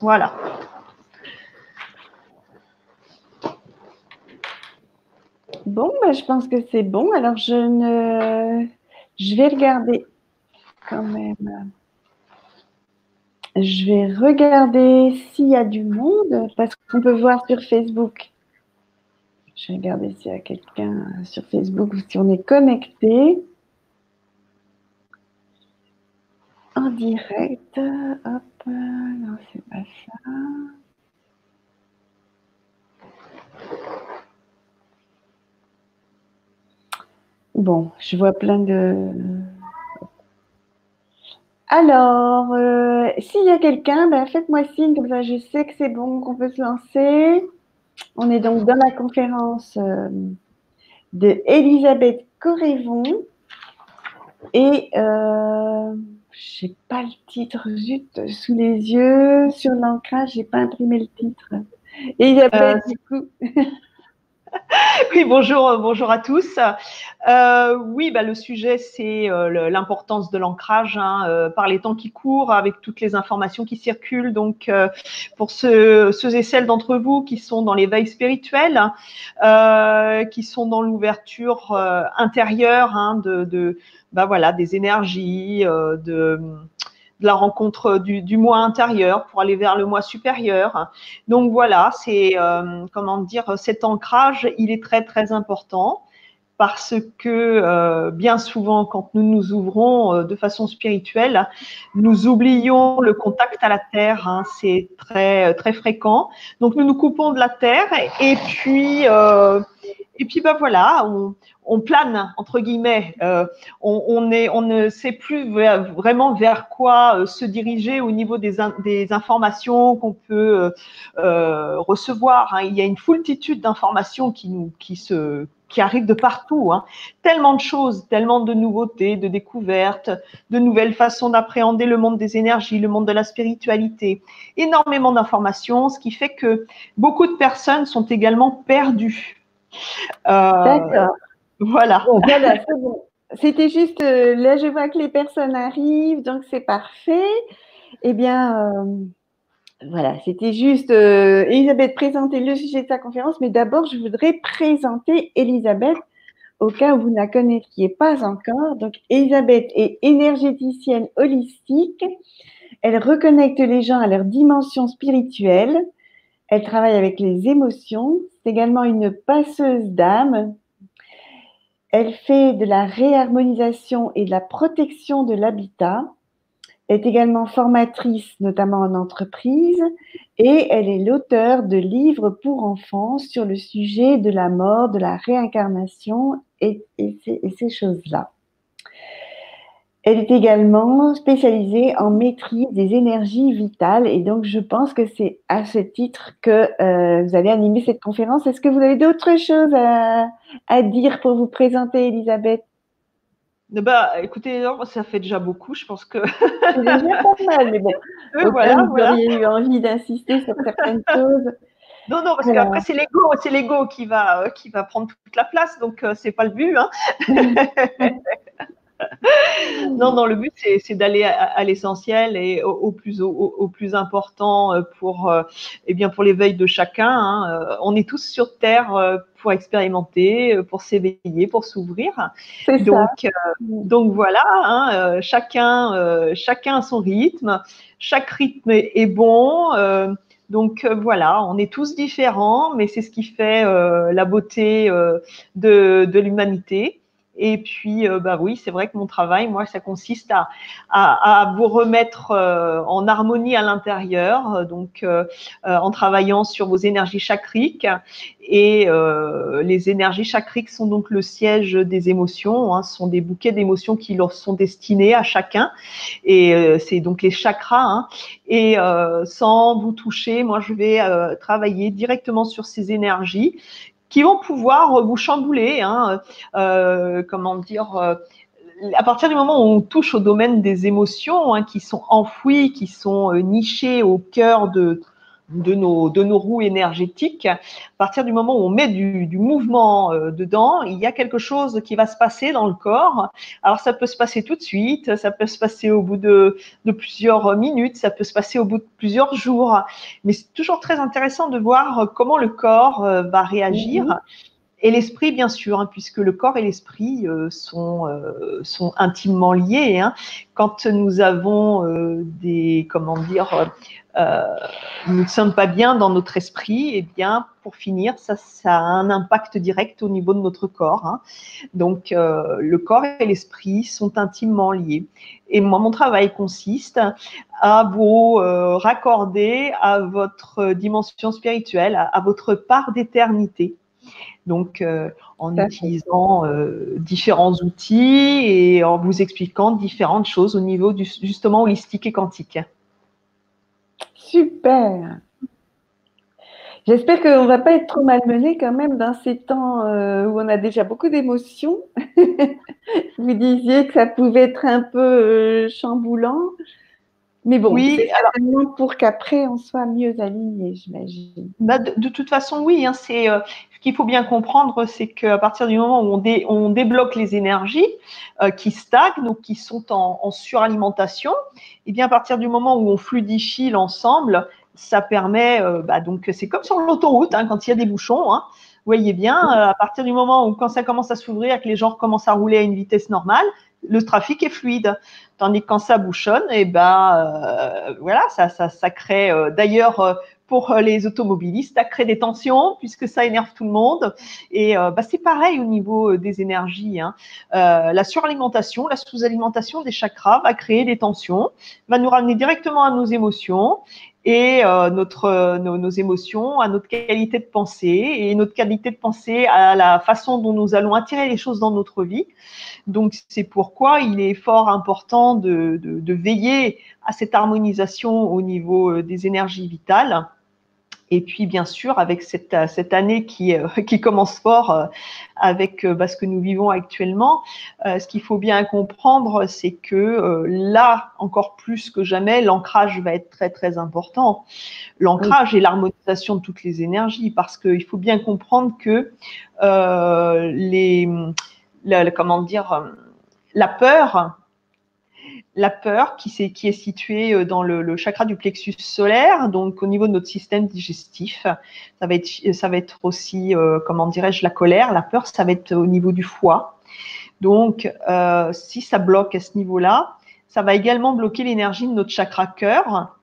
voilà. Bon, bah, je pense que c'est bon. Alors, je ne... Je vais regarder quand même. Je vais regarder s'il y a du monde, parce qu'on peut voir sur Facebook. Je vais regarder s'il y a quelqu'un sur Facebook ou si on est connecté. En direct. Non, c'est pas ça. Bon, je vois plein de. Alors, euh, s'il y a quelqu'un, ben, faites-moi signe, comme ça je sais que c'est bon, qu'on peut se lancer. On est donc dans la conférence euh, de Elisabeth Corrévon. Et euh, je n'ai pas le titre zut sous les yeux. Sur l'ancrage, je n'ai pas imprimé le titre. Elisabeth, du coup. oui, bonjour, euh, bonjour à tous. Euh, oui, bah, le sujet, c'est euh, l'importance de l'ancrage hein, par les temps qui courent, avec toutes les informations qui circulent. Donc, pour ceux, et celles d'entre vous qui sont dans l'éveil spirituel, qui sont dans l'ouverture intérieure hein, de, bah, voilà, des énergies, de de la rencontre du, du, moi intérieur pour aller vers le moi supérieur. Donc voilà, c'est euh, comment dire, cet ancrage, il est très très important parce que euh, bien souvent, quand nous nous ouvrons euh, de façon spirituelle, nous oublions le contact à la terre. Hein, c'est très très fréquent. Donc nous nous coupons de la terre et puis euh, et puis bah voilà, on, plane entre guillemets. Euh, on, on, est, on ne sait plus vraiment vers quoi euh, se diriger au niveau des, des informations qu'on peut euh, euh, recevoir. Hein. Il y a une foultitude d'informations qui nous, qui se qui arrivent de partout. Hein. Tellement de choses, tellement de nouveautés, de découvertes, de nouvelles façons d'appréhender le monde des énergies, le monde de la spiritualité. Énormément d'informations, ce qui fait que beaucoup de personnes sont également perdues. Euh, D'accord. Voilà. voilà, c'est bon. C'était juste, euh, là je vois que les personnes arrivent, donc c'est parfait. Eh bien, euh, voilà, c'était juste, euh, Elisabeth présenter le sujet de sa conférence, mais d'abord je voudrais présenter Elisabeth au cas où vous ne la connaissiez pas encore. Donc, Elisabeth est énergéticienne holistique. Elle reconnecte les gens à leur dimension spirituelle. Elle travaille avec les émotions. C'est également une passeuse d'âme elle fait de la réharmonisation et de la protection de l'habitat. Elle est également formatrice, notamment en entreprise, et elle est l'auteur de livres pour enfants sur le sujet de la mort, de la réincarnation et, ces choses-là. Elle est également spécialisée en maîtrise des énergies vitales et donc je pense que c'est à ce titre que euh, vous allez animer cette conférence. Est-ce que vous avez d'autres choses à, dire pour vous présenter, Elisabeth? Bah, écoutez, ça fait déjà beaucoup. Je pense que c'est déjà pas mal, mais bon. voilà, vous auriez eu envie d'insister sur certaines choses. Non, non, parce qu'après c'est l'ego, c'est l'ego qui va euh, qui va prendre toute la place, donc euh, c'est pas le but. Hein. non, non, le but c'est d'aller à, l'essentiel et au, plus au, plus important euh, pour euh, eh bien pour l'éveil de chacun. Hein. Euh, on est tous sur terre pour expérimenter, pour s'éveiller, pour s'ouvrir. Donc donc voilà, hein, chacun chacun a son rythme, chaque rythme est, bon. Donc voilà, on est tous différents, mais c'est ce qui fait la beauté de, de l'humanité. Et puis, euh, bah oui, c'est vrai que mon travail, moi, ça consiste à, à, vous remettre euh, en harmonie à l'intérieur, euh, donc en travaillant sur vos énergies chakriques. Et les énergies chakriques sont donc le siège des émotions. Hein, ce sont des bouquets d'émotions qui leur sont destinés à chacun. Et c'est donc les chakras. Hein. Et sans vous toucher, moi, je vais travailler directement sur ces énergies qui vont pouvoir vous chambouler, hein, euh, comment dire, euh, à partir du moment où on touche au domaine des émotions, hein, qui sont enfouies, qui sont euh, nichées au cœur de, de nos, de nos roues énergétiques, à partir du moment où on met du, du mouvement euh, dedans, il y a quelque chose qui va se passer dans le corps. Alors ça peut se passer tout de suite, ça peut se passer au bout de, de plusieurs minutes, ça peut se passer au bout de plusieurs jours, mais c'est toujours très intéressant de voir comment le corps euh, va réagir. Mhm. Et l'esprit, bien sûr, hein, puisque le corps et l'esprit euh, sont, euh, sont intimement liés. Hein. Quand nous avons euh, des, comment dire, nous ne sommes pas bien dans notre esprit, et eh bien, pour finir, ça, ça a un impact direct au niveau de notre corps. Hein. Donc, le corps et l'esprit sont intimement liés. Et moi, mon travail consiste à vous raccorder à votre dimension spirituelle, à votre part d'éternité donc euh, en utilisant euh, différents outils et en vous expliquant différentes choses au niveau du, justement holistique et quantique. Super. J'espère qu'on ne va pas être trop malmené quand même dans ces temps euh, où on a déjà beaucoup d'émotions. vous disiez que ça pouvait être un peu chamboulant. Mais bon, oui, alors, pour qu'après on soit mieux aligné, j'imagine. Bah de, toute façon, oui. Hein, c'est euh, ce qu'il faut bien comprendre, c'est qu'à partir du moment où on, débloque les énergies euh, qui stagnent ou qui sont en, suralimentation, et eh bien à partir du moment où on fluidifie l'ensemble, ça permet, euh, bah, donc c'est comme sur l'autoroute hein, quand il y a des bouchons. Hein, vous voyez bien, à partir du moment où quand ça commence à s'ouvrir, que les gens commencent à rouler à une vitesse normale, le trafic est fluide. Tandis que quand ça bouchonne, et eh ben euh, voilà, ça, crée. Euh, d'ailleurs, euh, pour les automobilistes, ça crée des tensions puisque ça énerve tout le monde. Et bah, c'est pareil au niveau des énergies. Hein. la suralimentation, la sous-alimentation des chakras va créer des tensions, va nous ramener directement à nos émotions et euh, notre, nos, nos, émotions, à notre qualité de pensée et notre qualité de pensée à la façon dont nous allons attirer les choses dans notre vie. Donc c'est pourquoi il est fort important de, de, de veiller à cette harmonisation au niveau euh, des énergies vitales et puis, bien sûr, avec cette, cette année qui, euh, qui commence fort euh, avec euh, bah, ce que nous vivons actuellement, ce qu'il faut bien comprendre, c'est que là, encore plus que jamais, l'ancrage va être très, très important. L'ancrage et l'harmonisation de toutes les énergies, parce qu'il faut bien comprendre que les, comment dire, la peur, la peur qui, est, située euh, dans le, chakra du plexus solaire, donc au niveau de notre système digestif. Ça va être, aussi, euh, comment dirais-je, la colère. La peur, ça va être au niveau du foie. Donc, euh, si ça bloque à ce niveau-là, ça va également bloquer l'énergie de notre chakra cœur.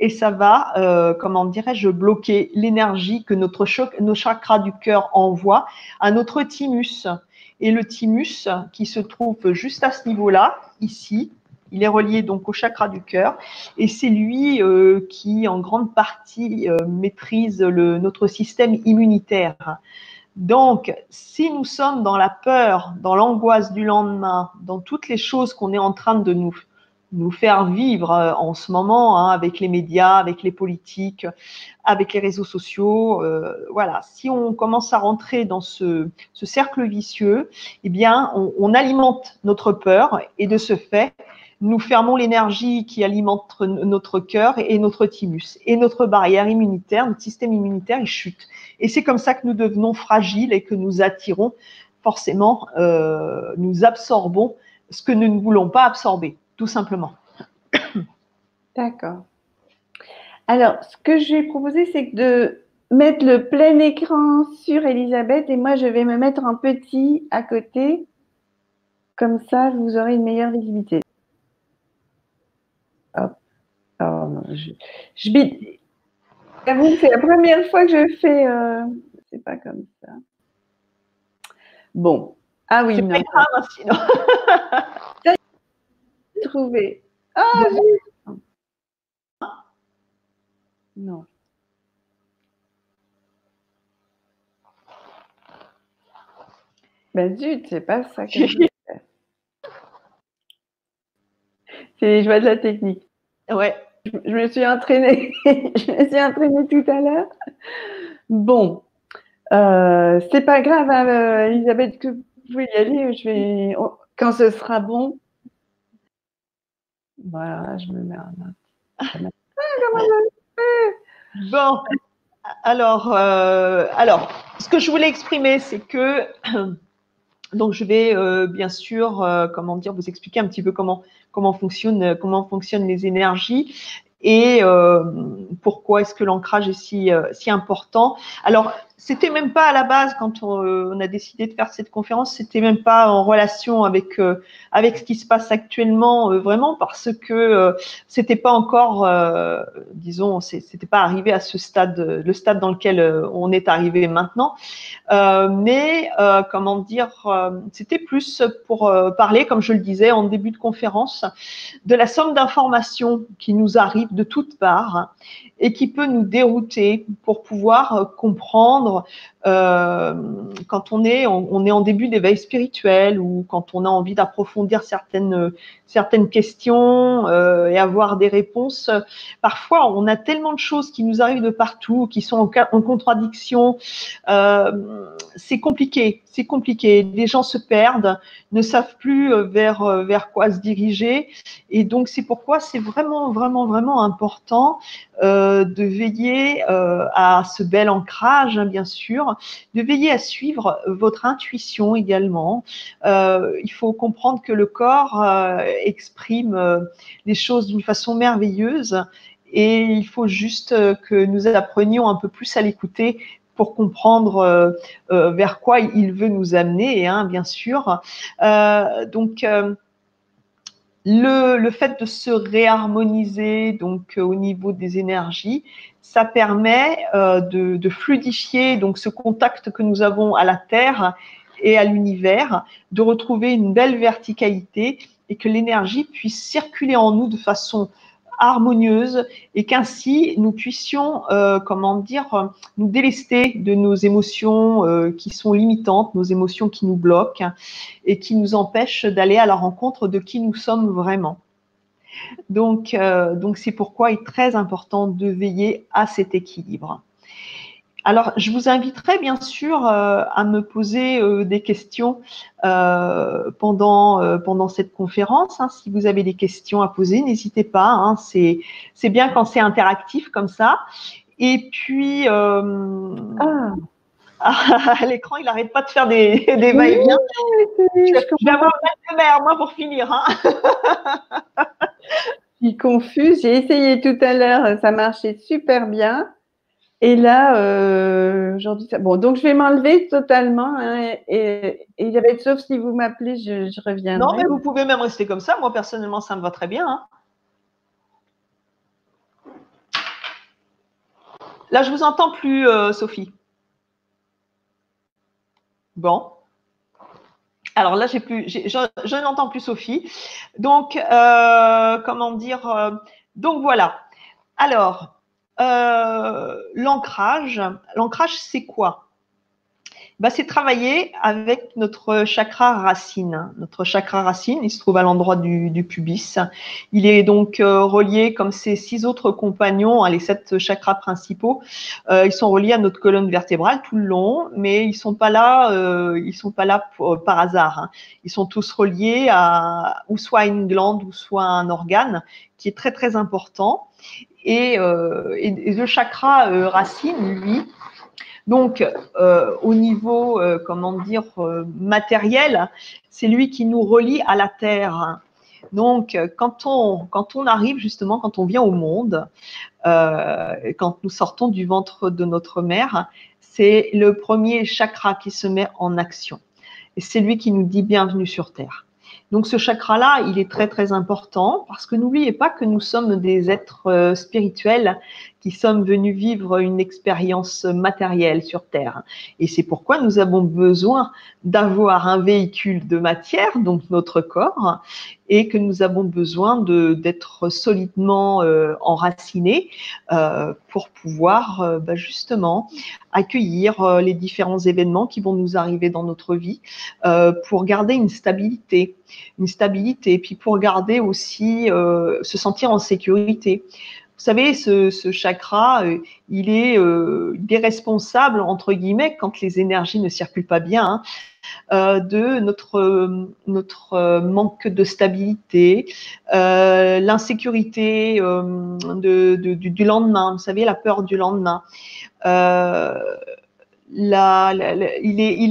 Et ça va, comment dirais-je, bloquer l'énergie que notre nos chakras du cœur envoient à notre thymus. Et le thymus, qui se trouve juste à ce niveau-là, ici, il est relié donc au chakra du cœur et c'est lui euh, qui, en grande partie, euh, maîtrise notre système immunitaire. Donc, si nous sommes dans la peur, dans l'angoisse du lendemain, dans toutes les choses qu'on est en train de nous, faire vivre euh, en ce moment hein, avec les médias, avec les politiques, avec les réseaux sociaux, voilà, si on commence à rentrer dans ce, ce cercle vicieux, eh bien, on alimente notre peur et de ce fait, nous fermons l'énergie qui alimente notre cœur et notre thymus. Et notre barrière immunitaire, notre système immunitaire, il chute. Et c'est comme ça que nous devenons fragiles et que nous attirons forcément, euh, nous absorbons ce que nous ne voulons pas absorber, tout simplement. D'accord. Alors, ce que je vais proposer, c'est de mettre le plein écran sur Elisabeth et moi, je vais me mettre en petit à côté. Comme ça, vous aurez une meilleure visibilité. Oh, je, je c'est la première fois que je fais. Euh, c'est pas comme ça. Bon. Ah oui, non. Pas grave, sinon. trouvé. Ah, Non. Ben zut, c'est pas ça que je fais. C'est les joies de la technique. Ouais je me suis entraînée, je me suis entraînée tout à l'heure. Bon, euh, c'est pas grave, hein, euh, Elisabeth, que vous pouvez y aller. Je vais, quand ce sera bon. Voilà, je me mets en note. Ah, Bon, alors, euh, alors, ce que je voulais exprimer, c'est que donc je vais euh, bien sûr, euh, comment dire, vous expliquer un petit peu comment comment fonctionne comment fonctionnent les énergies et pourquoi est-ce que l'ancrage est si si important. Alors c'était même pas à la base quand on, a décidé de faire cette conférence, c'était même pas en relation avec euh, avec ce qui se passe actuellement euh, vraiment parce que euh, c'était pas encore, euh, disons, c'était pas arrivé à ce stade, le stade dans lequel on est arrivé maintenant. mais comment dire, c'était plus pour parler, comme je le disais en début de conférence, de la somme d'informations qui nous arrivent de toutes parts et qui peut nous dérouter pour pouvoir comprendre euh, quand on est, on, est en début d'éveil spirituel ou quand on a envie d'approfondir certaines, certaines questions euh, et avoir des réponses. Parfois, on a tellement de choses qui nous arrivent de partout, qui sont en, contradiction. Euh, c'est compliqué, c'est compliqué. Les gens se perdent, ne savent plus euh, vers, euh, vers quoi se diriger. Et donc, c'est pourquoi c'est vraiment, vraiment, vraiment important euh, de veiller à ce bel ancrage, hein, bien sûr, de veiller à suivre votre intuition également. Il faut comprendre que le corps exprime les choses d'une façon merveilleuse et il faut juste que nous apprenions un peu plus à l'écouter pour comprendre vers quoi il veut nous amener, hein, bien sûr. donc, le, le, fait de se réharmoniser donc au niveau des énergies, ça permet euh, de, de, fluidifier donc ce contact que nous avons à la Terre et à l'univers, de retrouver une belle verticalité et que l'énergie puisse circuler en nous de façon harmonieuse et qu'ainsi nous puissions, euh, comment dire, nous délester de nos émotions euh, qui sont limitantes, nos émotions qui nous bloquent et qui nous empêchent d'aller à la rencontre de qui nous sommes vraiment. Donc, euh, donc c'est pourquoi il est très important de veiller à cet équilibre. Alors, je vous inviterai bien sûr euh, à me poser euh, des questions euh, pendant, pendant cette conférence. Hein. Si vous avez des questions à poser, n'hésitez pas. Hein. C'est bien quand c'est interactif comme ça. Et puis, ah. à l'écran, il n'arrête pas de faire des, des va-et-vient. je, vais avoir un mer, moi, pour finir. Hein. je suis confuse. J'ai essayé tout à l'heure, ça marchait super bien. Et là, euh, aujourd'hui, bon, donc je vais m'enlever totalement. Hein, et, et sauf si vous m'appelez, je, je reviendrai. Non, mais vous pouvez même rester comme ça. Moi, personnellement, ça me va très bien. Hein. Là, je vous entends plus, euh, Sophie. Bon. Alors là, j'ai plus, je, n'entends plus Sophie. Donc, euh, comment dire Donc voilà. Alors, euh, l'ancrage, l'ancrage, c'est quoi? Bah, c'est travailler avec notre chakra racine. Notre chakra racine, il se trouve à l'endroit du, pubis. Il est donc euh, relié, comme ces six autres compagnons, hein, les sept chakras principaux, euh, ils sont reliés à notre colonne vertébrale tout le long, mais ils sont pas là, ils sont pas là par hasard. Hein. Ils sont tous reliés à ou soit une glande ou soit à un organe qui est très très important. Et, euh, et, le chakra euh, racine, lui, donc, euh, au niveau, comment dire, matériel, c'est lui qui nous relie à la terre. Donc, quand on, quand on arrive justement, quand on vient au monde, quand nous sortons du ventre de notre mère, c'est le premier chakra qui se met en action. Et c'est lui qui nous dit bienvenue sur Terre. Donc ce chakra-là, il est très très important parce que n'oubliez pas que nous sommes des êtres spirituels qui sommes venus vivre une expérience matérielle sur Terre. Et c'est pourquoi nous avons besoin d'avoir un véhicule de matière, donc notre corps, et que nous avons besoin d'être solidement euh, enracinés euh, pour pouvoir euh, bah, justement accueillir les différents événements qui vont nous arriver dans notre vie, pour garder une stabilité, une stabilité, et puis pour garder aussi, se sentir en sécurité. Vous savez, ce, chakra, euh, il, est, euh, responsable, entre guillemets, quand les énergies ne circulent pas bien, hein, euh, de notre, notre manque de stabilité, l'insécurité du, lendemain, vous savez, la peur du lendemain. il,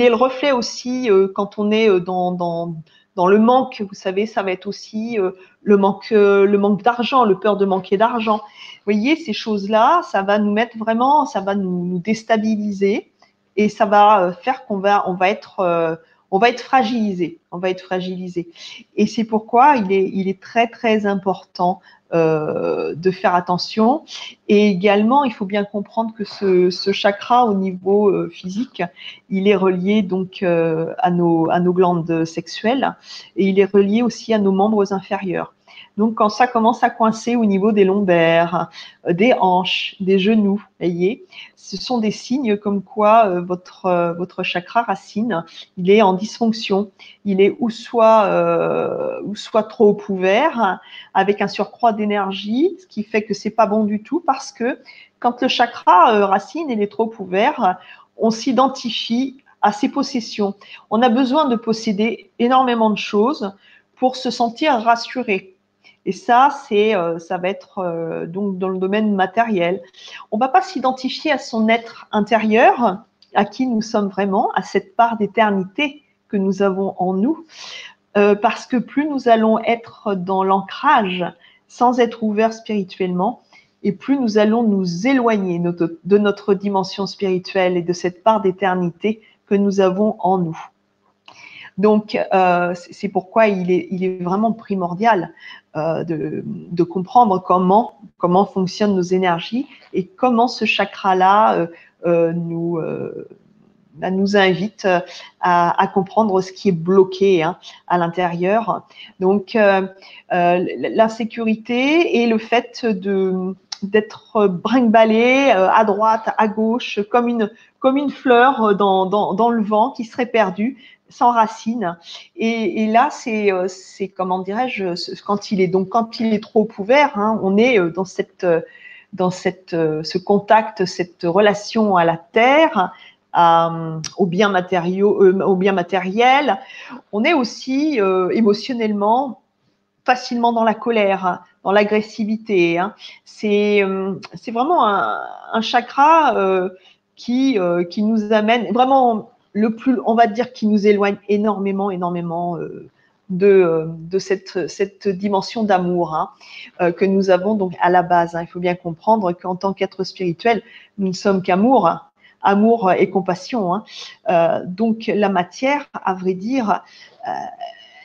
est, le reflet aussi quand on est dans dans le manque, vous savez, ça va être aussi euh, le manque, euh, le manque d'argent, le peur de manquer d'argent. Vous voyez, ces choses-là, ça va nous mettre vraiment, ça va nous, déstabiliser et ça va euh, faire qu'on va, on va être, on va être fragilisé, on va être fragilisé. Et c'est pourquoi il est, très très important euh, de faire attention. Et également, il faut bien comprendre que ce, chakra au niveau euh, physique, il est relié donc euh, à nos glandes sexuelles et il est relié aussi à nos membres inférieurs. Donc, quand ça commence à coincer au niveau des lombaires, euh, des hanches, des genoux, voyez, ce sont des signes comme quoi euh, votre, euh, votre chakra racine, il est en dysfonction. Il est ou soit, ou soit trop ouvert, avec un surcroît d'énergie, ce qui fait que c'est pas bon du tout parce que quand le chakra racine il est trop ouvert, on s'identifie à ses possessions. On a besoin de posséder énormément de choses pour se sentir rassuré. Et ça, euh, ça va être euh, donc dans le domaine matériel. On ne va pas s'identifier à son être intérieur, à qui nous sommes vraiment, à cette part d'éternité que nous avons en nous, euh, parce que plus nous allons être dans l'ancrage sans être ouverts spirituellement, et plus nous allons nous éloigner de notre dimension spirituelle et de cette part d'éternité que nous avons en nous. Donc, euh, c'est pourquoi il est, vraiment primordial euh, de, comprendre comment, comment fonctionnent nos énergies et comment ce chakra-là euh, nous, bah, nous invite à, comprendre ce qui est bloqué hein, à l'intérieur. Donc, l'insécurité et le fait de d'être brinque-ballé à droite, à gauche, comme une, comme une fleur dans, dans le vent qui serait perdue sans racines. Et, là, c'est, euh, c'est comment dirais-je, quand il est donc quand il est trop ouvert, hein, on est euh, dans cette, euh, dans cette, ce contact, cette relation à la terre, à, aux biens matériaux, aux biens matériels. On est aussi émotionnellement facilement dans la colère, dans l'agressivité. Hein. C'est, c'est vraiment un, un chakra qui, qui nous amène vraiment le plus, on va dire, qui nous éloigne énormément, énormément euh, de, euh, cette, dimension d'amour hein, euh, que nous avons donc à la base. Hein. Il faut bien comprendre qu'en tant qu'être spirituel, nous ne sommes qu'amour, amour et compassion. Hein. donc la matière, à vrai dire,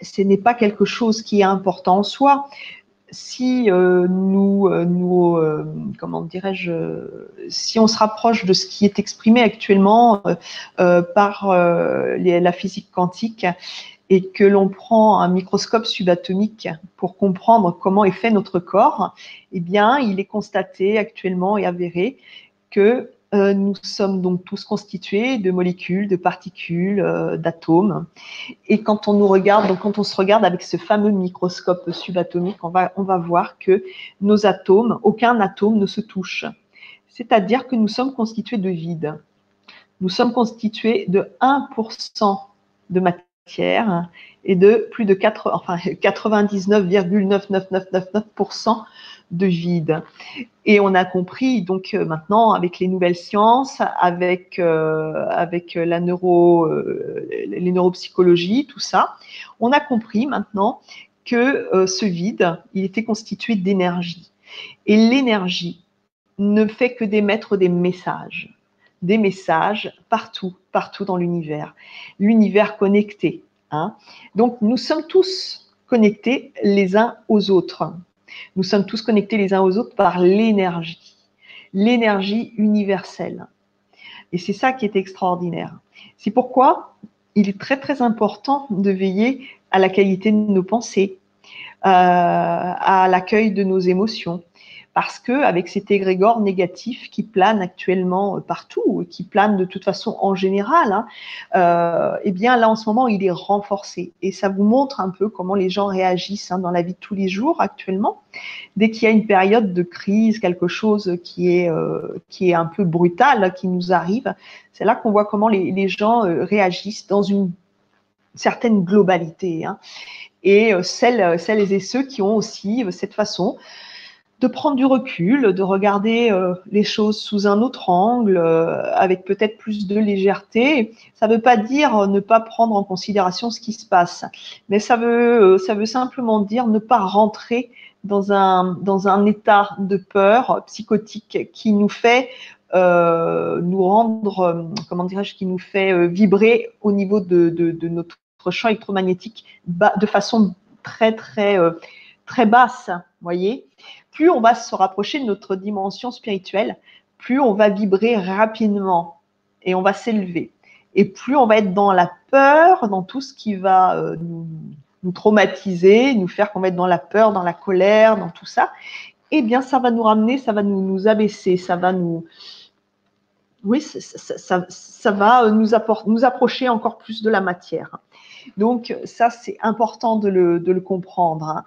ce n'est pas quelque chose qui est important en soi si euh, nous, euh, euh, comment dirais-je, si on se rapproche de ce qui est exprimé actuellement par la physique quantique et que l'on prend un microscope subatomique pour comprendre comment est fait notre corps, eh bien, il est constaté actuellement et avéré que euh, nous sommes donc tous constitués de molécules, de particules, euh, d'atomes. Et quand on nous regarde, donc quand on se regarde avec ce fameux microscope subatomique, on va, on va voir que nos atomes, aucun atome ne se touche. C'est-à-dire que nous sommes constitués de vide. Nous sommes constitués de 1% de matière et de plus de 4, enfin 99,99999% de vide. Et on a compris donc euh, maintenant avec les nouvelles sciences, avec euh, avec la neuro, euh, les neuropsychologies, tout ça, on a compris maintenant que ce vide, il était constitué d'énergie. Et l'énergie ne fait que d'émettre des messages, des messages partout, partout dans l'univers, l'univers connecté. Hein. Donc nous sommes tous connectés les uns aux autres. Nous sommes tous connectés les uns aux autres par l'énergie, l'énergie universelle. Et c'est ça qui est extraordinaire. C'est pourquoi il est très très important de veiller à la qualité de nos pensées, euh, à l'accueil de nos émotions, parce que avec cet égrégore négatif qui plane actuellement partout, qui plane de toute façon en général, hein, euh, eh bien là en ce moment il est renforcé et ça vous montre un peu comment les gens réagissent hein, dans la vie de tous les jours actuellement. Dès qu'il y a une période de crise, quelque chose qui est euh, qui est un peu brutal qui nous arrive, c'est là qu'on voit comment les, les gens euh, réagissent dans une certaine globalité. Hein. Et euh, celles, celles et ceux qui ont aussi cette façon de prendre du recul, de regarder euh, les choses sous un autre angle, euh, avec peut-être plus de légèreté. Ça ne veut pas dire ne pas prendre en considération ce qui se passe, mais ça veut, ça veut simplement dire ne pas rentrer dans un, dans un état de peur psychotique qui nous fait euh, nous rendre, comment qui nous fait vibrer au niveau de, de, de notre champ électromagnétique de façon très, très, très basse, voyez plus on va se rapprocher de notre dimension spirituelle, plus on va vibrer rapidement et on va s'élever. Et plus on va être dans la peur, dans tout ce qui va euh, nous, traumatiser, nous faire qu'on va être dans la peur, dans la colère, dans tout ça, eh bien, ça va nous ramener, ça va nous, nous abaisser, ça va nous. Oui, ça, va nous, nous approcher encore plus de la matière. Donc ça, c'est important de le, comprendre. Hein.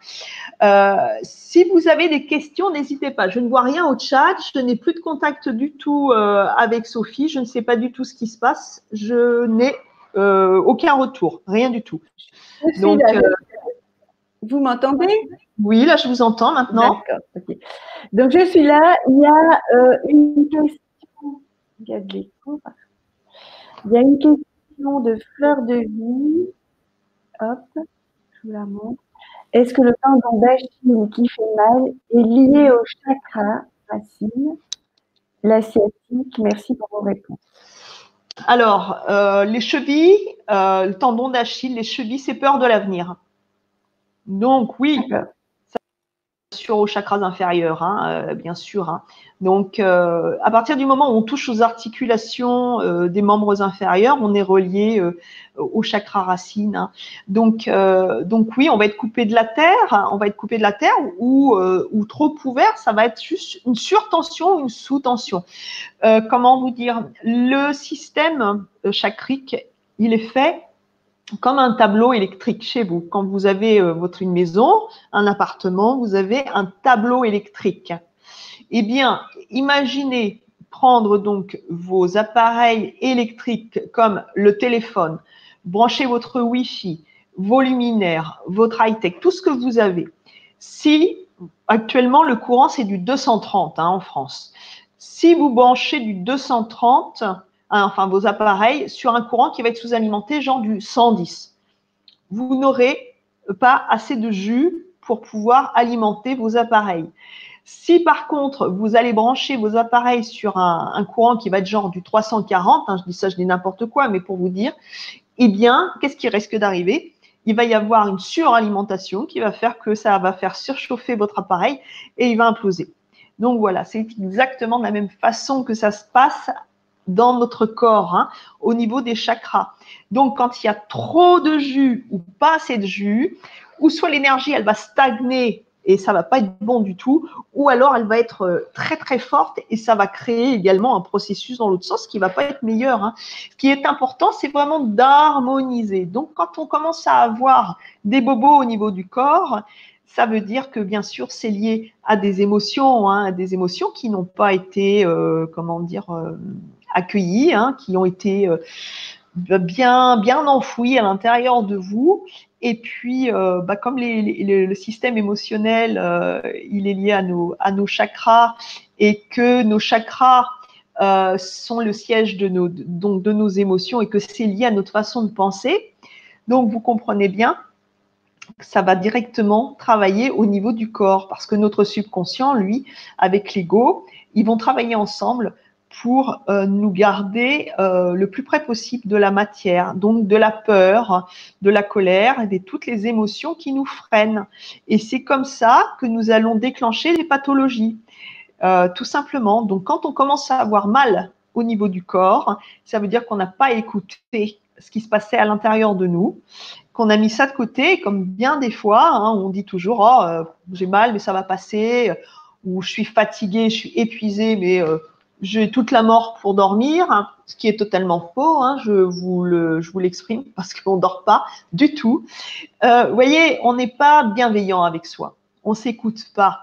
Euh, si vous avez des questions, n'hésitez pas. Je ne vois rien au chat. Je n'ai plus de contact du tout euh, avec Sophie. Je ne sais pas du tout ce qui se passe. Je n'ai euh, aucun retour, rien du tout. Donc, vous m'entendez? Oui, là, je vous entends maintenant. Donc, je suis là. Il y a une question. Il y a une question de fleur de vie Hop, je vous la montre. Est-ce que le tendon d'Achille qui fait mal est lié au chakra racine, la sciatique Merci pour vos réponses. Alors, euh, les chevilles, euh, le tendon d'Achille, les chevilles, c'est peur de l'avenir. Donc oui, sur aux chakras inférieurs, hein, euh, bien sûr. Hein. Donc, euh, à partir du moment où on touche aux articulations euh, des membres inférieurs, on est relié au chakra racine. Hein. Donc, donc oui, on va être coupé de la terre, on va être coupé de la terre ou, ou trop couvert, ça va être juste une surtension ou une sous-tension. comment vous dire? Le système chacrique, il est fait comme un tableau électrique chez vous. Quand vous avez euh, votre une maison, un appartement, vous avez un tableau électrique. Eh bien, imaginez prendre donc vos appareils électriques comme le téléphone, brancher votre Wi-Fi, vos luminaires, votre high-tech, tout ce que vous avez. Si actuellement le courant c'est du 230 hein, en France, si vous branchez du 230, Hein, enfin vos appareils, sur un courant qui va être sous-alimenté, genre du 110. Vous n'aurez pas assez de jus pour pouvoir alimenter vos appareils. Si par contre, vous allez brancher vos appareils sur un, courant qui va être genre du 340, hein, je dis ça, je dis n'importe quoi, mais pour vous dire, eh bien, qu'est-ce qui risque d'arriver? Il va y avoir une suralimentation qui va faire que ça va faire surchauffer votre appareil et il va imploser. Donc voilà, c'est exactement de la même façon que ça se passe dans notre corps, hein, au niveau des chakras. Donc, quand il y a trop de jus ou pas assez de jus, ou soit l'énergie, elle va stagner et ça va pas être bon du tout, ou alors elle va être euh, très très forte et ça va créer également un processus dans l'autre sens qui va pas être meilleur. Hein. Ce qui est important, c'est vraiment d'harmoniser. Donc, quand on commence à avoir des bobos au niveau du corps, ça veut dire que bien sûr c'est lié à des émotions, hein, des émotions qui n'ont pas été, euh, comment dire, euh, accueillis, hein, qui ont été euh, bien, bien enfouis à l'intérieur de vous. Et puis, euh, bah, comme le système émotionnel, euh, il est lié à nos, à nos chakras et que nos chakras sont le siège de nos, donc de nos émotions et que c'est lié à notre façon de penser. Donc, vous comprenez bien que ça va directement travailler au niveau du corps parce que notre subconscient, lui, avec l'ego, ils vont travailler ensemble pour euh, nous garder euh, le plus près possible de la matière, donc de la peur, de la colère et de toutes les émotions qui nous freinent. Et c'est comme ça que nous allons déclencher les pathologies, euh, tout simplement. Donc quand on commence à avoir mal au niveau du corps, ça veut dire qu'on n'a pas écouté ce qui se passait à l'intérieur de nous, qu'on a mis ça de côté, comme bien des fois, hein, on dit toujours, oh, j'ai mal, mais ça va passer ou je suis fatiguée, je suis épuisée, mais j'ai toute la mort pour dormir, hein, ce qui est totalement faux. Hein, je vous l'exprime parce qu'on dort pas du tout. Euh, vous voyez, on n'est pas bienveillant avec soi. On s'écoute pas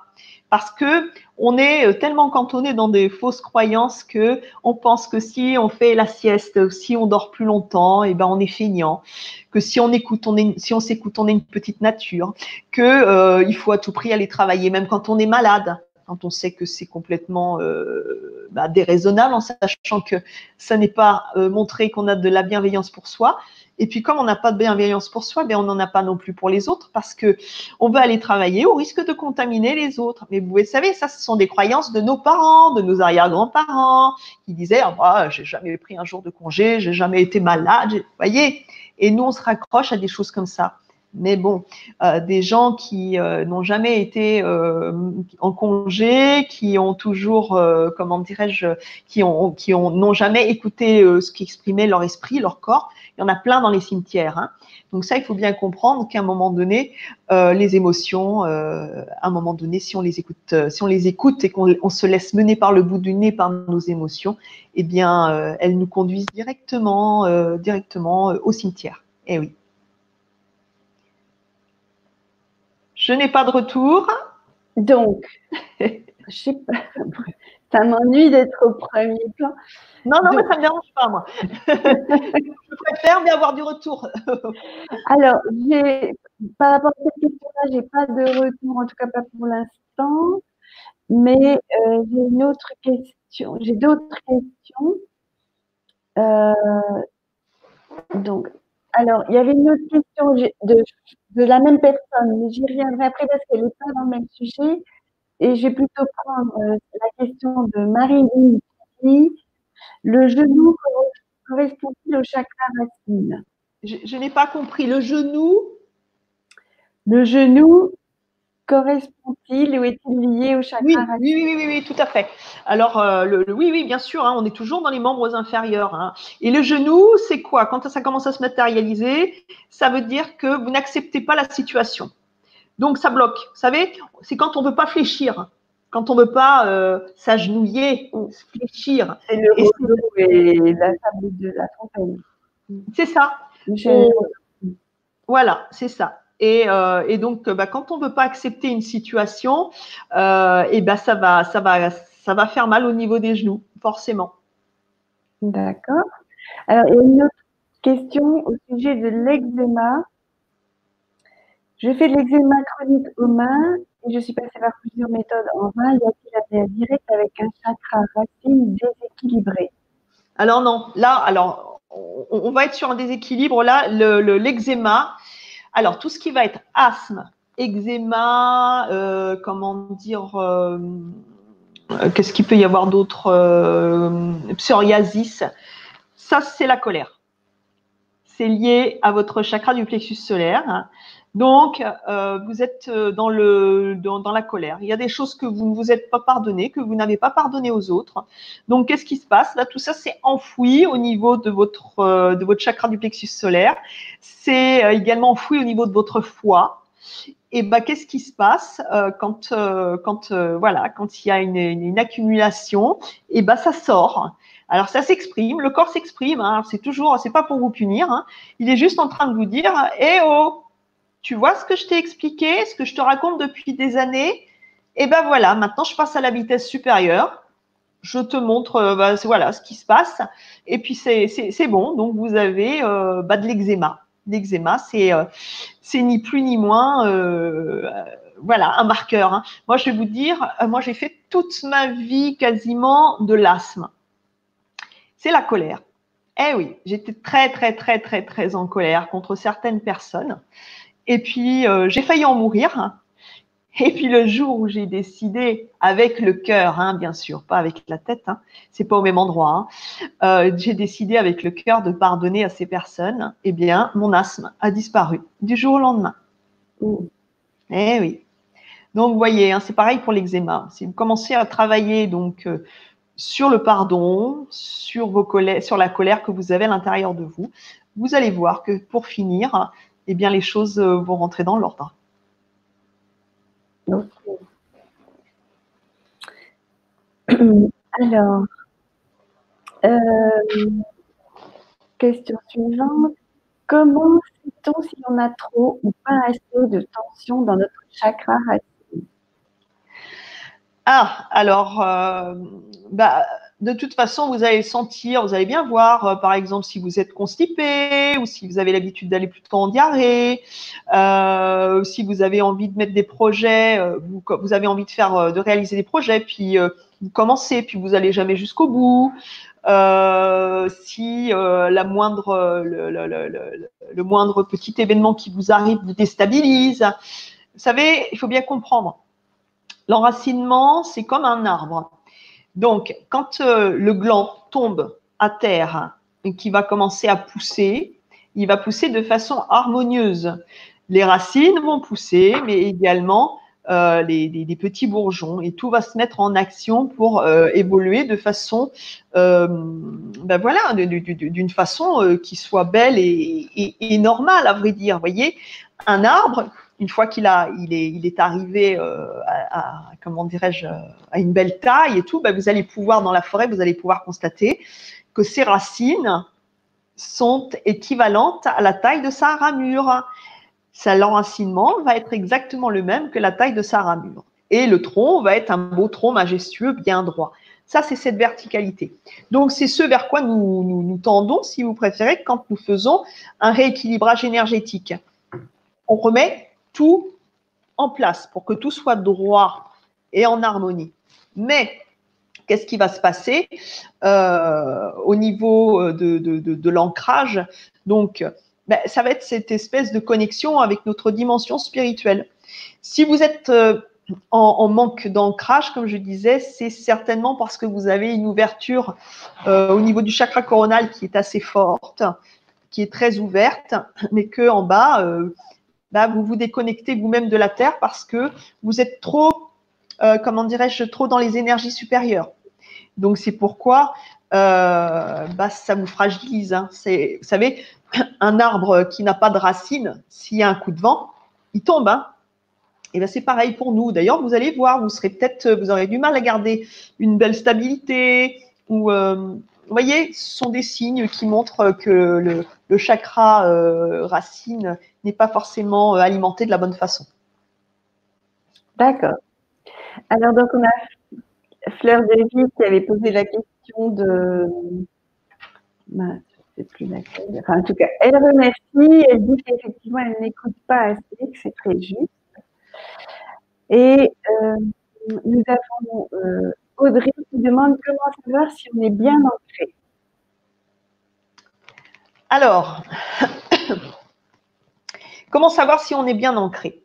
parce que on est euh, tellement cantonné dans des fausses croyances que on pense que si on fait la sieste, si on dort plus longtemps, et eh ben on est feignant, que si on écoute, si on s'écoute, on est une petite nature, que euh, il faut à tout prix aller travailler, même quand on est malade quand on sait que c'est complètement euh, bah, déraisonnable, en sachant que ça n'est pas euh, montré qu'on a de la bienveillance pour soi. Et puis comme on n'a pas de bienveillance pour soi, ben on n'en a pas non plus pour les autres parce que on aller travailler au risque de contaminer les autres. Mais vous savez, ça, ce sont des croyances de nos parents, de nos arrière-grands-parents, qui disaient ah bah j'ai jamais pris un jour de congé, j'ai jamais été malade, voyez. Et nous on se raccroche à des choses comme ça. Mais bon, euh, des gens qui euh, n'ont jamais été euh, en congé, qui ont toujours, comment dirais-je, qui ont, qui ont, n'ont jamais écouté ce qu'exprimait leur esprit, leur corps. Il y en a plein dans les cimetières. Hein. Donc ça, il faut bien comprendre qu'à un moment donné, les émotions, à un moment donné, si on les écoute, si on les écoute et qu'on se laisse mener par le bout du nez par nos émotions, eh bien, elles nous conduisent directement, directement au cimetière. Eh oui. Je n'ai pas de retour. Donc, je sais pas, ça m'ennuie d'être au premier plan. Non, non, ça ne me dérange pas, moi. je préfère mais avoir du retour. Alors, par rapport à cette question-là, je n'ai pas de retour, en tout cas pas pour l'instant. Mais euh, j'ai une autre question, j'ai d'autres questions. Euh, donc, alors, il y avait une autre question de, de la même personne, mais j'y reviendrai après parce qu'elle n'est pas dans le même sujet. Et je vais plutôt prendre euh, la question de Marie-Louise. Le genou correspond-il au chakra racine? Je, je n'ai pas compris. Le genou? Le genou correspond-il ou est-il lié au chakra oui, oui, oui, oui, oui, tout à fait. Alors, euh, le, oui, oui, bien sûr, hein, on est toujours dans les membres inférieurs. Hein. Et le genou, c'est quoi? Quand ça commence à se matérialiser, ça veut dire que vous n'acceptez pas la situation. Donc, ça bloque. Vous savez, c'est quand on ne veut pas fléchir, quand on ne veut pas euh, s'agenouiller ou fléchir. C'est le et la table de la fontaine. C'est ça. Voilà, c'est ça. Euh, et, donc, bah, quand on ne veut pas accepter une situation, euh, et ben ça, va, ça, va, ça va faire mal au niveau des genoux, forcément. D'accord. Alors, il y a une autre question au sujet de l'eczéma. Je fais de l'eczéma chronique aux mains et je suis passée par plusieurs méthodes en vain. Y a-t-il un direct avec un chakra racine déséquilibré? Alors non, là, alors on, va être sur un déséquilibre. Là, l'eczéma, alors, tout ce qui va être asthme, eczéma, euh, comment dire, euh, qu'est-ce qu'il peut y avoir d'autre euh, Psoriasis, ça, c'est la colère. C'est lié à votre chakra du plexus solaire. Donc, euh, vous êtes euh, dans, le, dans, dans, la colère. Il y a des choses que vous ne vous êtes pas pardonné, que vous n'avez pas pardonné aux autres. Donc, qu'est-ce qui se passe? Là, tout ça, c'est enfoui au niveau de votre, euh, de votre chakra du plexus solaire. C'est également enfoui au niveau de votre foie. Et ben, qu'est-ce qui se passe quand, quand, voilà, quand il y a une, une, accumulation? Et ben, ça sort. Alors ça s'exprime, le corps s'exprime. Hein, c'est toujours, c'est pas pour vous punir. Hein, il est juste en train de vous dire, eh oh, tu vois ce que je t'ai expliqué, ce que je te raconte depuis des années Et ben voilà, maintenant je passe à la vitesse supérieure. Je te montre euh, bah, voilà ce qui se passe. Et puis c'est bon. Donc vous avez euh, bah, de l'eczéma. L'eczéma, c'est euh, c'est ni plus ni moins voilà un marqueur. Hein. Moi je vais vous dire, moi j'ai fait toute ma vie quasiment de l'asthme. C'est la colère. Eh oui, j'étais très très très très très en colère contre certaines personnes. Et puis, euh, j'ai failli en mourir. Et puis, le jour où j'ai décidé, avec le cœur, hein, bien sûr, pas avec la tête, hein, c'est pas au même endroit, hein, euh, j'ai décidé avec le cœur de pardonner à ces personnes, eh bien, mon asthme a disparu du jour au lendemain. Eh oui. Donc, vous voyez, hein, c'est pareil pour l'eczéma. Si vous commencez à travailler donc euh, sur le pardon, sur, vos colères, sur la colère que vous avez à l'intérieur de vous, vous allez voir que pour finir, eh bien, les choses euh, vont rentrer dans l'ordre. Alors, euh, question suivante. Comment sait-on si on a trop ou pas assez de tension dans notre chakra Ah, alors, euh, bah, de toute façon, vous allez sentir, vous allez bien voir, euh, par exemple, si vous êtes constipé ou si vous avez l'habitude d'aller plutôt en diarrhée, euh, si vous avez envie de mettre des projets, euh, vous, avez envie de faire, de réaliser des projets, puis vous commencez, puis vous allez jamais jusqu'au bout. si la moindre, le, moindre petit événement qui vous arrive vous déstabilise. Vous savez, il faut bien comprendre. L'enracinement, c'est comme un arbre. Donc, quand euh, le gland tombe à terre et qu'il va commencer à pousser, il va pousser de façon harmonieuse. Les racines vont pousser, mais également euh, les, petits bourgeons, et tout va se mettre en action pour euh, évoluer de façon, ben voilà, d'une façon qui soit belle et, et, normale, à vrai dire. Vous voyez, un arbre, une fois qu'il a, il est, il est arrivé euh, à, comment dirais-je, à une belle taille et tout, ben vous allez pouvoir dans la forêt, vous allez pouvoir constater que ses racines sont équivalentes à la taille de sa ramure. Sa l'enracinement va être exactement le même que la taille de sa ramure. Et le tronc va être un beau tronc majestueux, bien droit. Ça, c'est cette verticalité. Donc, c'est ce vers quoi nous, nous, nous tendons, si vous préférez, quand nous faisons un rééquilibrage énergétique. On remet tout en place pour que tout soit droit et en harmonie. Mais qu'est-ce qui va se passer euh, au niveau de, de, l'ancrage? Donc, ben, ça va être cette espèce de connexion avec notre dimension spirituelle. Si vous êtes euh, en, manque d'ancrage, comme je disais, c'est certainement parce que vous avez une ouverture euh, au niveau du chakra coronal qui est assez forte, qui est très ouverte, mais que en bas, bah, vous vous déconnectez vous-même de la Terre parce que vous êtes trop, euh, comment dirais-je, trop dans les énergies supérieures. Donc c'est pourquoi euh, bah, ça vous fragilise. Hein. Vous savez, un arbre qui n'a pas de racines, s'il y a un coup de vent, il tombe. Hein. Et ben c'est pareil pour nous. D'ailleurs, vous allez voir, vous serez peut-être, vous aurez du mal à garder une belle stabilité ou euh, vous voyez, ce sont des signes qui montrent que le, chakra euh, racine n'est pas forcément euh, alimenté de la bonne façon. D'accord. Alors, donc, on a Fleur de qui avait posé la question de. sais plus laquelle. Enfin, en tout cas, elle remercie. Elle dit qu'effectivement, elle n'écoute pas assez, que c'est très juste. Et euh, nous avons Audrey qui demande comment savoir si on est bien ancré. Alors, comment savoir si on est bien ancré?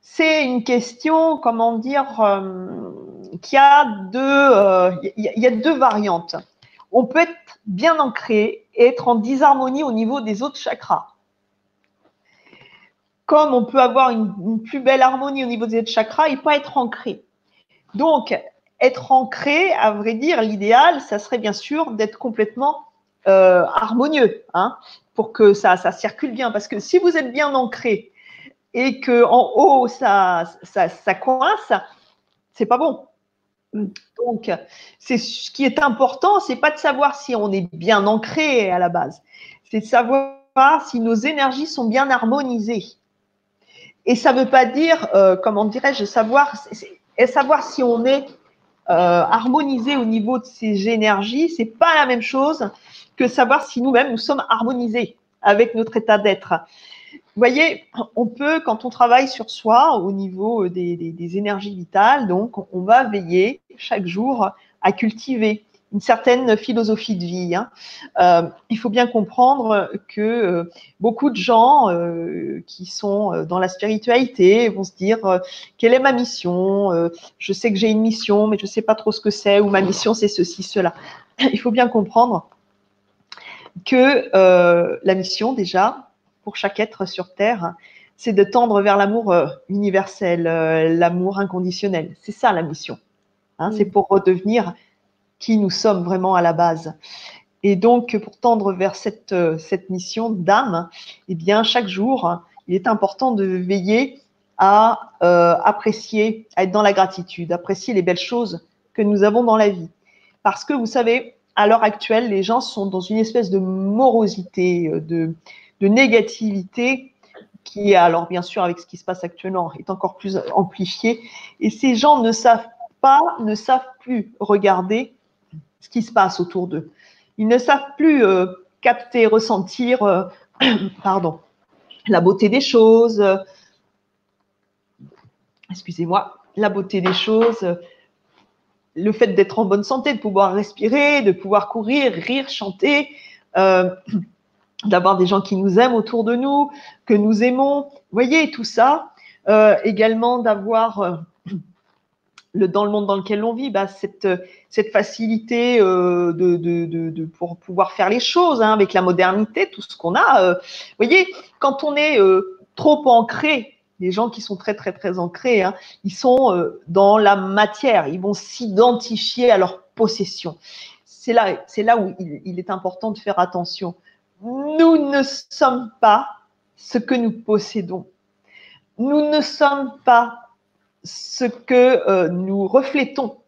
C'est une question, comment dire, euh, qui a deux, euh, y, a deux variantes. On peut être bien ancré et être en disharmonie au niveau des autres chakras. Comme on peut avoir une, une plus belle harmonie au niveau des autres chakras et pas être ancré. Donc, être ancré, à vrai dire, l'idéal, ça serait bien sûr d'être complètement euh, harmonieux, hein, pour que ça, circule bien. Parce que si vous êtes bien ancré et que en haut ça, ça, ça coince, c'est pas bon. Donc, c'est ce qui est important, c'est pas de savoir si on est bien ancré à la base, c'est de savoir si nos énergies sont bien harmonisées. Et ça ne veut pas dire, euh, comment dirais-je, savoir, savoir si on est harmonisé au niveau de ces énergies, c'est pas la même chose que savoir si nous-mêmes nous sommes harmonisés avec notre état d'être. Vous voyez, on peut, quand on travaille sur soi au niveau des énergies vitales, donc on va veiller chaque jour à cultiver une certaine philosophie de vie. Hein. Euh, il faut bien comprendre que euh, beaucoup de gens euh, qui sont dans la spiritualité vont se dire quelle est ma mission Je sais que j'ai une mission, mais je ne sais pas trop ce que c'est, ou ma mission c'est ceci, cela. Il faut bien comprendre que la mission déjà pour chaque être sur Terre, c'est de tendre vers l'amour universel, l'amour inconditionnel. C'est ça la mission. Hein. C'est pour redevenir qui nous sommes vraiment à la base. Et donc, pour tendre vers cette, euh, cette mission d'âme, eh bien, chaque jour, il est important de veiller à euh, apprécier, à être dans la gratitude, apprécier les belles choses que nous avons dans la vie. Parce que vous savez, à l'heure actuelle, les gens sont dans une espèce de morosité, euh, de, de négativité qui, alors bien sûr, avec ce qui se passe actuellement, est encore plus amplifiée. Et ces gens ne savent pas, ne savent plus regarder ce qui se passe autour d'eux. Ils ne savent plus euh, capter, ressentir, euh, pardon, la beauté des choses. excusez-moi, la beauté des choses, le fait d'être en bonne santé, de pouvoir respirer, de pouvoir courir, rire, chanter, euh, d'avoir des gens qui nous aiment autour de nous, que nous aimons. Vous voyez, tout ça. Également d'avoir, dans le monde dans lequel on vit, bah, cette, cette facilité de, de, pour pouvoir faire les choses hein, avec la modernité, tout ce qu'on a. vous voyez, quand on est trop ancré les gens qui sont très, très, très ancrés, hein, ils sont euh, dans la matière, ils vont s'identifier à leur possession. C'est là, c'est là où il, est important de faire attention. Nous ne sommes pas ce que nous possédons. Nous ne sommes pas ce que euh, nous reflétons.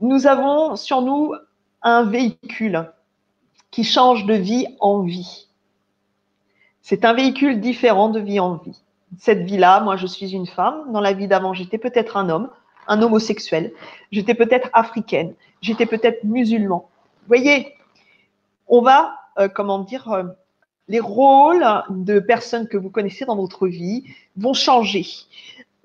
Nous avons sur nous un véhicule qui change de vie en vie. C'est un véhicule différent de vie en vie cette vie-là, moi je suis une femme, dans la vie d'avant j'étais peut-être un homme, un homosexuel, j'étais peut-être africaine, j'étais peut-être musulman. Vous voyez, on va, euh, comment dire, euh, les rôles de personnes que vous connaissez dans votre vie vont changer.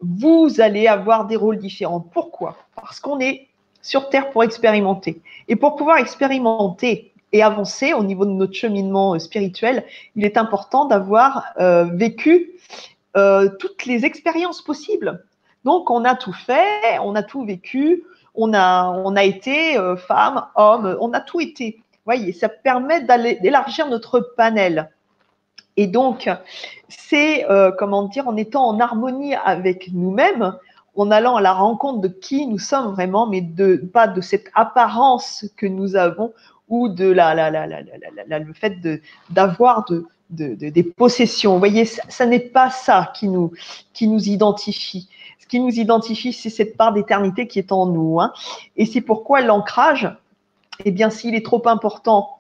Vous allez avoir des rôles différents. Pourquoi? Parce qu'on est sur Terre pour expérimenter. Et pour pouvoir expérimenter et avancer au niveau de notre cheminement euh, spirituel, il est important d'avoir vécu euh, toutes les expériences possibles. Donc, on a tout fait, on a tout vécu, on a, été euh, femme, homme, on a tout été. Vous voyez, ça permet d'élargir notre panel. Et donc, c'est, euh, comment dire, en étant en harmonie avec nous-mêmes, en allant à la rencontre de qui nous sommes vraiment, mais de, pas de cette apparence que nous avons ou de la, la, la, la le fait d'avoir de, des possessions. Vous voyez, ça, n'est pas ça qui nous, qui nous identifie. Ce qui nous identifie, c'est cette part d'éternité qui est en nous. Hein. Et c'est pourquoi l'ancrage, eh bien, s'il est trop important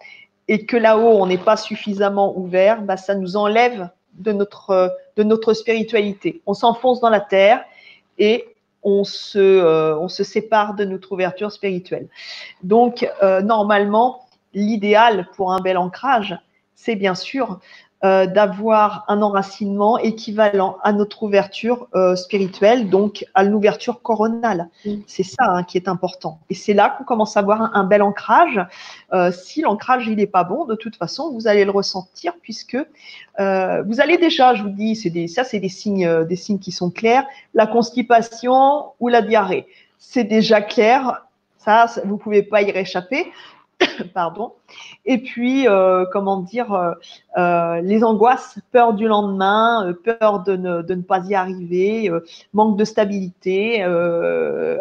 et que là-haut, on n'est pas suffisamment ouvert, bah, ça nous enlève de notre, notre spiritualité. On s'enfonce dans la terre et on se, euh, sépare de notre ouverture spirituelle. Donc, euh, normalement, l'idéal pour un bel ancrage, c'est bien sûr euh, d'avoir un enracinement équivalent à notre ouverture euh, spirituelle, donc à l'ouverture coronale. Mm. C'est ça hein, qui est important. Et c'est là qu'on commence à avoir un, bel ancrage. Euh, si l'ancrage il n'est pas bon, de toute façon, vous allez le ressentir puisque vous allez déjà, je vous dis, c'est des, ça c'est des signes, des signes qui sont clairs. La constipation ou la diarrhée, c'est déjà clair. Ça, vous pouvez pas y réchapper. pardon. Et puis, euh, comment dire, euh, euh, les angoisses, peur du lendemain, peur de ne, de ne, pas y arriver, manque de stabilité,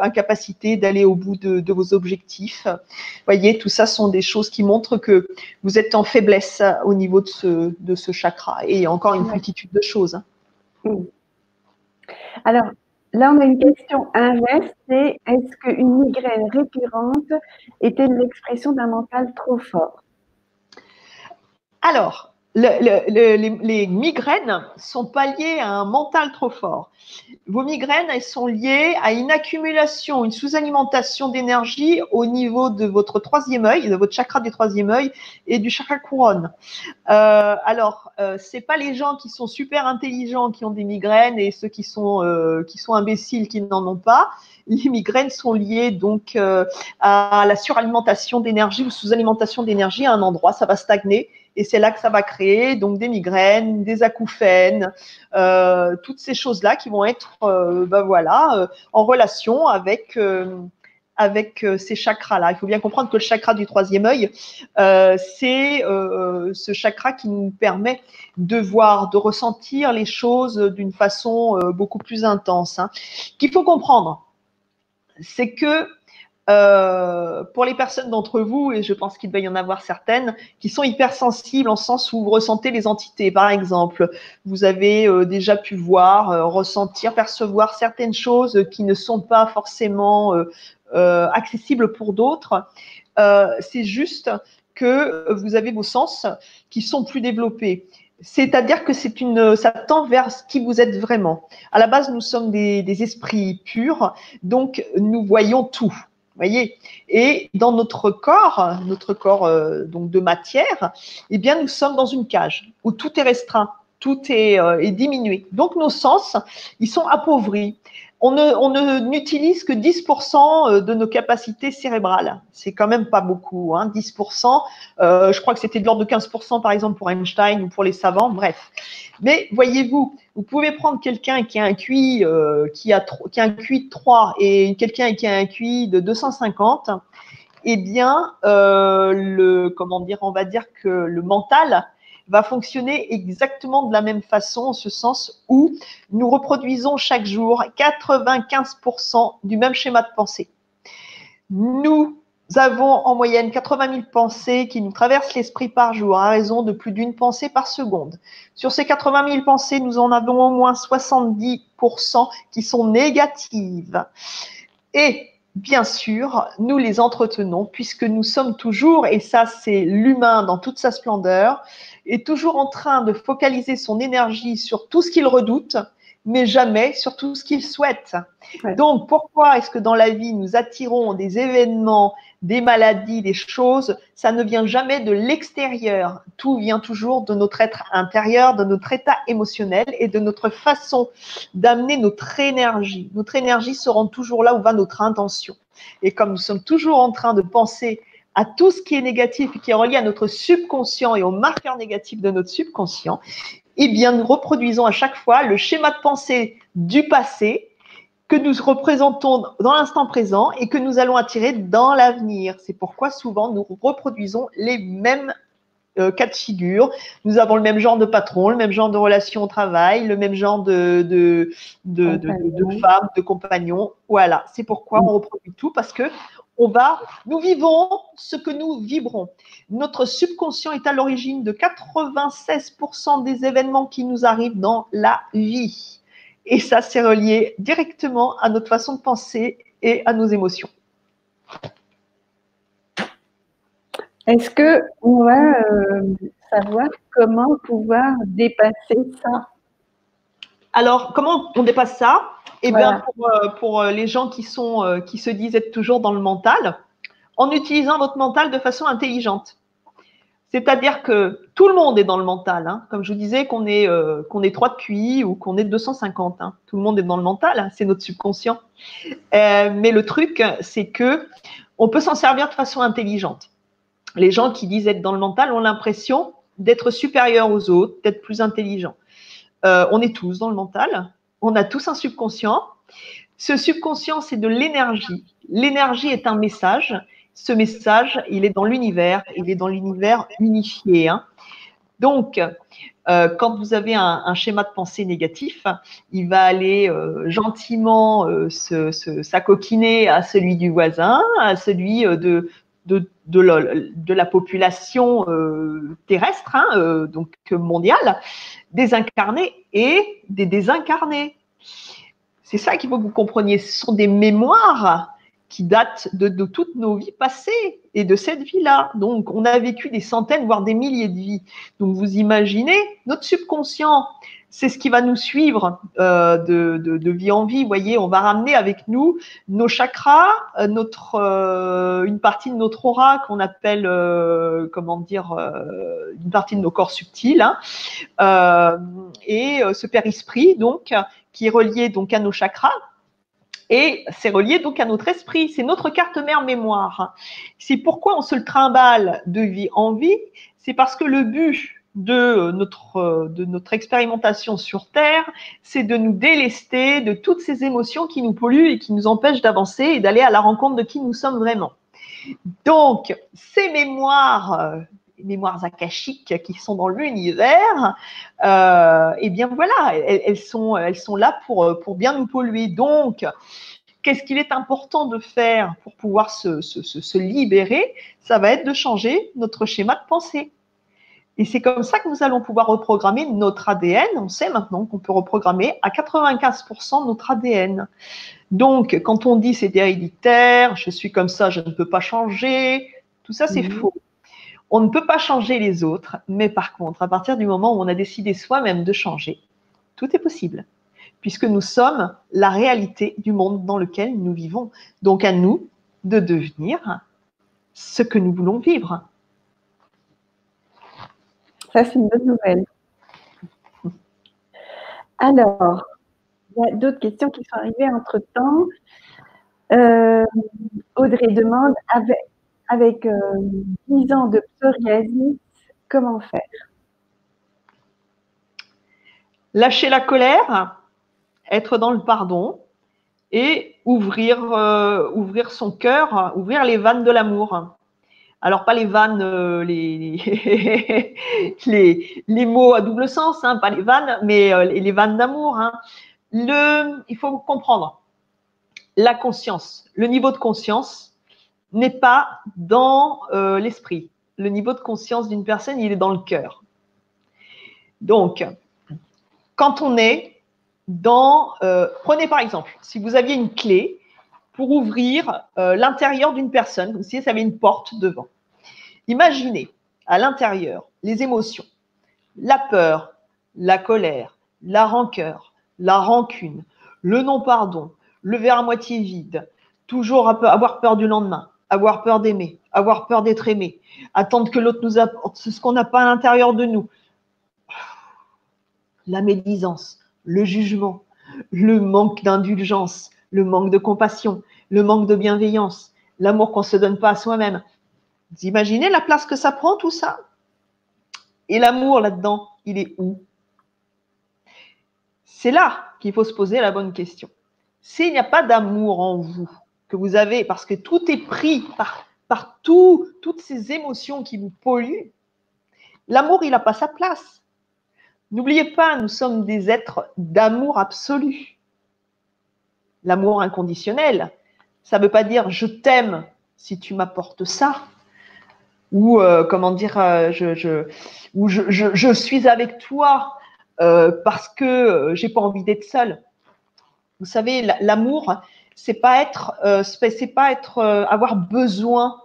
incapacité d'aller au bout de, de, vos objectifs. Vous voyez, tout ça sont des choses qui montrent que vous êtes en faiblesse au niveau de ce, de ce chakra. Et encore une multitude de choses. Hein. Alors, Là, on a une question inverse, c'est est-ce qu'une migraine récurrente était l'expression d'un mental trop fort? Alors, les, migraines sont pas liées à un mental trop fort. Vos migraines, elles sont liées à une accumulation, une sous-alimentation d'énergie au niveau de votre troisième œil, de votre chakra du troisième œil et du chakra couronne. Euh, alors, euh, c'est pas les gens qui sont super intelligents qui ont des migraines et ceux qui sont euh, qui sont imbéciles qui n'en ont pas. Les migraines sont liées donc euh, à la suralimentation d'énergie ou sous-alimentation d'énergie à un endroit, ça va stagner et c'est là que ça va créer donc des migraines, des acouphènes, euh, toutes ces choses-là qui vont être, euh, ben voilà, euh, en relation avec avec ces chakras-là. Il faut bien comprendre que le chakra du troisième œil, c'est ce chakra qui nous permet de voir, de ressentir les choses d'une façon beaucoup plus intense. Hein. Qu'il faut comprendre, c'est que euh, pour les personnes d'entre vous, et je pense qu'il va y en avoir certaines, qui sont hypersensibles en sens où vous ressentez les entités. Par exemple, vous avez euh, déjà pu voir, euh, ressentir, percevoir certaines choses qui ne sont pas forcément accessibles pour d'autres. C'est juste que vous avez vos sens qui sont plus développés. C'est-à-dire que c'est une, ça tend vers qui vous êtes vraiment. À la base, nous sommes des, des esprits purs, donc nous voyons tout voyez Et dans notre corps, notre corps euh, donc de matière, eh bien, nous sommes dans une cage où tout est restreint, tout est, euh, est diminué. Donc, nos sens, ils sont appauvris on ne, n'utilise que 10% euh, de nos capacités cérébrales. C'est quand même pas beaucoup, hein, 10%. Euh, je crois que c'était de l'ordre de 15% par exemple pour Einstein ou pour les savants, bref. Mais voyez-vous, vous pouvez prendre quelqu'un qui a un QI euh, qui, a qui a un QI de 3 et quelqu'un qui a un QI de 250. Eh bien, le comment dire, on va dire que le mental va fonctionner exactement de la même façon, en ce sens où nous reproduisons chaque jour 95% du même schéma de pensée. Nous avons en moyenne 80 000 pensées qui nous traversent l'esprit par jour à raison de plus d'une pensée par seconde. Sur ces 80 000 pensées, nous en avons au moins 70% qui sont négatives. Et bien sûr, nous les entretenons puisque nous sommes toujours, et ça c'est l'humain dans toute sa splendeur, est toujours en train de focaliser son énergie sur tout ce qu'il redoute, mais jamais sur tout ce qu'il souhaite. Donc, pourquoi est-ce que dans la vie, nous attirons des événements, des maladies, des choses Ça ne vient jamais de l'extérieur. Tout vient toujours de notre être intérieur, de notre état émotionnel et de notre façon d'amener notre énergie. Notre énergie se rend toujours là où va notre intention. Et comme nous sommes toujours en train de penser à tout ce qui est négatif et qui est relié à notre subconscient et aux marqueurs négatifs de notre subconscient, eh bien, nous reproduisons à chaque fois le schéma de pensée du passé que nous représentons dans l'instant présent et que nous allons attirer dans l'avenir. C'est pourquoi souvent nous reproduisons les mêmes euh, cas de figure. Nous avons le même genre de patron, le même genre de relation au travail, le même genre de, de, de, de, de femmes, de compagnons. Voilà, c'est pourquoi on reproduit tout parce que on va, nous vivons ce que nous vibrons. Notre subconscient est à l'origine de 96% des événements qui nous arrivent dans la vie. Et ça, c'est relié directement à notre façon de penser et à nos émotions. Est-ce que on va euh, savoir comment pouvoir dépasser ça? Alors, comment on dépasse ça? Eh bien, euh, pour, euh, les gens qui, sont, euh, qui se disent être toujours dans le mental, en utilisant votre mental de façon intelligente. C'est-à-dire que tout le monde est dans le mental. Hein. Comme je vous disais, qu'on est, qu'on est 3 de QI ou qu'on est 250. Hein. Tout le monde est dans le mental, hein. c'est notre subconscient. mais le truc, c'est que on peut s'en servir de façon intelligente. Les gens qui disent être dans le mental ont l'impression d'être supérieurs aux autres, d'être plus intelligents. on est tous dans le mental, on a tous un subconscient. Ce subconscient, c'est de l'énergie. L'énergie est un message. Ce message, il est dans l'univers, il est dans l'univers unifié. Hein. Donc, euh, quand vous avez un, schéma de pensée négatif, il va aller euh, gentiment euh, s'acoquiner à celui du voisin, à celui de, de, de, la, population terrestre, hein, donc mondiale, des incarnés et des désincarnés. C'est ça qu'il faut que vous compreniez. Ce sont des mémoires qui datent de, de, toutes nos vies passées et de cette vie-là. Donc, on a vécu des centaines, voire des milliers de vies. Donc, vous imaginez, notre subconscient, c'est ce qui va nous suivre euh, de, de, vie en vie. Vous voyez, on va ramener avec nous nos chakras, euh, notre, euh, une partie de notre aura qu'on appelle, comment dire, une partie de nos corps subtils, hein, et ce père esprit, donc, qui est relié donc à nos chakras. Et c'est relié donc à notre esprit, c'est notre carte mère mémoire. C'est pourquoi on se le trimballe de vie en vie, c'est parce que le but de notre, de notre expérimentation sur Terre, c'est de nous délester de toutes ces émotions qui nous polluent et qui nous empêchent d'avancer et d'aller à la rencontre de qui nous sommes vraiment. Donc, ces mémoires, mémoires akashiques qui sont dans l'univers, euh, eh bien voilà, elles, sont, elles sont là pour, pour bien nous polluer. Donc, qu'est-ce qu'il est important de faire pour pouvoir se, se libérer? Ça va être de changer notre schéma de pensée. Et c'est comme ça que nous allons pouvoir reprogrammer notre ADN. On sait maintenant qu'on peut reprogrammer à 95% notre ADN. Donc, quand on dit c'est héréditaire, je suis comme ça, je ne peux pas changer, tout ça c'est mhm. faux. On ne peut pas changer les autres, mais par contre, à partir du moment où on a décidé soi-même de changer, tout est possible, puisque nous sommes la réalité du monde dans lequel nous vivons. Donc à nous de devenir ce que nous voulons vivre. Ça, c'est une bonne nouvelle. Alors, il y a d'autres questions qui sont arrivées entre-temps. Euh, Audrey demande, avec, avec 10 euh, ans de psoriasis, comment faire? Lâcher la colère, être dans le pardon et ouvrir, euh, ouvrir son cœur, ouvrir les vannes de l'amour. Alors, pas les vannes, euh, les, les, mots à double sens, hein, pas les vannes, mais euh, les vannes d'amour. Hein. Le, il faut comprendre la conscience. Le niveau de conscience n'est pas dans euh, l'esprit. Le niveau de conscience d'une personne, il est dans le cœur. Donc, quand on est dans... prenez par exemple, si vous aviez une clé pour ouvrir euh, l'intérieur d'une personne, comme si ça avait une porte devant. Imaginez à l'intérieur les émotions, la peur, la colère, la rancœur, la rancune, le non-pardon, le verre à moitié vide, toujours avoir peur du lendemain, avoir peur d'aimer, avoir peur d'être aimé, attendre que l'autre nous apporte ce qu'on n'a pas à l'intérieur de nous. La médisance, le jugement, le manque d'indulgence, le manque de compassion, le manque de bienveillance, l'amour qu'on ne se donne pas à soi-même. Vous imaginez la place que ça prend tout ça? Et l'amour là-dedans, il est où? C'est là qu'il faut se poser la bonne question. S'il n'y a pas d'amour en vous, que vous avez, parce que tout est pris par, par toutes ces émotions qui vous polluent, l'amour, il n'a pas sa place. N'oubliez pas, nous sommes des êtres d'amour absolu l'amour inconditionnel. Ça ne veut pas dire je t'aime si tu m'apportes ça. Ou euh, comment dire, euh, je, je, ou je, je, suis avec toi euh, parce que j'ai pas envie d'être seule. Vous savez, l'amour, c'est pas être, c'est pas être, avoir besoin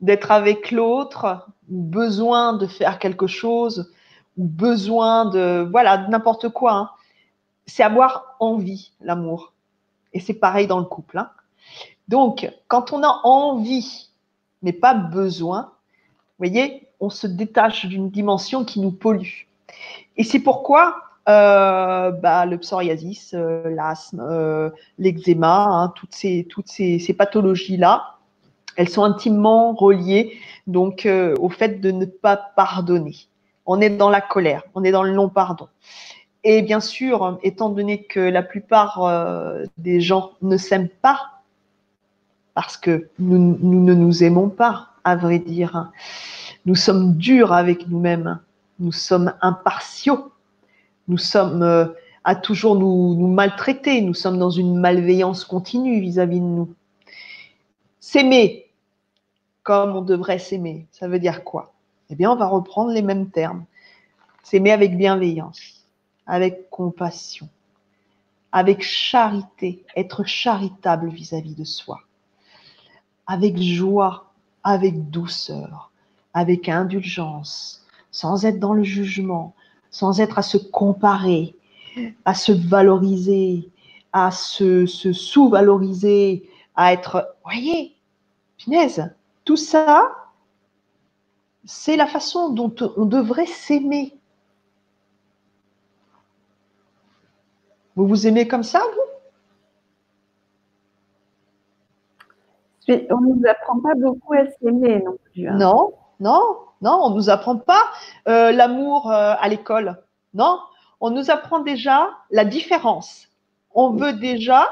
d'être avec l'autre, ou besoin de faire quelque chose, ou besoin de, voilà, n'importe quoi. Hein c'est avoir envie, l'amour. Et c'est pareil dans le couple. Hein. Donc, quand on a envie, mais pas besoin, vous voyez, on se détache d'une dimension qui nous pollue. Et c'est pourquoi euh, bah, le psoriasis, euh, l'asthme, euh, l'eczéma, hein, toutes ces, pathologies-là, elles sont intimement reliées donc au fait de ne pas pardonner. On est dans la colère, on est dans le non-pardon. Et bien sûr, étant donné que la plupart des gens ne s'aiment pas, parce que nous, ne nous aimons pas, à vrai dire, nous sommes durs avec nous-mêmes, nous sommes impartiaux, nous sommes euh, à toujours nous, maltraiter, nous sommes dans une malveillance continue vis-à-vis -vis de nous. S'aimer comme on devrait s'aimer, ça veut dire quoi? Eh bien, on va reprendre les mêmes termes. S'aimer avec bienveillance avec compassion, avec charité, être charitable vis-à-vis de soi, avec joie, avec douceur, avec indulgence, sans être dans le jugement, sans être à se comparer, à se valoriser, à se, sous-valoriser, à être, voyez, punaise, tout ça, c'est la façon dont on devrait s'aimer. Vous vous aimez comme ça, vous? On ne nous apprend pas beaucoup à s'aimer non plus. Hein. Non, non, non, on ne nous apprend pas euh, l'amour euh, à l'école. Non, on nous apprend déjà la différence. On veut déjà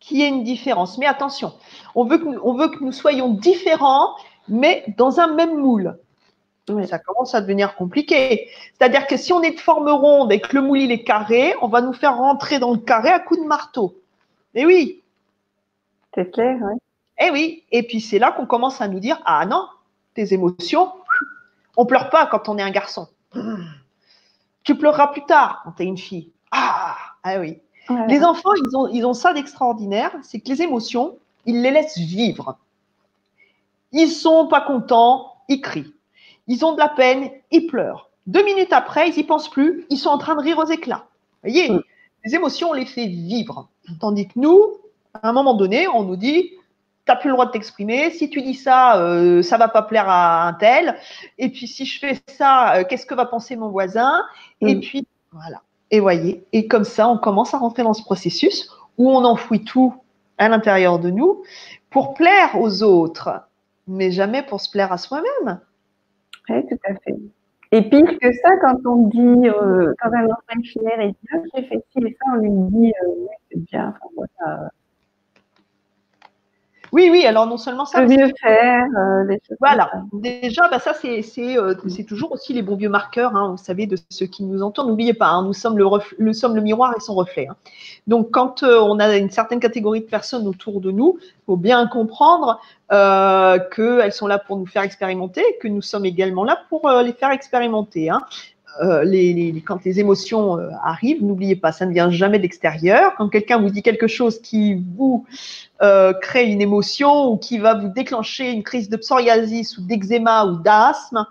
qu'il y ait une différence. Mais attention, on veut que, on veut que nous soyons différents, mais dans un même moule. Ça commence à devenir compliqué. C'est-à-dire que si on est de forme ronde et que le moule est carré, on va nous faire rentrer dans le carré à coups de marteau. Mais oui. C'est clair, oui. Eh oui. Et puis c'est là qu'on commence à nous dire ah non, tes émotions, on pleure pas quand on est un garçon. Tu pleureras plus tard quand tu es une fille. Ah, ah oui. Les enfants, ils ont, ils ont ça d'extraordinaire, c'est que les émotions, ils les laissent vivre. Ils sont pas contents, ils crient. Ils ont de la peine, ils pleurent. Deux minutes après, ils y pensent plus, ils sont en train de rire aux éclats. Vous voyez, mm. les émotions, on les fait vivre. Tandis que nous, à un moment donné, on nous dit, tu n'as plus le droit de t'exprimer. Si tu dis ça, euh, ça va pas plaire à un tel. Et puis si je fais ça, euh, qu'est-ce que va penser mon voisin? Et mm. puis voilà. Et voyez, et comme ça, on commence à rentrer dans ce processus où on enfouit tout à l'intérieur de nous pour plaire aux autres, mais jamais pour se plaire à soi-même. Oui, tout à fait. Et pire que ça, quand on dit, euh, quand un enfant est dit, ah, j'ai fait ci et ça, on lui dit, euh, oui, c'est bien, enfin, voilà, oui, oui, alors non seulement ça. mieux faire, euh, Voilà, déjà, bah, ça, euh, c'est toujours aussi les bons vieux marqueurs, hein, vous savez, de ceux qui nous entourent. N'oubliez pas, hein, nous, sommes le nous sommes le miroir et son reflet. Hein. Donc, quand euh, on a une certaine catégorie de personnes autour de nous, il faut bien comprendre qu'elles sont là pour nous faire expérimenter, que nous sommes également là pour les faire expérimenter. Euh, les, quand les émotions euh, arrivent, n'oubliez pas, ça ne vient jamais d'extérieur. Quand quelqu'un vous dit quelque chose qui vous euh, crée une émotion ou qui va vous déclencher une crise de psoriasis ou d'eczéma ou d'asthme,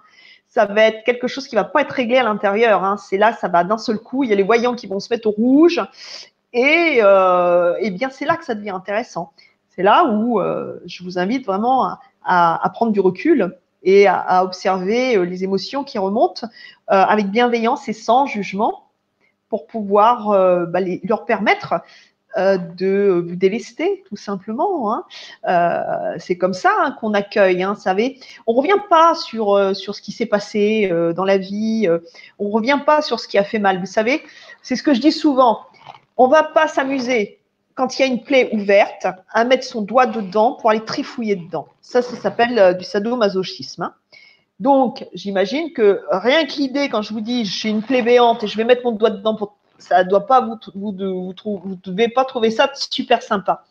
ça va être quelque chose qui va pas être réglé à l'intérieur. Hein. C'est là, ça va d'un seul coup. Il y a les voyants qui vont se mettre au rouge, et, et bien c'est là que ça devient intéressant. C'est là où je vous invite vraiment à, prendre du recul et à, observer euh, les émotions qui remontent euh, avec bienveillance et sans jugement pour pouvoir euh, bah, leur permettre de vous délester, tout simplement. Hein. c'est comme ça hein, qu'on accueille. Hein, savez, on revient pas sur sur ce qui s'est passé dans la vie. on revient pas sur ce qui a fait mal. Vous savez, c'est ce que je dis souvent. On va pas s'amuser quand il y a une plaie ouverte, à mettre son doigt dedans pour aller trifouiller dedans. Ça, ça s'appelle euh, du sadomasochisme. Hein. Donc, j'imagine que rien que l'idée, quand je vous dis j'ai une plaie béante et je vais mettre mon doigt dedans, pour, ça doit pas vous, vous, devez pas trouver ça super sympa.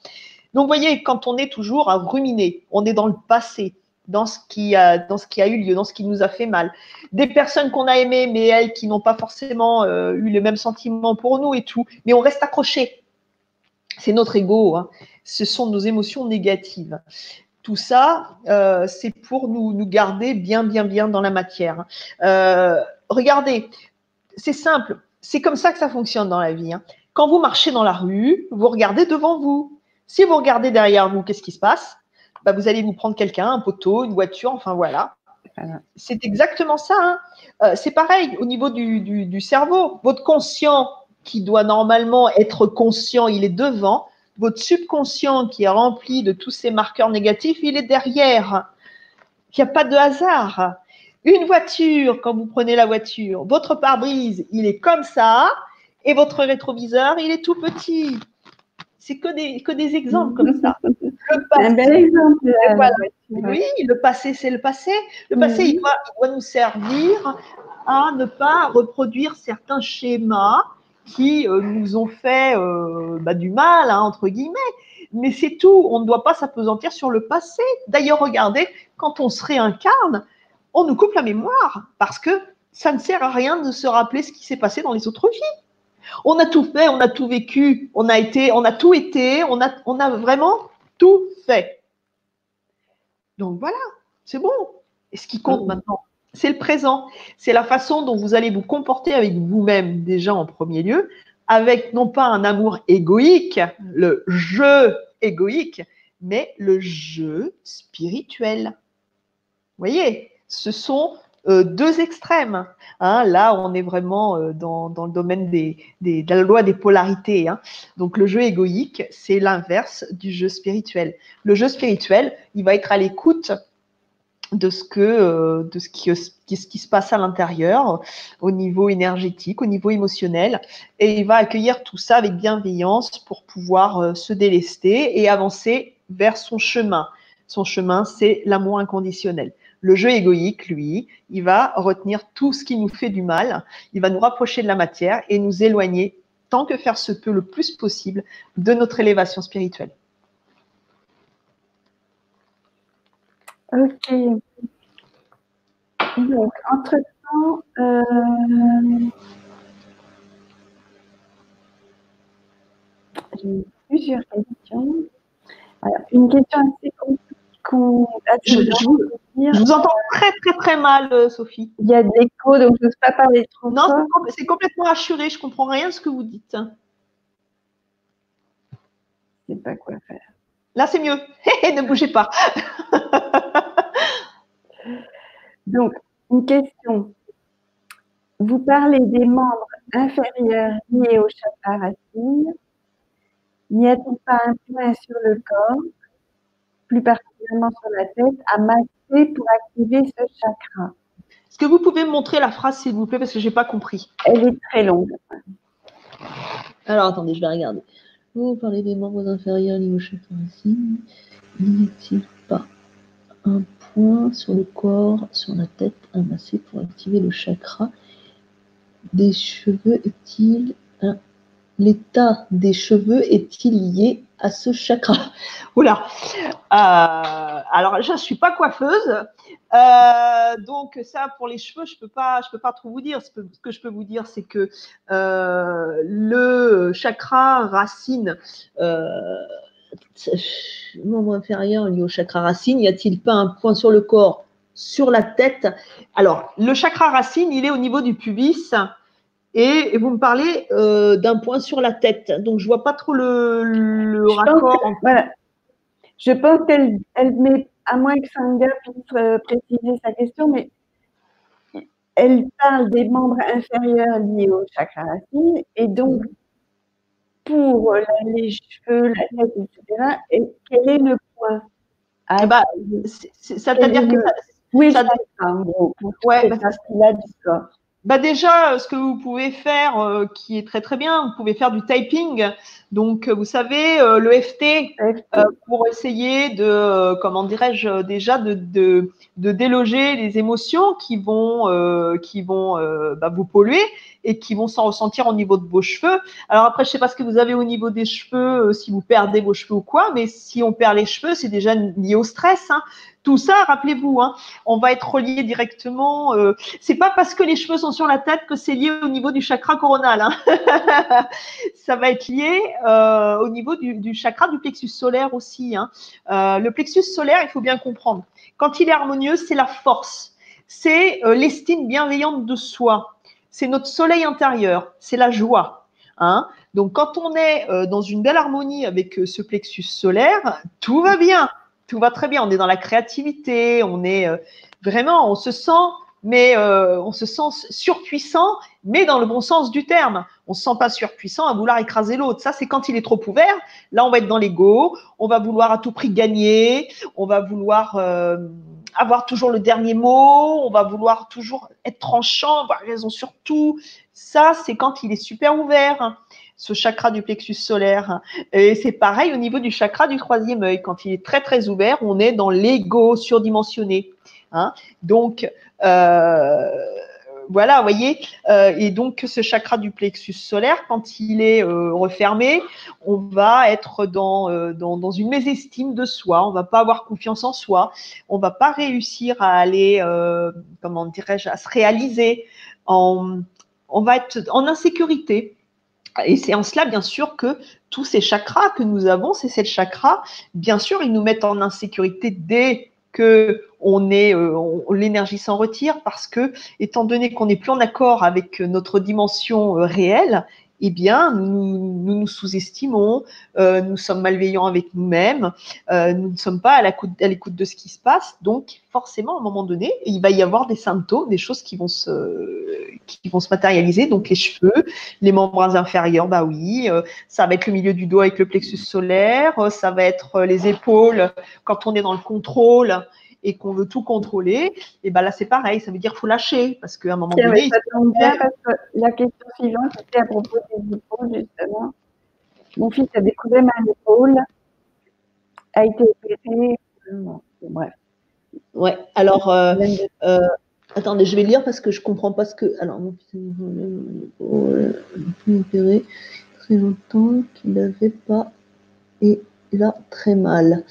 Donc, vous voyez, quand on est toujours à ruminer, on est dans le passé, dans ce qui a, dans ce qui a eu lieu, dans ce qui nous a fait mal. Des personnes qu'on a aimées, mais elles qui n'ont pas forcément euh, eu les mêmes sentiments pour nous et tout, mais on reste accroché c'est notre ego, hein. ce sont nos émotions négatives. Tout ça, euh, c'est pour nous, nous garder bien, bien, bien dans la matière. Euh, regardez, c'est simple, c'est comme ça que ça fonctionne dans la vie. Hein. Quand vous marchez dans la rue, vous regardez devant vous. Si vous regardez derrière vous, qu'est-ce qui se passe? Bah, Vous allez vous prendre quelqu'un, un poteau, une voiture, enfin voilà. C'est exactement ça. Hein. Euh, c'est pareil au niveau du, du cerveau. Votre conscient, qui doit normalement être conscient, il est devant. Votre subconscient qui est rempli de tous ces marqueurs négatifs, il est derrière. Il n'y a pas de hasard. Une voiture, quand vous prenez la voiture, votre pare-brise, il est comme ça, et votre rétroviseur, il est tout petit. C'est que des, que des exemples comme ça. Le passé, Un bel exemple. Oui, le passé, c'est le passé. Le passé, il, doit, il doit nous servir à ne pas reproduire certains schémas qui euh, nous ont fait euh, bah, du mal, hein, entre guillemets. Mais c'est tout. On ne doit pas s'apesantir sur le passé. D'ailleurs, regardez, quand on se réincarne, on nous coupe la mémoire parce que ça ne sert à rien de se rappeler ce qui s'est passé dans les autres vies. On a tout fait, on a tout vécu, on a été, on a tout été, on a, on a vraiment tout fait. Donc voilà, c'est bon. Et ce qui compte maintenant, c'est le présent. C'est la façon dont vous allez vous comporter avec vous-même déjà en premier lieu, avec non pas un amour égoïque, le jeu égoïque, mais le jeu spirituel. Vous voyez, ce sont euh, deux extrêmes. Hein. Là, on est vraiment euh, dans, le domaine de la loi des polarités. Hein. Donc, le jeu égoïque, c'est l'inverse du jeu spirituel. Le jeu spirituel, il va être à l'écoute de ce que euh, qui, ce qui se passe à l'intérieur au niveau énergétique, au niveau émotionnel et il va accueillir tout ça avec bienveillance pour pouvoir se délester et avancer vers son chemin. Son chemin, c'est l'amour inconditionnel. Le jeu égoïque, lui, il va retenir tout ce qui nous fait du mal, il va nous rapprocher de la matière et nous éloigner tant que faire se peut le plus possible de notre élévation spirituelle. Ok. Donc, entre-temps, euh, j'ai plusieurs questions. une question assez compliquée. Je, vous entends très, très, très mal, euh, Sophie. Il y a de l'écho, donc je ne pas parler trop Non, c'est complètement assuré. Je ne comprends rien de ce que vous dites. Je ne sais pas quoi faire. Là, c'est mieux. ne bougez pas. Donc, une question. Vous parlez des membres inférieurs liés au chakra racine. N'y a-t-il pas un point sur le corps, plus particulièrement sur la tête, à masser pour activer ce chakra Est-ce que vous pouvez me montrer la phrase, s'il vous plaît, parce que je n'ai pas compris Elle est très longue. Alors, attendez, je vais regarder. Vous parlez des membres inférieurs liés au chakra racine. N'y a-t-il pas un point sur le corps, sur la tête, à masser pour activer le chakra? Des cheveux est-il l'état des cheveux est-il lié à ce chakra? Oula. Euh, Alors, je ne suis pas coiffeuse, euh, donc ça pour les cheveux, je peux pas, peux pas trop vous dire. Ce que je peux vous dire, c'est que euh, le chakra racine, membre inférieur lié au chakra racine, y a-t-il pas un point sur le corps, sur la tête? Alors, le chakra racine, il est au niveau du pubis et, vous me parlez euh, d'un point sur la tête. Donc, je vois pas trop le, raccord. Je pense qu'elle elle met, à moins que Sangha puisse euh, préciser sa question, mais elle parle des membres inférieurs liés au chakra racine. Et donc, pour les cheveux, la tête, etc., et quel est le point ah, bah, C'est-à-dire que. oui, ça, en gros, pour ouais, bah, là du corps. Bah déjà, ce que vous pouvez faire, euh, qui est très très bien, vous pouvez faire du typing. Donc, vous savez, euh, le FT, euh, pour essayer de, comment dirais-je, déjà de, de, de, déloger les émotions qui vont, qui vont bah, vous polluer et qui vont s'en ressentir au niveau de vos cheveux. Alors après, je sais pas ce que vous avez au niveau des cheveux, si vous perdez vos cheveux ou quoi, mais si on perd les cheveux, c'est déjà lié au stress. Hein. Tout ça, rappelez-vous, hein, on va être relié directement. Euh, c'est pas parce que les cheveux sont sur la tête que c'est lié au niveau du chakra coronal. Hein. ça va être lié euh, au niveau du, chakra du plexus solaire aussi. Hein. Euh, le plexus solaire, il faut bien comprendre. Quand il est harmonieux, c'est la force, c'est euh, l'estime bienveillante de soi, c'est notre soleil intérieur, c'est la joie. Donc, quand on est dans une belle harmonie avec ce plexus solaire, tout va bien tout va très bien. On est dans la créativité, on est euh, vraiment, on se sent, mais euh, on se sent surpuissant, mais dans le bon sens du terme. On se sent pas surpuissant à vouloir écraser l'autre. Ça, c'est quand il est trop ouvert. Là, on va être dans l'ego. On va vouloir à tout prix gagner. On va vouloir euh, avoir toujours le dernier mot. On va vouloir toujours être tranchant, avoir raison sur tout. Ça, c'est quand il est super ouvert ce chakra du plexus solaire. Et c'est pareil au niveau du chakra du troisième œil. Quand il est très très ouvert, on est dans l'ego surdimensionné. Hein. donc, euh, voilà, vous voyez. Euh, et donc, ce chakra du plexus solaire, quand il est euh, refermé, on va être dans, dans, une mésestime de soi. On va pas avoir confiance en soi. On va pas réussir à aller, comment dirais-je, à se réaliser. On va être en insécurité. Et c'est en cela, bien sûr, que tous ces chakras que nous avons, ces sept chakras, bien sûr, ils nous mettent en insécurité dès que euh, l'énergie s'en retire parce que, étant donné qu'on n'est plus en accord avec notre dimension euh, réelle, eh bien, nous nous, sous-estimons, euh, nous sommes malveillants avec nous-mêmes, euh, nous ne sommes pas à l'écoute de ce qui se passe. Donc, forcément, à un moment donné, il va y avoir des symptômes, des choses qui vont se, qui vont se matérialiser. Donc, les cheveux, les membres inférieurs, bah oui, euh, ça va être le milieu du dos avec le plexus solaire, ça va être les épaules quand on est dans le contrôle et qu'on veut tout contrôler, et ben là c'est pareil, ça veut dire qu'il faut lâcher parce qu'à un moment donné. ça tombe bien parce que la question suivante était à propos des épaules justement. Mon fils a découvert ma épaule, a été opéré. bref. Ouais, alors. Euh, euh, Attendez, je vais lire parce que je ne comprends pas ce que. Alors, mon opéré très longtemps qu'il n'avait pas et là très mal.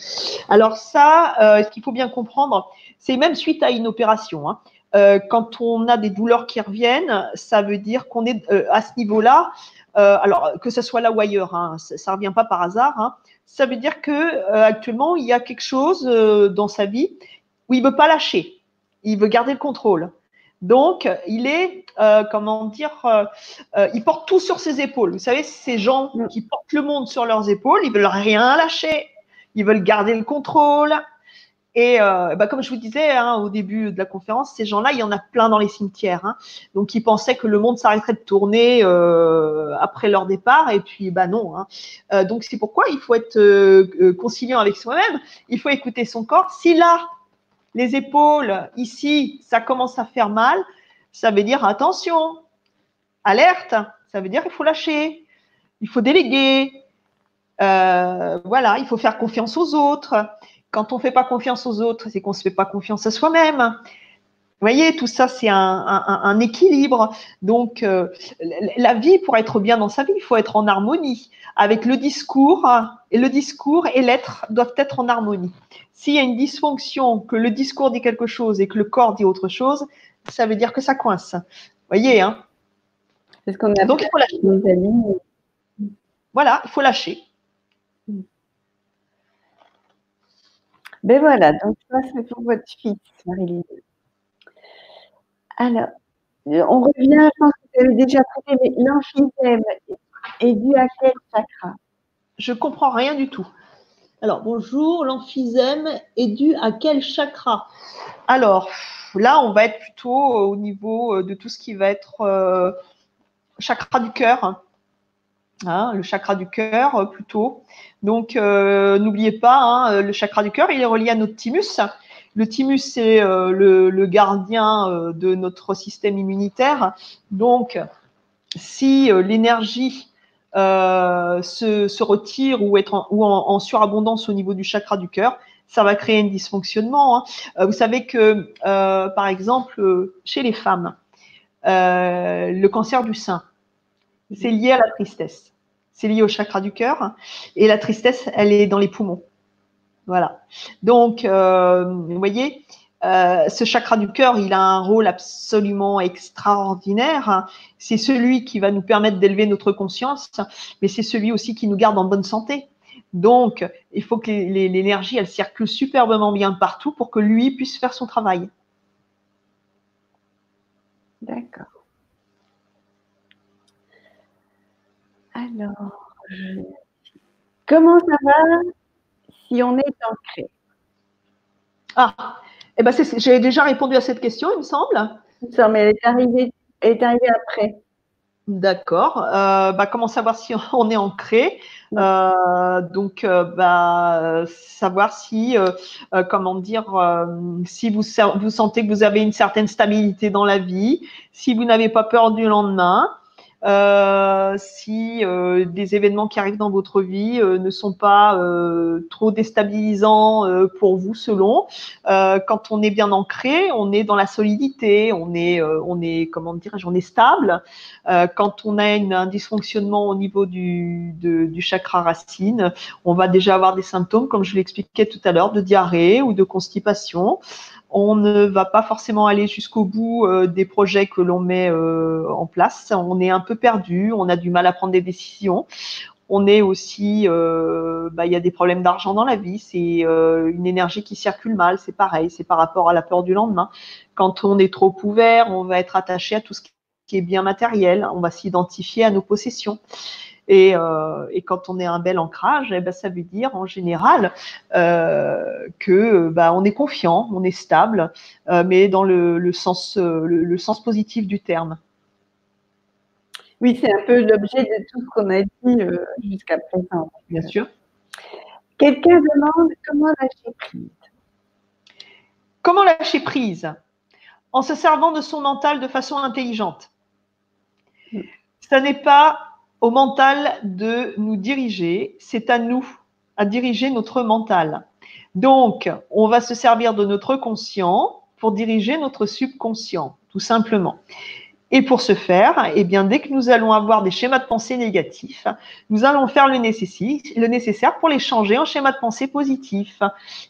Alors ça, euh, ce qu'il faut bien comprendre, c'est même suite à une opération. Hein. Euh, quand on a des douleurs qui reviennent, ça veut dire qu'on est euh, à ce niveau-là. alors que ce soit là ou ailleurs, hein, ça ne revient pas par hasard. Hein. ça veut dire que actuellement il y a quelque chose dans sa vie où il veut pas lâcher il veut garder le contrôle. Donc, il est, euh, comment dire, euh, euh, il porte tout sur ses épaules. Vous savez, ces gens mm. qui portent le monde sur leurs épaules, ils veulent rien lâcher, ils veulent garder le contrôle. Et bah, comme je vous disais hein, au début de la conférence, ces gens-là, il y en a plein dans les cimetières. Hein. Donc, ils pensaient que le monde s'arrêterait de tourner après leur départ, et puis bah non. Hein. donc, c'est pourquoi il faut être conciliant avec soi-même. Il faut écouter son corps. Si là, les épaules, ici, ça commence à faire mal, ça veut dire attention, alerte, ça veut dire qu'il faut lâcher, il faut déléguer, euh, voilà, il faut faire confiance aux autres. Quand on ne fait pas confiance aux autres, c'est qu'on ne se fait pas confiance à soi-même. Vous voyez, tout ça, c'est un, équilibre. Donc, euh, la vie, pour être bien dans sa vie, il faut être en harmonie avec le discours. Et le discours et l'être doivent être en harmonie. S'il y a une dysfonction, que le discours dit quelque chose et que le corps dit autre chose, ça veut dire que ça coince. Vous voyez, hein C'est ce qu'on a Donc, il faut lâcher. Voilà, il faut lâcher. Ben voilà, donc ça c'est pour votre fils, Marie-Lise. Alors, on revient, je pense que vous avez déjà traité, mais l'emphysème est dû à quel chakra? Je comprends rien du tout. Alors, bonjour, l'emphysème est dû à quel chakra? Alors, là, on va être plutôt au niveau euh, de tout ce qui va être euh, chakra du cœur. Hein, le chakra du cœur euh, plutôt. Donc, n'oubliez pas, hein, le chakra du cœur, il est relié à notre thymus. Le thymus, c'est le, gardien de notre système immunitaire. Donc, si l'énergie euh, se, retire ou en, surabondance au niveau du chakra du cœur, ça va créer un dysfonctionnement. Hein. Euh, vous savez que, euh, par exemple, chez les femmes, le cancer du sein, c'est lié à la tristesse. C'est lié au chakra du cœur. Et la tristesse, elle est dans les poumons. Voilà. Donc, vous voyez, euh, ce chakra du cœur, il a un rôle absolument extraordinaire. C'est celui qui va nous permettre d'élever notre conscience, mais c'est celui aussi qui nous garde en bonne santé. Donc, il faut que l'énergie, elle circule superbement bien partout pour que lui puisse faire son travail. D'accord. Alors, comment ça va? Si on est ancré Ah, eh ben, j'ai déjà répondu à cette question, il me semble. Ça, mais elle est arrivée, est arrivée après. D'accord. Euh, bah, comment savoir si on est ancré? Euh, Donc, euh, bah, savoir si, comment dire, si vous, vous sentez que vous avez une certaine stabilité dans la vie, si vous n'avez pas peur du lendemain, si euh, des événements qui arrivent dans votre vie euh, ne sont pas euh, trop déstabilisants pour vous selon. quand on est bien ancré, on est dans la solidité, on est, on est comment dirais-je, on est stable. quand on a un dysfonctionnement au niveau du, du chakra racine, on va déjà avoir des symptômes, comme je l'expliquais tout à l'heure, de diarrhée ou de constipation on ne va pas forcément aller jusqu'au bout euh, des projets que l'on met euh, en place. On est un peu perdu, on a du mal à prendre des décisions. On est aussi, euh, bah, il y a des problèmes d'argent dans la vie, c'est une énergie qui circule mal, c'est pareil, c'est par rapport à la peur du lendemain. Quand on est trop ouvert, on va être attaché à tout ce qui est bien matériel, on va s'identifier à nos possessions. Euh, et, quand on est un bel ancrage, eh ben, ça veut dire en général euh, que bah, on est confiant, on est stable, euh, mais dans le, sens, le, sens positif du terme. Oui, c'est un peu l'objet de tout ce qu'on a dit jusqu'à présent. Bien sûr. Quelqu'un demande comment lâcher prise. Comment lâcher prise? En se servant de son mental de façon intelligente. Hmm. Ça n'est pas au mental de nous diriger, c'est à nous à diriger notre mental. Donc, on va se servir de notre conscient pour diriger notre subconscient, tout simplement. Et pour ce faire, eh bien, dès que nous allons avoir des schémas de pensée négatifs, nous allons faire le nécessaire, pour les changer en schémas de pensée positifs.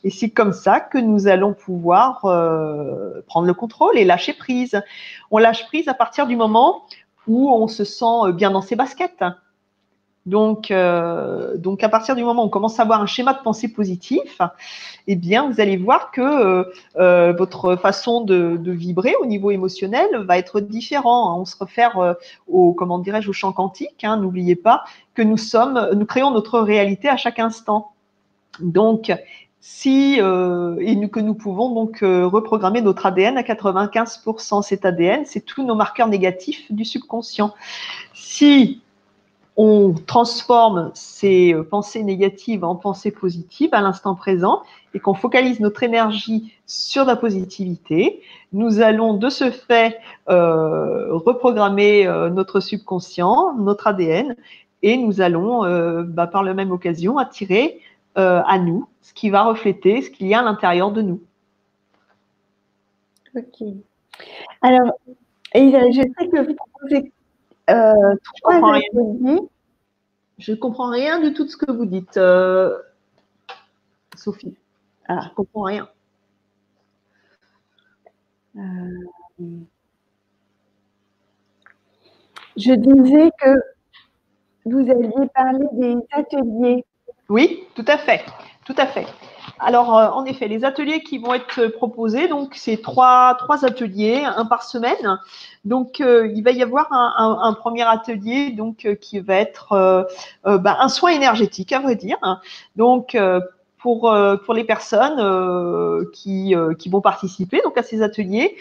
Et c'est comme ça que nous allons pouvoir euh, prendre le contrôle et lâcher prise. On lâche prise à partir du moment où on se sent bien dans ses baskets. Donc, euh, donc, à partir du moment où on commence à avoir un schéma de pensée positif, eh bien, vous allez voir que euh, euh, votre façon de, vibrer au niveau émotionnel va être différent. On se réfère au, comment dirais-je, au champ quantique. Hein, n'oubliez pas que nous sommes, nous créons notre réalité à chaque instant. Donc, si et que nous pouvons donc reprogrammer notre ADN à 95%. Cet ADN, c'est tous nos marqueurs négatifs du subconscient. Si on transforme ces euh, pensées négatives en pensées positives à l'instant présent et qu'on focalise notre énergie sur la positivité, nous allons de ce fait euh, reprogrammer euh, notre subconscient, notre ADN, et nous allons, bah, par la même occasion, attirer à nous ce qui va refléter ce qu'il y a à l'intérieur de nous. Ok. Alors, je sais que vous proposez euh, je ne comprends rien de tout ce que vous dites, euh, Sophie. Ah. Je ne comprends rien. Euh, je disais que vous alliez parler des ateliers. Oui, tout à fait. Tout à fait. Alors, euh, en effet, les ateliers qui vont être proposés, donc c'est trois, trois ateliers, un par semaine. Donc, euh, il va y avoir un, premier atelier donc euh, qui va être bah, un soin énergétique, à vrai dire. Donc, pour, euh, pour les personnes euh, qui, euh, qui vont participer donc à ces ateliers.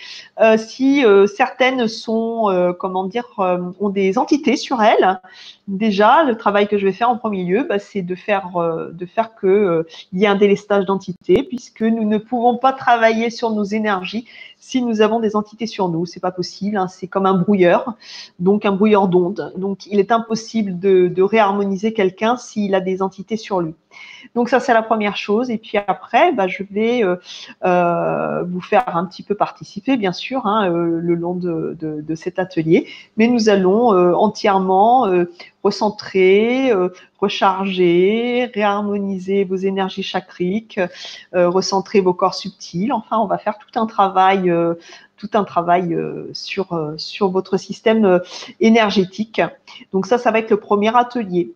si certaines sont, comment dire, ont des entités sur elles, déjà le travail que je vais faire en premier lieu, bah, c'est de faire, de faire que il y ait un délestage d'entités, puisque nous ne pouvons pas travailler sur nos énergies si nous avons des entités sur nous. C'est pas possible. Hein, c'est comme un brouilleur, donc un brouilleur d'ondes. Donc, il est impossible de, réharmoniser quelqu'un s'il a des entités sur lui. Donc ça, c'est la première chose. Et puis après, bah, je vais euh, euh, vous faire un petit peu participer, bien sûr, hein, euh, le long de, cet atelier. Mais nous allons entièrement recentrer, recharger, réharmoniser vos énergies chakriques, recentrer vos corps subtils. Enfin, on va faire tout un travail tout un travail sur, sur votre système énergétique. Donc ça, ça va être le premier atelier.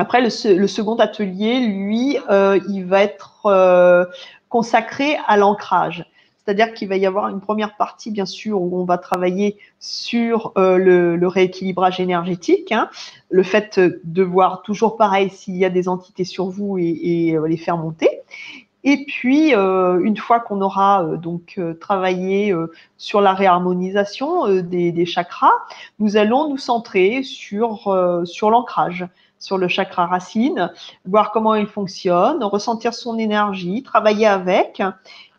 Après, le, second atelier, lui, euh, il va être euh, consacré à l'ancrage. C'est-à-dire qu'il va y avoir une première partie, bien sûr, où on va travailler sur euh, le, rééquilibrage énergétique, hein. le fait de voir toujours pareil s'il y a des entités sur vous et, les faire monter. Et puis, une fois qu'on aura donc travaillé sur la réharmonisation des, des, chakras, nous allons nous centrer sur, sur l'ancrage sur le chakra racine, voir comment il fonctionne, ressentir son énergie, travailler avec.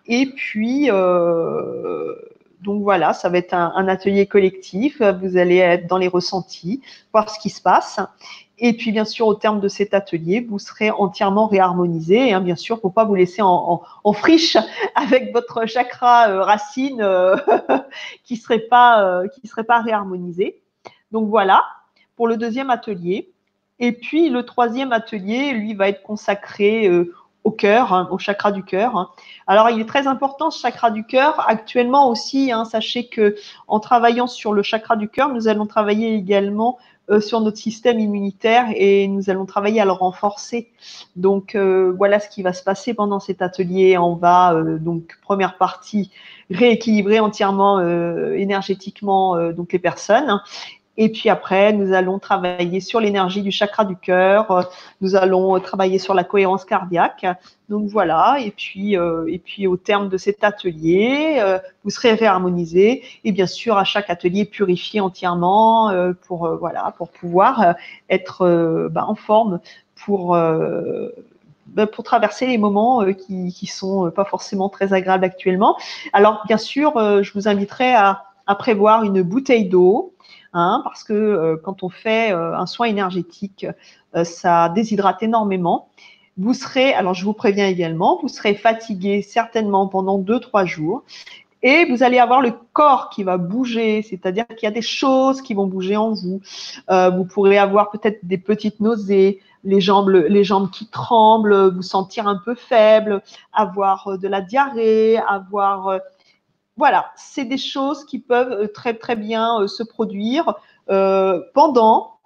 Et puis, euh, donc voilà, ça va être un, atelier collectif. Vous allez être dans les ressentis, voir ce qui se passe. Et puis, bien sûr, au terme de cet atelier, vous serez entièrement réharmonisé. Hein, bien sûr, pour pas vous laisser en, friche avec votre chakra euh, racine euh, qui serait pas qui serait pas réharmonisé. Donc voilà pour le deuxième atelier. Et puis le troisième atelier, lui, va être consacré au cœur, hein, au chakra du cœur. Alors, il est très important ce chakra du cœur. Actuellement aussi, hein, sachez que en travaillant sur le chakra du cœur, nous allons travailler également euh, sur notre système immunitaire et nous allons travailler à le renforcer. Donc, euh, voilà ce qui va se passer pendant cet atelier. On va donc première partie rééquilibrer entièrement énergétiquement donc les personnes et puis après, nous allons travailler sur l'énergie du chakra du cœur. Nous allons travailler sur la cohérence cardiaque. Donc voilà. Et puis, euh, et puis au terme de cet atelier, euh, vous serez réharmonisé et bien sûr à chaque atelier purifié entièrement euh, pour voilà pour pouvoir être bah, en forme pour bah, pour traverser les moments qui qui sont pas forcément très agréables actuellement. Alors bien sûr, je vous inviterai à, à prévoir une bouteille d'eau Hein, parce que euh, quand on fait euh, un soin énergétique, euh, ça déshydrate énormément. Vous serez, alors je vous préviens également, vous serez fatigué certainement pendant 2-3 jours. Et vous allez avoir le corps qui va bouger, c'est-à-dire qu'il y a des choses qui vont bouger en vous. Euh, vous pourrez avoir peut-être des petites nausées, les jambes, les jambes qui tremblent, vous sentir un peu faible, avoir de la diarrhée, avoir voilà, c'est des choses qui peuvent très très bien se produire pendant,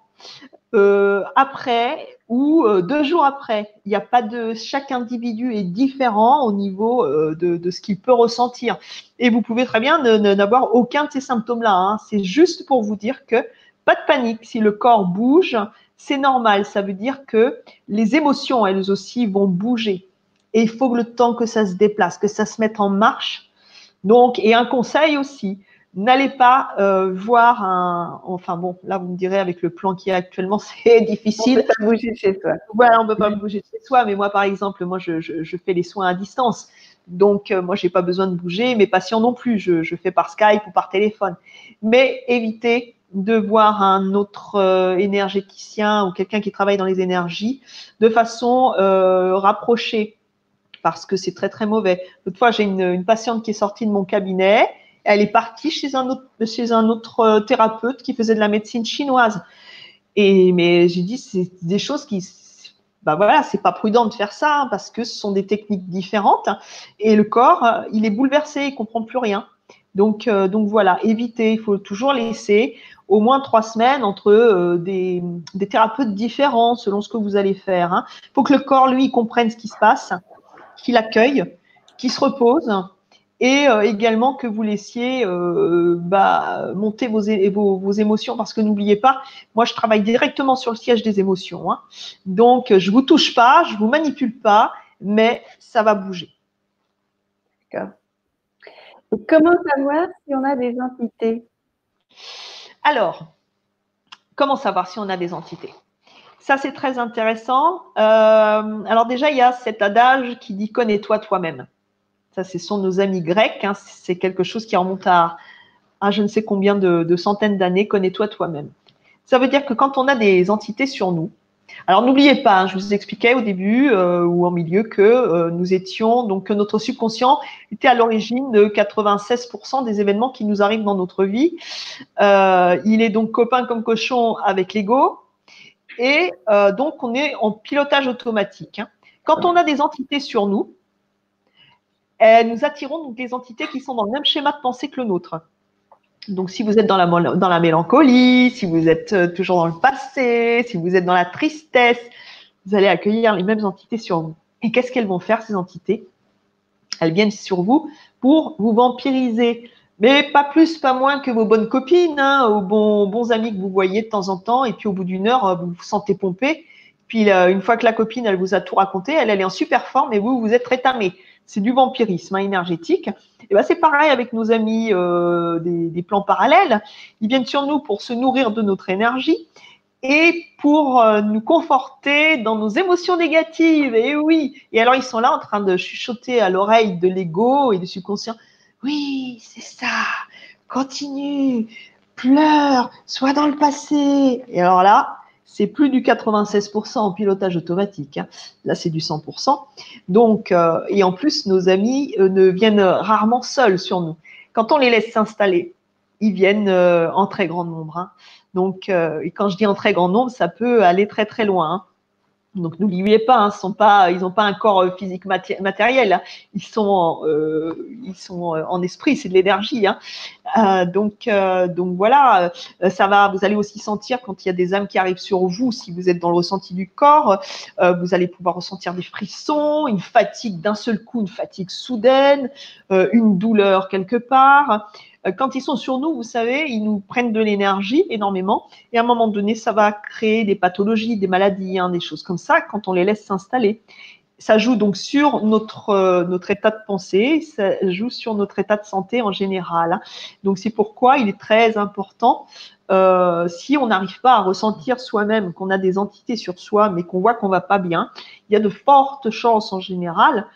après ou euh, deux jours après. Il n'y a pas de chaque individu est différent au niveau euh, de, ce qu'il peut ressentir. Et vous pouvez très bien n'avoir aucun de ces symptômes-là. Hein. C'est juste pour vous dire que pas de panique. Si le corps bouge, c'est normal. Ça veut dire que les émotions, elles aussi, vont bouger. Et il faut le temps que ça se déplace, que ça se mette en marche. Donc, et un conseil aussi, N'allez pas euh, voir un. Enfin bon, là vous me direz avec le plan qui est actuellement, c'est difficile. On peut pas bouger de chez soi. Voilà, on peut pas bouger de chez soi. Mais moi, par exemple, moi je, je, fais les soins à distance. Donc euh, moi, j'ai pas besoin de bouger. Mes patients non plus. Je, je, fais par Skype ou par téléphone. Mais évitez de voir un autre euh, énergéticien ou quelqu'un qui travaille dans les énergies de façon rapprochée parce que c'est très très mauvais. L'autre fois, j'ai une, patiente qui est sortie de mon cabinet elle est partie chez un autre, euh, thérapeute qui faisait de la médecine chinoise. Et mais j'ai dit c'est des choses qui bah voilà, c'est pas prudent de faire ça parce que ce sont des techniques différentes et le corps, euh, il est bouleversé, il comprend plus rien. Donc, euh, donc voilà, éviter, il faut toujours laisser au moins trois semaines entre des, des, thérapeutes différents selon ce que vous allez faire. Il hein. faut que le corps, lui, comprenne ce qui se passe, qu'il accueille, qu'il se repose et euh, également que vous laissiez euh, bah, monter vos, vos, vos, émotions parce que n'oubliez pas, moi je travaille directement sur le siège des émotions. Hein. Donc je vous touche pas, je vous manipule pas, mais ça va bouger. D'accord. Comment savoir si on a des entités? Alors, comment savoir si on a des entités? Ça, c'est très intéressant. Euh, alors déjà, il y a cet adage qui dit connais-toi toi-même. Ça, ce sont nos amis grecs. Hein. C'est quelque chose qui remonte à, je ne sais combien de, centaines d'années. Connais-toi toi-même. Ça veut dire que quand on a des entités sur nous, alors n'oubliez pas, hein, je vous expliquais au début euh, ou en milieu que euh, nous étions donc que notre subconscient était à l'origine de 96% des événements qui nous arrivent dans notre vie. Il est donc copain comme cochon avec l'ego et donc on est en pilotage automatique. Hein. Quand on a des entités sur nous, nous attirons donc des entités qui sont dans le même schéma de pensée que le nôtre. Donc, si vous êtes dans la, dans la mélancolie, si vous êtes euh, toujours dans le passé, si vous êtes dans la tristesse, vous allez accueillir les mêmes entités sur vous. Et qu'est-ce qu'elles vont faire, ces entités? Elles viennent sur vous pour vous vampiriser. Mais pas plus, pas moins que vos bonnes copines, hein, aux bons, amis que vous voyez de temps en temps. Et puis, au bout d'une heure, vous vous sentez pompé. Puis, euh, une fois que la copine, elle vous a tout raconté, elle, est en super forme et vous, vous êtes rétamé c'est du vampirisme hein, énergétique. Et ben c'est pareil avec nos amis euh, des, plans parallèles. Ils viennent sur nous pour se nourrir de notre énergie et pour euh, nous conforter dans nos émotions négatives. Et oui. Et alors ils sont là en train de chuchoter à l'oreille de l'ego et du subconscient. Oui, c'est ça. Continue, pleure, sois dans le passé. Et alors là, c'est plus du 96% en pilotage automatique. Hein. Là, c'est du 100%. Donc, euh, et en plus, nos amis euh, ne viennent rarement seuls sur nous. Quand on les laisse s'installer, ils viennent euh, en très grand nombre. Hein. Donc, quand je dis en très grand nombre, ça peut aller très très loin. Hein. Donc n'oubliez pas, hein, pas, ils n'ont pas un corps euh, physique matériel, hein. ils sont, euh, euh, en esprit, c'est de l'énergie. Hein. donc, donc voilà, ça va. Vous allez aussi sentir quand il y a des âmes qui arrivent sur vous, si vous êtes dans le ressenti du corps, vous allez pouvoir ressentir des frissons, une fatigue d'un seul coup, une fatigue soudaine, une douleur quelque part. Euh, quand ils sont sur nous, vous savez, ils nous prennent de l'énergie énormément. Et à un moment donné, ça va créer des pathologies, des maladies, hein, des choses comme ça quand on les laisse s'installer. Ça joue donc sur notre, euh, notre état de pensée, ça joue sur notre état de santé en général. Hein. Donc c'est pourquoi il est très important, euh, si on n'arrive pas à ressentir soi-même qu'on a des entités sur soi, mais qu'on voit qu'on va pas bien, il y a de fortes chances en général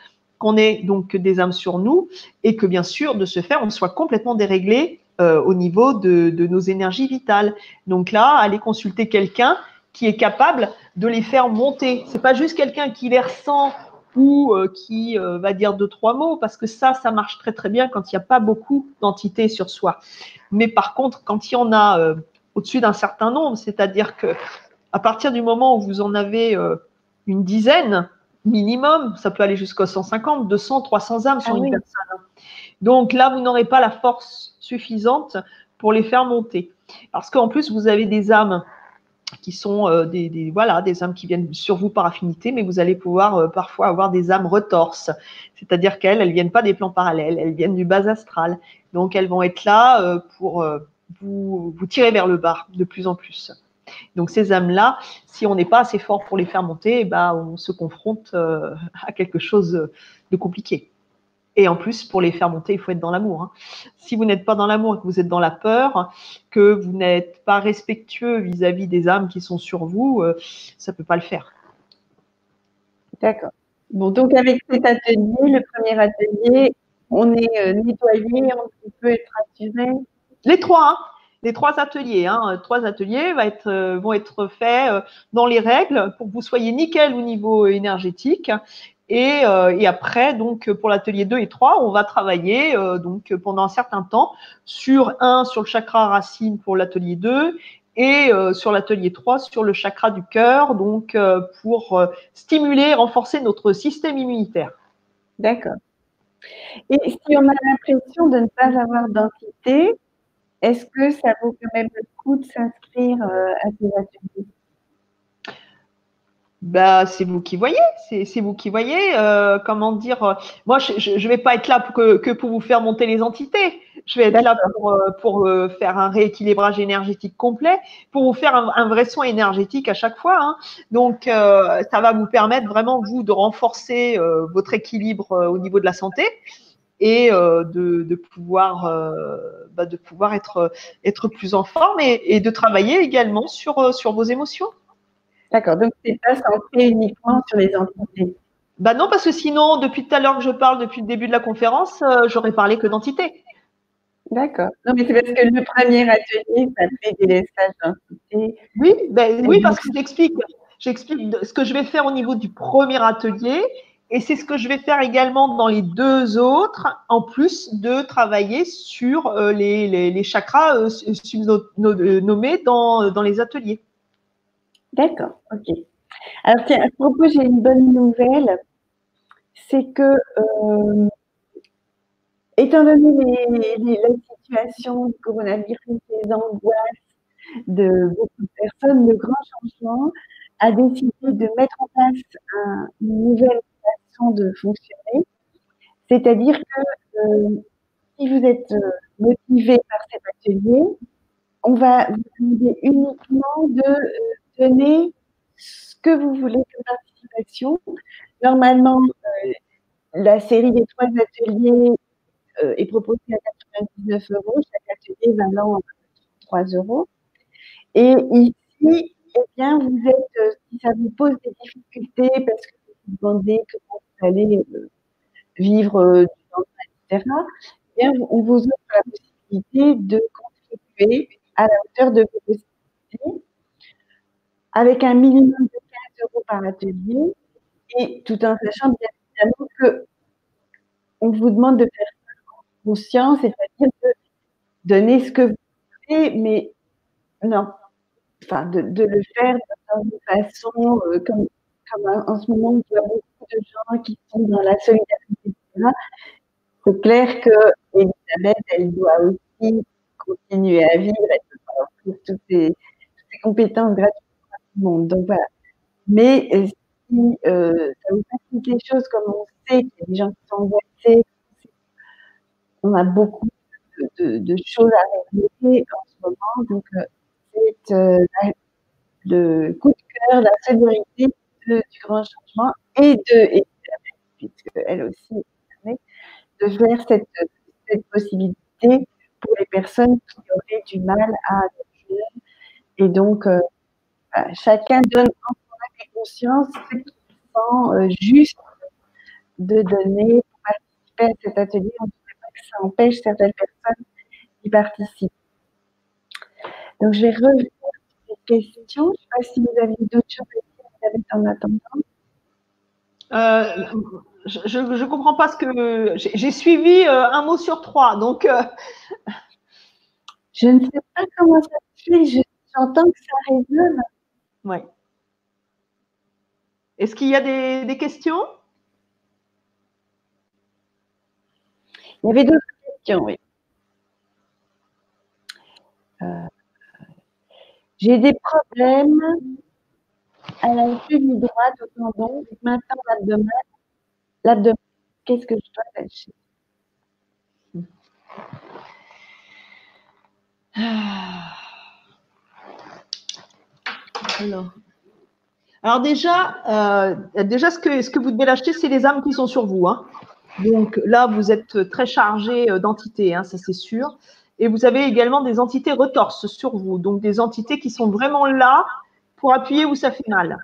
qu'on ait donc des âmes sur nous et que bien sûr, de ce faire, on soit complètement déréglé euh, au niveau de, nos énergies vitales. Donc là, aller consulter quelqu'un qui est capable de les faire monter. C'est pas juste quelqu'un qui les ressent ou qui va dire deux, trois mots, parce que ça, ça marche très très bien quand il n'y a pas beaucoup d'entités sur soi. Mais par contre, quand il y en a au-dessus d'un certain nombre, c'est-à-dire que à partir du moment où vous en avez une dizaine minimum, ça peut aller jusqu'à 150, 200, 300 âmes sur ah une personne. Donc là, vous n'aurez pas la force suffisante pour les faire monter. Parce qu'en plus, vous avez des âmes qui sont euh, des, voilà, des âmes qui viennent sur vous par affinité, mais vous allez pouvoir euh, parfois avoir des âmes retorses. C'est-à-dire qu'elles, elles viennent pas des plans parallèles, elles viennent du bas astral. Donc elles vont être là euh, pour vous, vous tirer vers le bas de plus en plus. Donc ces âmes-là, si on n'est pas assez fort pour les faire monter, bah, on se confronte à quelque chose de compliqué. Et en plus, pour les faire monter, il faut être dans l'amour. Hein. Si vous n'êtes pas dans l'amour et que vous êtes dans la peur, que vous n'êtes pas respectueux vis-à-vis des âmes qui sont sur vous, euh, ça ne peut pas le faire. D'accord. Bon, donc avec cet atelier, le premier atelier, on est euh, nettoyé, on peut être assuré. Les trois, hein. Les trois ateliers, hein. trois ateliers euh, vont être faits dans les règles pour que vous soyez nickel au niveau énergétique euh, et, après, donc pour l'atelier 2 et 3, on va travailler euh, donc pendant un certain temps sur un sur le chakra racine pour l'atelier 2 et euh, sur l'atelier 3 sur le chakra du cœur, donc pour stimuler et renforcer notre système immunitaire. D'accord. Et si on a l'impression de ne pas avoir d'entité, est-ce que ça vaut quand même le coup de s'inscrire à ces ateliers? Bah, c'est vous qui voyez, c'est vous qui voyez. Euh, comment dire euh, Moi, je ne vais pas être là pour que, que, pour vous faire monter les entités. Je vais être là pour, euh, pour faire un rééquilibrage énergétique complet, pour vous faire un, vrai soin énergétique à chaque fois. Hein. Donc, ça va vous permettre vraiment vous de renforcer votre équilibre au niveau de la santé et de, de, pouvoir bah, de pouvoir être être plus en forme et, et de travailler également sur sur vos émotions. D'accord, donc c'est pas centré uniquement sur les entités. Bah non, parce que sinon, depuis tout à l'heure que je parle, depuis le début de la conférence, euh, j'aurais parlé que d'entités. D'accord. Non, mais c'est parce que le premier atelier, ça fait des laissages d'entités. Oui, ben, oui, parce que j'explique, j'explique ce que je vais faire au niveau du premier atelier, et c'est ce que je vais faire également dans les deux autres, en plus de travailler sur euh, les, les, chakras euh, nommés dans, dans les ateliers. D'accord, ok. Alors tiens, à ce propos, j'ai une bonne nouvelle. C'est que, euh, étant donné les, la situation du coronavirus, les angoisses de beaucoup de personnes, le grand changement a décidé de mettre en place une nouvelle de fonctionner. C'est-à-dire que euh, si vous êtes euh, motivé par cet atelier, on va vous demander uniquement de Donnez ce que vous voulez comme participation. Normalement, euh, la série des trois ateliers euh, est proposée à 99 euros, chaque atelier valant 3 euros. Et ici, eh bien, vous êtes, euh, si ça vous pose des difficultés parce que demandez comment vous allez vivre du temps, etc., eh bien, on vous offre la possibilité de contribuer à la hauteur de vos possibilités avec un minimum de 15 euros par atelier et tout en sachant bien évidemment que on vous demande de faire conscience, c'est-à-dire de donner ce que vous voulez, mais non, enfin de, de le faire d'une façon euh, comme, comme en ce moment il y a beaucoup de gens qui sont dans la solidarité. C'est clair que Elisabeth, elle doit aussi continuer à vivre, elle pas offrir toutes ses, toutes ses compétences gratuites donc voilà. Mais euh, si euh, ça vous facilite les choses, comme on sait qu'il y a des gens qui sont angoissés, on a beaucoup de, choses à régler en ce moment. Donc, euh, c'est le coup de cœur, la solidarité du grand changement et de, puisque elle aussi de faire cette, possibilité pour les personnes qui auraient du mal à. Et donc, chacun donne en et conscience ce qu'il sent euh, juste de donner pour participer à cet atelier. On ne pas que ça empêche certaines personnes d'y participer. Donc, je vais revenir sur les questions. Je ne sais pas si vous avez d'autres choses en attendant. euh, je ne comprends pas ce que. J'ai suivi euh, un mot sur trois, donc. Euh, je ne sais pas comment ça se fait, j'entends que ça résonne. Oui. Est-ce qu'il y a des, questions? Il y avait d'autres questions, oui. J'ai des problèmes à la cheville droite au tendon, maintenant l'abdomen. L'abdomen, qu'est-ce que je dois lâcher? Ah. Alors. Alors déjà, euh, déjà ce que, ce que vous devez lâcher, c'est les âmes qui sont sur vous. Hein. Donc là, vous êtes très chargé euh, d'entités, hein, ça c'est sûr. Et vous avez également des entités retorses sur vous, donc des entités qui sont vraiment là pour appuyer où ça fait mal.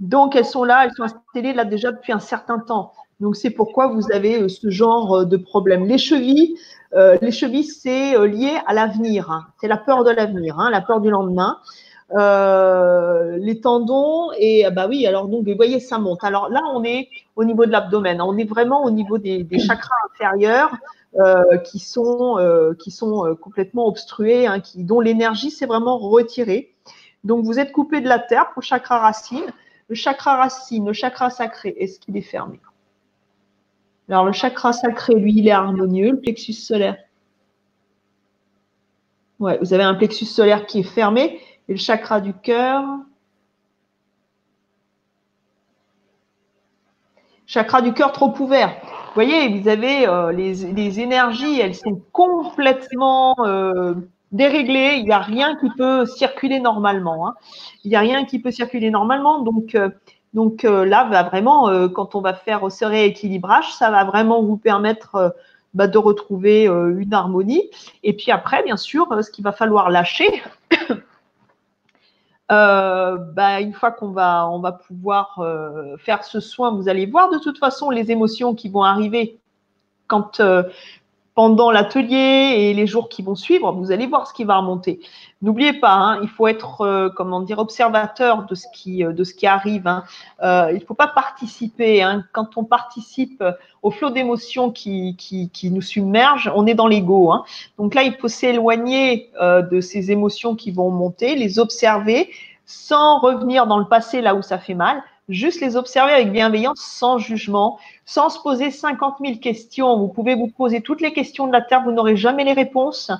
Donc, elles sont là, elles sont installées là déjà depuis un certain temps. Donc, c'est pourquoi vous avez euh, ce genre euh, de problème. Les chevilles, euh, les chevilles, c'est lié à l'avenir. Hein. C'est la peur de l'avenir, hein, la peur du lendemain. les tendons et bah oui alors donc vous voyez ça monte alors là on est au niveau de l'abdomen on est vraiment au niveau des, chakras inférieurs qui sont qui sont complètement obstrués hein, dont l'énergie s'est vraiment retirée donc, vous êtes coupé de la terre pour chakra racine. Le chakra racine, le chakra sacré, est-ce qu'il est fermé? Alors, le chakra sacré, lui, il est harmonieux. Le plexus solaire. Ouais, vous avez un plexus solaire qui est fermé. Et le chakra du cœur. Chakra du cœur trop ouvert. Vous voyez, vous avez euh, les, énergies, elles sont complètement euh, déréglé, il n'y a rien qui peut circuler normalement. Hein. Il n'y a rien qui peut circuler normalement. Donc, euh, euh, là, vraiment, euh, quand on va faire ce rééquilibrage, ça va vraiment vous permettre bah, de retrouver une harmonie. Et puis après, bien sûr, ce qu'il va falloir lâcher, bah, une fois qu'on va, on va pouvoir faire ce soin, vous allez voir de toute façon les émotions qui vont arriver quand pendant l'atelier et les jours qui vont suivre, vous allez voir ce qui va remonter. N'oubliez pas, hein, il faut être, euh, comment dire, observateur de ce qui, euh, de ce qui arrive. Hein. Euh, il ne faut pas participer. Hein. Quand on participe au flot d'émotions qui, qui, qui, nous submerge, on est dans l'ego. Hein. Donc là, il faut s'éloigner de ces émotions qui vont monter, les observer sans revenir dans le passé là où ça fait mal, juste les observer avec bienveillance, sans jugement, sans se poser 50 000 questions. Vous pouvez vous poser toutes les questions de la Terre, vous n'aurez jamais les réponses.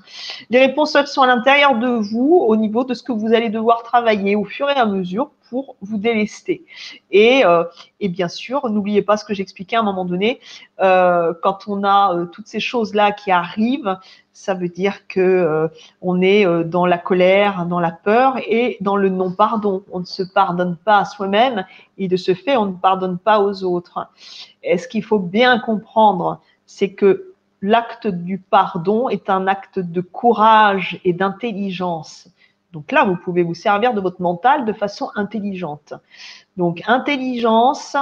Les réponses, sont à l'intérieur de vous, au niveau de ce que vous allez devoir travailler au fur et à mesure pour vous délester. Et, euh, et bien sûr, n'oubliez pas ce que j'expliquais à un moment donné, euh, quand on a euh, toutes ces choses-là qui arrivent, ça veut dire que on est dans la colère, dans la peur et dans le non-pardon. On ne se pardonne pas à soi-même et de ce fait, on ne pardonne pas aux autres. Et ce qu'il faut bien comprendre, c'est que l'acte du pardon est un acte de courage et d'intelligence. Donc là, vous pouvez vous servir de votre mental de façon intelligente. Donc intelligence,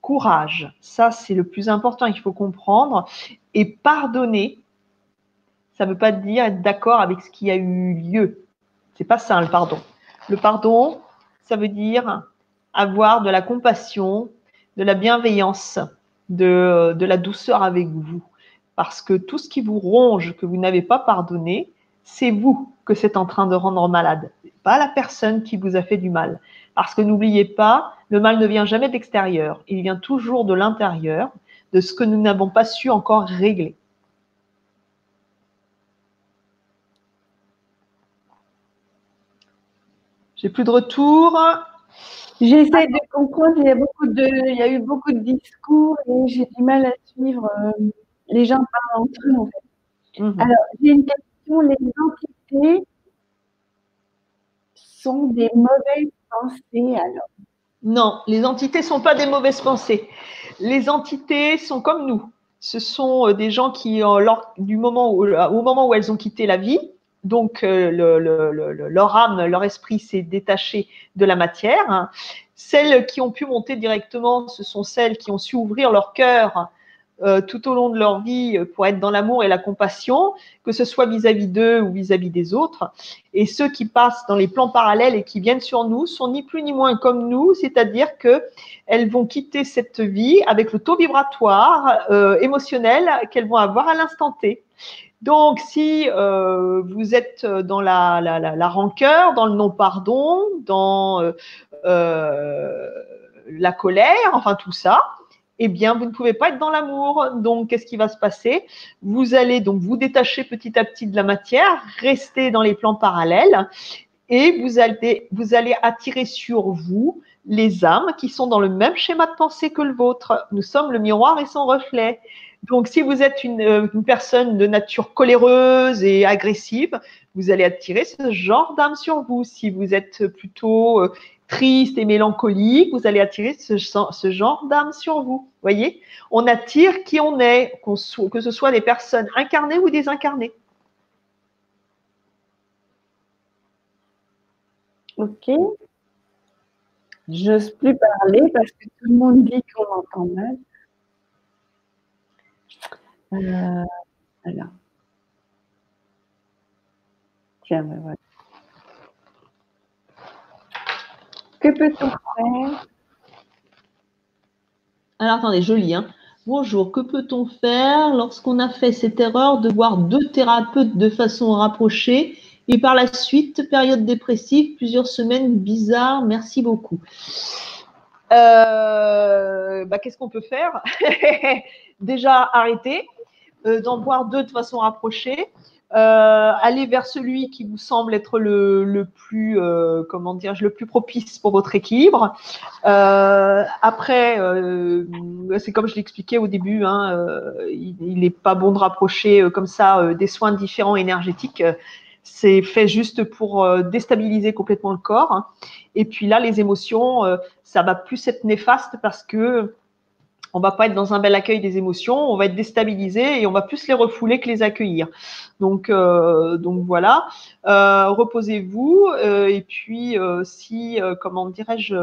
courage, ça c'est le plus important qu'il faut comprendre. Et pardonner, ça ne veut pas dire être d'accord avec ce qui a eu lieu. C'est pas ça le pardon. Le pardon, ça veut dire avoir de la compassion, de la bienveillance, de, de la douceur avec vous. Parce que tout ce qui vous ronge, que vous n'avez pas pardonné, c'est vous que c'est en train de rendre malade, pas la personne qui vous a fait du mal. Parce que n'oubliez pas, le mal ne vient jamais d'extérieur, il vient toujours de l'intérieur, de ce que nous n'avons pas su encore régler. J'ai plus de retour. J'essaie de comprendre, il y, a beaucoup de, il y a eu beaucoup de discours et j'ai du mal à suivre. Euh, les gens parlent entre eux, en fait. Mhm. Alors, j'ai une question. Les sont des mauvaises pensées, alors Non, les entités ne sont pas des mauvaises pensées. Les entités sont comme nous. Ce sont euh, des gens qui, lors du moment où, au moment où elles ont quitté la vie, donc euh, leur âme, leur esprit s'est détaché de la matière. Celles qui ont pu monter directement, ce sont celles qui ont su ouvrir leur cœur euh, tout au long de leur vie euh, pour être dans l'amour et la compassion, que ce soit vis-à-vis d'eux ou vis-à-vis des autres. Et ceux qui passent dans les plans parallèles et qui viennent sur nous sont ni plus ni moins comme nous, c'est-à-dire que elles vont quitter cette vie avec le taux vibratoire euh, émotionnel qu'elles vont avoir à l'instant T. Donc, si euh, vous êtes dans la, la, la, la, rancœur, dans le non-pardon, dans euh, la colère, enfin tout ça, eh bien, vous ne pouvez pas être dans l'amour. Donc, qu'est-ce qui va se passer? Vous allez donc vous détacher petit à petit de la matière, rester dans les plans parallèles et vous allez, vous allez attirer sur vous les âmes qui sont dans le même schéma de pensée que le vôtre. Nous sommes le miroir et son reflet. Donc, si vous êtes une, une personne de nature coléreuse et agressive, vous allez attirer ce genre d'âme sur vous. Si vous êtes plutôt euh, triste et mélancolique, vous allez attirer ce, genre d'âme sur vous. Voyez? On attire qui on est, que ce soit des personnes incarnées ou désincarnées. Ok. J'ose plus parler parce que tout le monde dit qu'on entend mal. Euh. Tiens, ben voilà. Que peut-on faire? Alors attendez, je lis. Hein. Bonjour, que peut-on faire lorsqu'on a fait cette erreur de voir deux thérapeutes de façon rapprochée et par la suite, période dépressive, plusieurs semaines bizarres? Merci beaucoup. Euh, bah, Qu'est-ce qu'on peut faire? Déjà, arrêter euh, d'en voir deux de façon rapprochée. Euh, allez vers celui qui vous semble être le, le plus, euh, comment dire, le plus propice pour votre équilibre. Euh, après, euh, c'est comme je l'expliquais au début, hein, euh, il n'est pas bon de rapprocher comme ça des soins différents énergétiques. C'est fait juste pour déstabiliser complètement le corps. Et puis là, les émotions, ça va plus être néfaste parce que on va pas être dans un bel accueil des émotions, on va être déstabilisé et on va plus les refouler que les accueillir. Donc, euh, donc voilà, euh, reposez-vous euh, et puis si, comment dirais-je,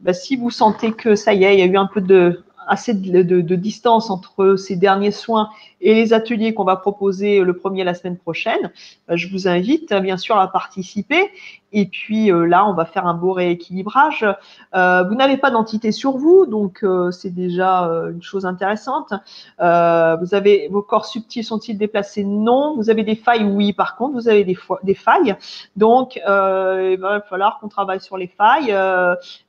bah, si vous sentez que ça y est, il y a eu un peu de assez de, distance entre ces derniers soins et les ateliers qu'on va proposer le premier la semaine prochaine, euh, je vous invite bien sûr à participer. Et puis euh, là, on va faire un beau rééquilibrage. Euh, vous n'avez pas d'entité sur vous, donc euh, c'est déjà une chose intéressante. Vous avez vos corps subtils sont-ils déplacés? Non. Vous avez des failles? Oui. Par contre, vous avez des, failles. Donc, il va falloir qu'on travaille sur les failles.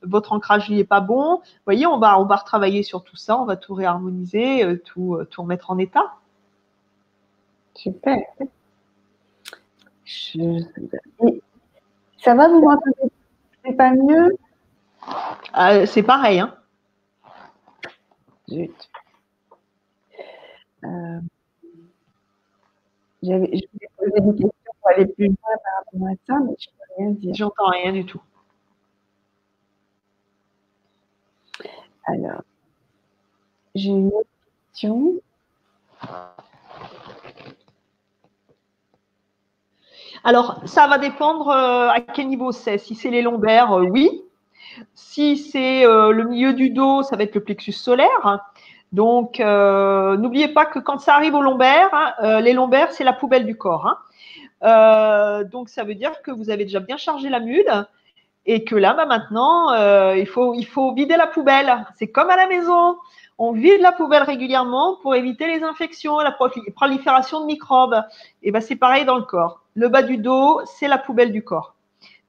votre ancrage n'est pas bon. Vous voyez, on va on va retravailler sur tout ça. On va tout réharmoniser, tout tout remettre en état. Super. Je... Ça va, vous m'entendez C'est pas mieux? Euh, C'est pareil. Hein Zut. Euh, je voulais poser des questions pour aller plus loin par rapport à ça, mais je ne peux rien dire. J'entends rien du tout. Alors, j'ai une autre question. Alors, ça va dépendre euh, à quel niveau c'est. Si c'est les lombaires, euh, oui. Si c'est euh, le milieu du dos, ça va être le plexus solaire. Donc, n'oubliez pas que quand ça arrive aux lombaires, hein, les lombaires, c'est la poubelle du corps. Hein. donc, ça veut dire que vous avez déjà bien chargé la mude et que là, bah, maintenant, il, faut, vider la poubelle. C'est comme à la maison on vide la poubelle régulièrement pour éviter les infections, la prolifération de microbes. Et ben c'est pareil dans le corps. Le bas du dos, c'est la poubelle du corps.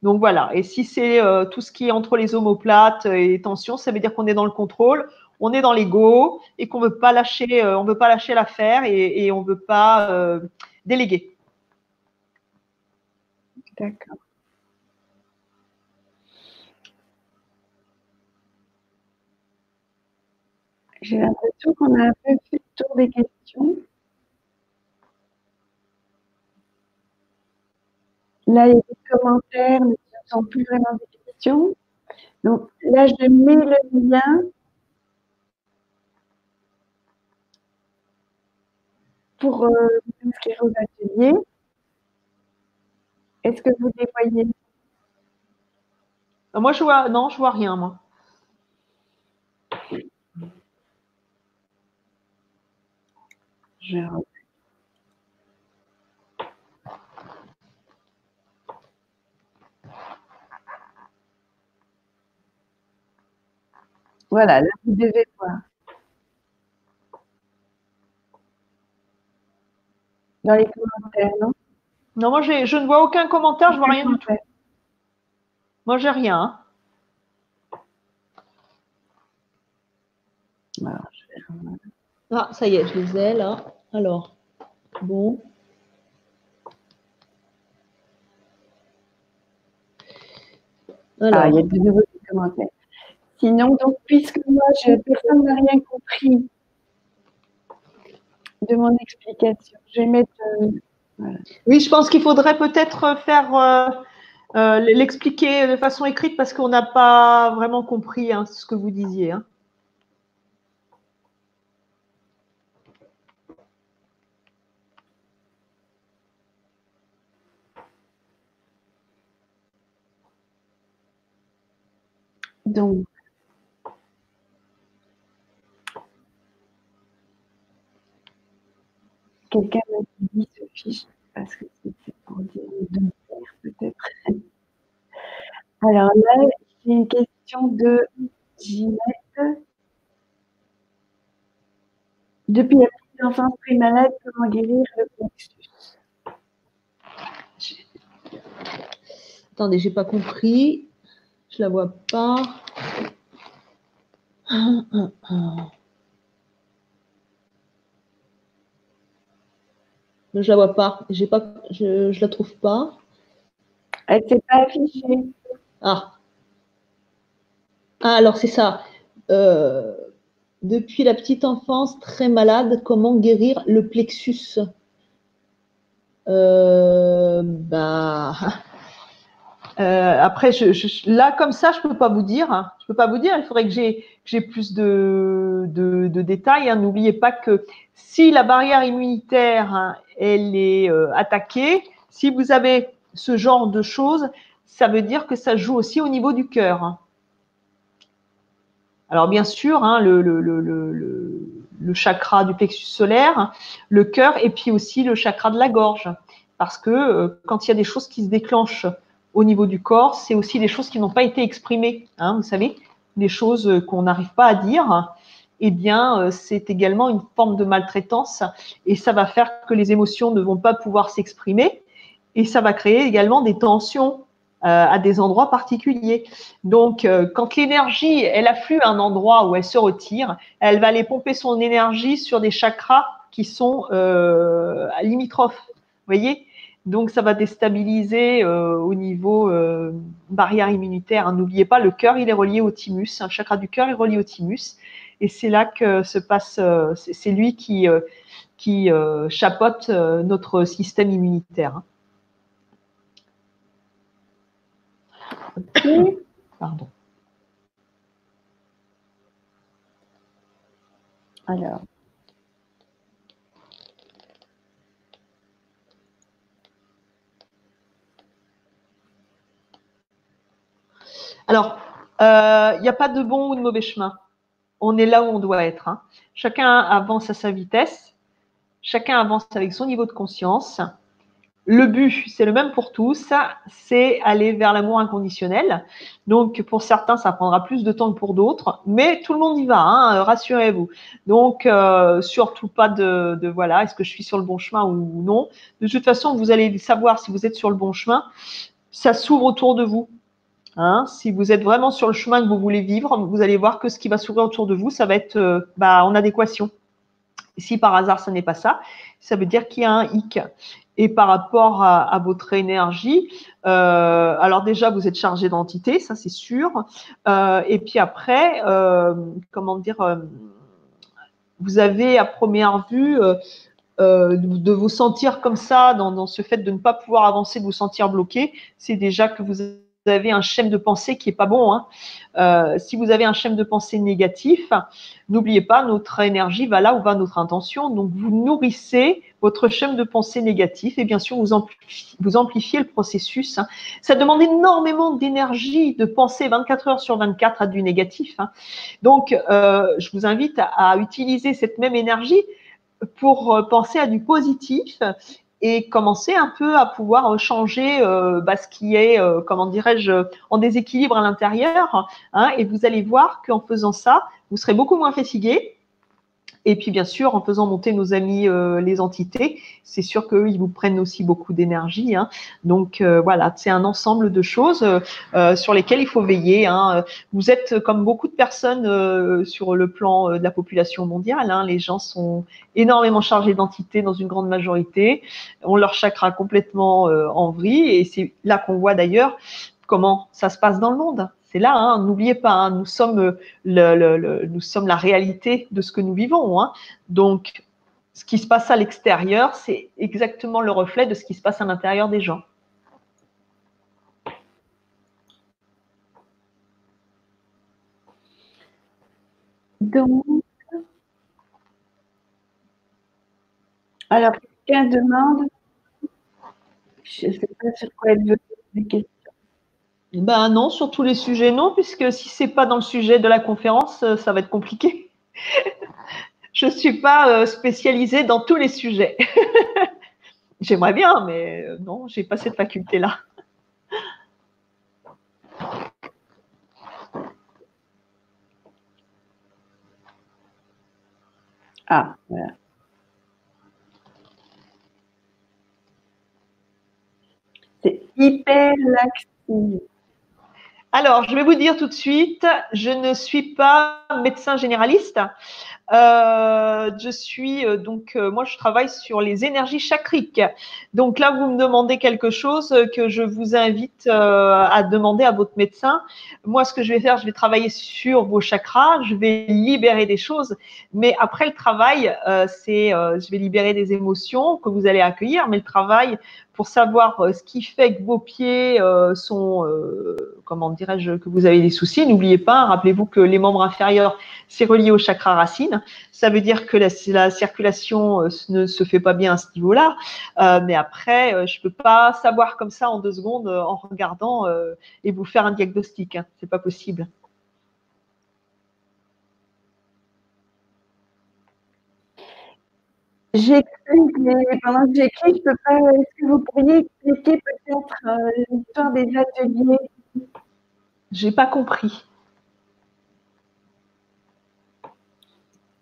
Donc voilà. Et si c'est euh, tout ce qui est entre les omoplates et les tensions, ça veut dire qu'on est dans le contrôle, on est dans l'ego et qu'on veut pas lâcher, euh, veut pas lâcher l'affaire et, on veut pas euh, déléguer. D'accord. J'ai l'impression qu'on a un peu fait le tour des questions. Là, il y a des commentaires, mais ce ne sont plus vraiment des questions. Donc là, je mets le lien pour euh, vous inscrire aux ateliers. Est-ce que vous les voyez? Moi, je vois, non, je vois rien, moi. Je... Voilà, là, vous devez voir. Dans les commentaires, non? Non, moi, je ne vois aucun commentaire, je ne vois rien du tout. Moi, j'ai rien. Ah, ça y est, je les ai là. Alors, bon. Ah, il y a de nouveaux commentaires. Sinon, donc, puisque moi, je, personne n'a rien compris de mon explication, je vais mettre. Euh, oui, je pense qu'il faudrait peut-être faire euh, euh, l'expliquer de façon écrite parce qu'on n'a pas vraiment compris hein, ce que vous disiez. Hein. Donc, quelqu'un m'a dit Sophie, parce que c'était pour dire deux peut-être. Alors là, j'ai une question de Ginette. Depuis la petite enfance très malade, comment guérir le plexus? Attendez, j'ai pas compris. Je la vois pas. Je la vois pas. J'ai pas. Je, je la trouve pas. Elle s'est pas affichée. Ah. ah alors c'est ça. Euh, depuis la petite enfance, très malade, comment guérir le plexus? Euh, bah, euh, après, je, là, comme ça, je ne peux pas vous dire. Hein. Je peux pas vous dire. Il faudrait que j'ai plus de, de, détails. Hein. N'oubliez pas que si la barrière immunitaire hein, elle est euh, attaquée, si vous avez ce genre de choses, ça veut dire que ça joue aussi au niveau du cœur. Alors bien sûr, le, le, le, le, chakra du plexus solaire, le cœur et puis aussi le chakra de la gorge. Parce que euh, quand il y a des choses qui se déclenchent au niveau du corps, c'est aussi des choses qui n'ont pas été exprimées. Hein, vous savez, des choses qu'on n'arrive pas à dire, eh bien, euh, c'est également une forme de maltraitance et ça va faire que les émotions ne vont pas pouvoir s'exprimer et ça va créer également des tensions euh, à des endroits particuliers. Donc, euh, quand l'énergie, elle afflue à un endroit où elle se retire, elle va aller pomper son énergie sur des chakras qui sont limitrophes. Vous voyez donc, ça va déstabiliser euh, au niveau euh, barrière immunitaire. Hein. N'oubliez pas, le cœur, il est relié au thymus. Un chakra du cœur est relié au thymus. Et c'est là que se passe, euh, c'est lui qui, qui chapote notre système immunitaire. Pardon. Alors. Alors, il euh, n'y a pas de bon ou de mauvais chemin. On est là où on doit être. Hein. Chacun avance à sa vitesse. Chacun avance avec son niveau de conscience. Le but, c'est le même pour tous, c'est aller vers l'amour inconditionnel. Donc, pour certains, ça prendra plus de temps que pour d'autres, mais tout le monde y va, hein, rassurez-vous. Donc, euh, surtout pas de, de voilà, est-ce que je suis sur le bon chemin ou non. De toute façon, vous allez savoir si vous êtes sur le bon chemin. Ça s'ouvre autour de vous. Hein, si vous êtes vraiment sur le chemin que vous voulez vivre, vous allez voir que ce qui va s'ouvrir autour de vous, ça va être euh, bah, en adéquation. Si par hasard ce n'est pas ça, ça veut dire qu'il y a un hic. Et par rapport à, votre énergie, euh, alors déjà vous êtes chargé d'entité, ça c'est sûr. Euh, et puis après, comment dire, vous avez à première vue de vous sentir comme ça, dans, dans, ce fait de ne pas pouvoir avancer, de vous sentir bloqué, c'est déjà que vous avez un schéma de pensée qui est pas bon, hein. euh, si vous avez un schéma de pensée négatif, n'oubliez pas, notre énergie va là où va notre intention. Donc, vous nourrissez votre schéma de pensée négatif et bien sûr, vous amplifiez, vous amplifiez le processus. Hein. Ça demande énormément d'énergie de penser 24 heures sur 24 à du négatif. Hein. Donc, euh, je vous invite à, utiliser cette même énergie pour penser à du positif et commencer un peu à pouvoir changer bah, ce qui est, comment dirais-je, en déséquilibre à l'intérieur. Hein, et vous allez voir qu'en faisant ça, vous serez beaucoup moins fatigué, et puis, bien sûr, en faisant monter nos amis euh, les entités, c'est sûr qu'eux, ils vous prennent aussi beaucoup d'énergie. Hein. Donc, euh, voilà, c'est un ensemble de choses euh, sur lesquelles il faut veiller. Hein. Vous êtes comme beaucoup de personnes sur le plan de la population mondiale. Hein. Les gens sont énormément chargés d'entités dans une grande majorité. On leur chakra complètement en vrille. Et c'est là qu'on voit d'ailleurs comment ça se passe dans le monde là, hein, n'oubliez pas, hein, nous, sommes le, nous sommes la réalité de ce que nous vivons. Hein. Donc, ce qui se passe à l'extérieur, c'est exactement le reflet de ce qui se passe à l'intérieur des gens. Donc, alors, quelqu'un demande, je ne sais pas sur quoi elle veut des questions. Ben non, sur tous les sujets, non, puisque si c'est pas dans le sujet de la conférence, euh, ça va être compliqué. Je ne suis pas euh, spécialisée dans tous les sujets. J'aimerais bien, mais euh, non, j'ai pas cette faculté-là. Ah, voilà. C'est hyper laxiste. Alors, je vais vous dire tout de suite, je ne suis pas médecin généraliste. Euh, je suis euh, donc euh, moi je travaille sur les énergies chakriques. Donc là vous me demandez quelque chose que je vous invite à demander à votre médecin. Moi ce que je vais faire, je vais travailler sur vos chakras, je vais libérer des choses, mais après le travail, c'est je vais libérer des émotions que vous allez accueillir, mais le travail pour savoir euh, ce qui fait que vos pieds euh, sont, euh, comment dirais-je, que vous avez des soucis. N'oubliez pas, rappelez-vous que les membres inférieurs, c'est relié au chakra racine. Ça veut dire que la, circulation ne se fait pas bien à ce niveau-là. mais après, je peux pas savoir comme ça en deux secondes en regardant et vous faire un diagnostic. Hein. C'est pas possible. J'explique, mais pendant que j'écris, je peux pas. Est-ce que vous pourriez expliquer peut-être euh, l'histoire des ateliers? J'ai pas compris.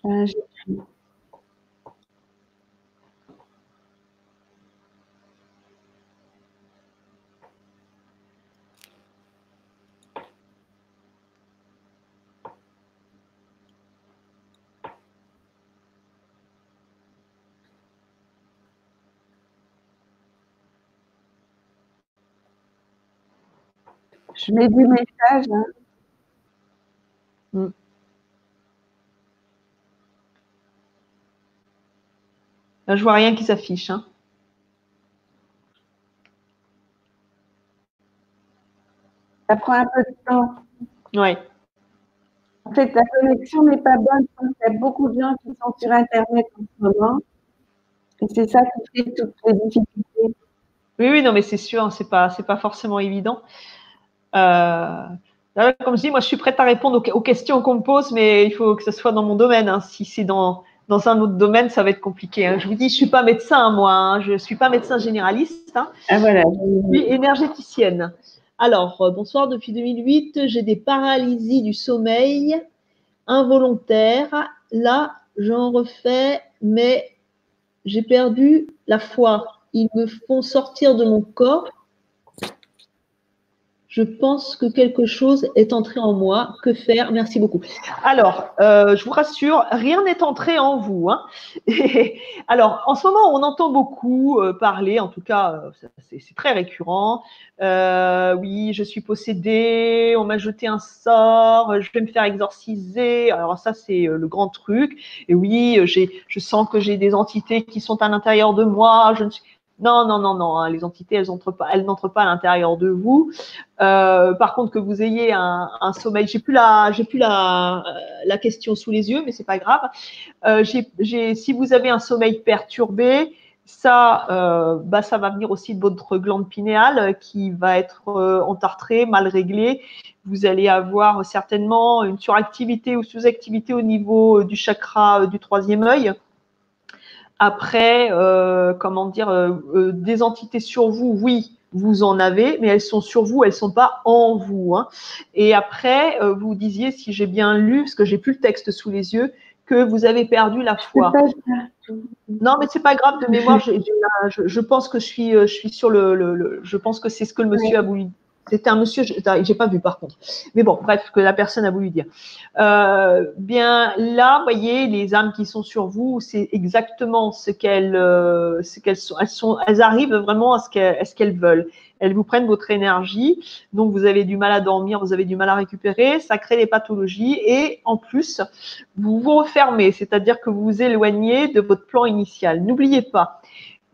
Euh, Je mets du message. Hein. Mm. Là, je vois rien qui s'affiche. Hein. Ça prend un peu de temps. Oui. En fait, la connexion n'est pas bonne. Il y a beaucoup de gens qui sont sur Internet en ce moment. Et c'est ça qui fait toutes les difficultés. Oui, oui, non, mais c'est sûr, c'est pas, c'est pas forcément évident. Euh, comme je dis, moi, je suis prête à répondre aux, questions qu'on me pose, mais il faut que ce soit dans mon domaine. Hein. Si c'est dans, dans un autre domaine, ça va être compliqué. Hein. Je vous dis, je suis pas médecin, moi. Hein. Je suis pas médecin généraliste. Ah, voilà. Je suis énergéticienne. Alors, euh, bonsoir. Depuis 2008, j'ai des paralysies du sommeil involontaires. Là, j'en refais, mais j'ai perdu la foi. Ils me font sortir de mon corps je pense que quelque chose est entré en moi. Que faire? Merci beaucoup. Alors, euh, je vous rassure, rien n'est entré en vous. Hein. alors, en ce moment, on entend beaucoup euh, parler, en tout cas, euh, c'est très récurrent. oui, je suis possédée, on m'a jeté un sort, je vais me faire exorciser. Alors ça, c'est le grand truc. Et oui, je sens que j'ai des entités qui sont à l'intérieur de moi. Je ne suis non, non, non, non. Hein, les entités, elles n'entrent pas, à l'intérieur de vous. Euh, par contre, que vous ayez un, sommeil, j'ai plus la, j'ai plus la, euh, la question sous les yeux, mais c'est pas grave. Euh, si vous avez un sommeil perturbé, ça, bah, ça va venir aussi de votre glande pinéale qui va être entartrée, mal réglée. Vous allez avoir certainement une suractivité ou sous-activité au niveau du chakra du troisième œil Après, comment dire, des entités sur vous, oui, vous en avez, mais elles sont sur vous, elles sont pas en vous. Hein. Et après, vous disiez, si j'ai bien lu, parce que j'ai plus le texte sous les yeux, que vous avez perdu la foi. Non, mais c'est pas grave de mémoire. je, pense que je suis, je suis sur le, je pense que c'est ce que le monsieur a voulu c'était un monsieur, j'ai pas vu par contre. Mais bon, bref, que la personne a voulu dire. Euh, bien là, voyez, les âmes qui sont sur vous, c'est exactement ce qu'elles, euh, ce qu'elles sont. Elles sont, elles arrivent vraiment à ce qu'elles, ce qu'elles veulent. Elles vous prennent votre énergie, donc vous avez du mal à dormir, vous avez du mal à récupérer, ça crée des pathologies et en plus, vous vous refermez, c'est-à-dire que vous vous éloignez de votre plan initial. N'oubliez pas,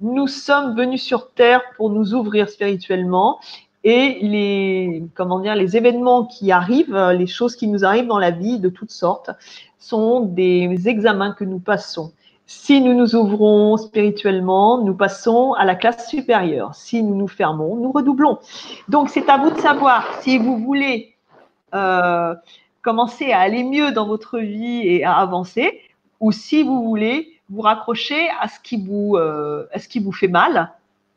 nous sommes venus sur Terre pour nous ouvrir spirituellement et les, comment dire, les événements qui arrivent, les choses qui nous arrivent dans la vie de toutes sortes, sont des examens que nous passons. Si nous nous ouvrons spirituellement, nous passons à la classe supérieure. Si nous nous fermons, nous redoublons. Donc, c'est à vous de savoir si vous voulez euh, commencer à aller mieux dans votre vie et à avancer, ou si vous voulez vous raccrocher à ce qui vous, euh, à ce qui vous fait mal,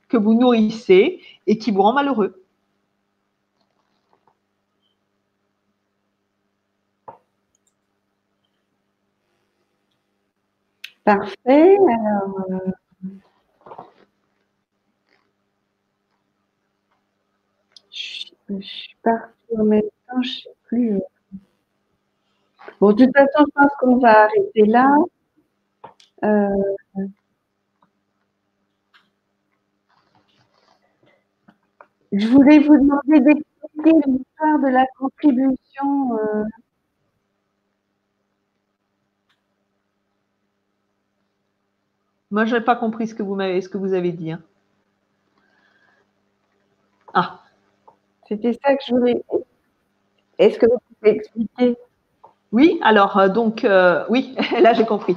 que vous nourrissez et qui vous rend malheureux. Parfait. Alors, euh, je, suis partie en même temps, je ne sais plus. Euh. Bon, de toute façon, je pense qu'on va arrêter là. Euh, je voulais vous demander d'expliquer l'histoire de la contribution. Moi, je n'ai pas compris ce que vous m'avez, ce que vous avez dit. Hein. Ah. C'était ça que je voulais. Est-ce que vous pouvez expliquer? Oui, alors euh, donc euh, oui, là j'ai compris.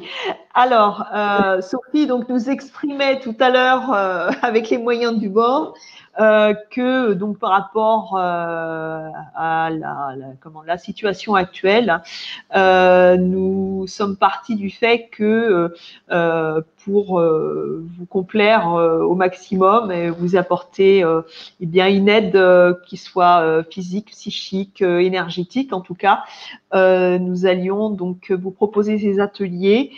Alors euh, Sophie donc nous exprimait tout à l'heure avec les moyens du bord euh, que donc par rapport euh, à la, situation actuelle, euh, nous sommes partis du fait que pour vous complaire au maximum et vous apporter eh bien une aide qui soit physique, psychique, énergétique en tout cas, nous allions donc vous proposer ces ateliers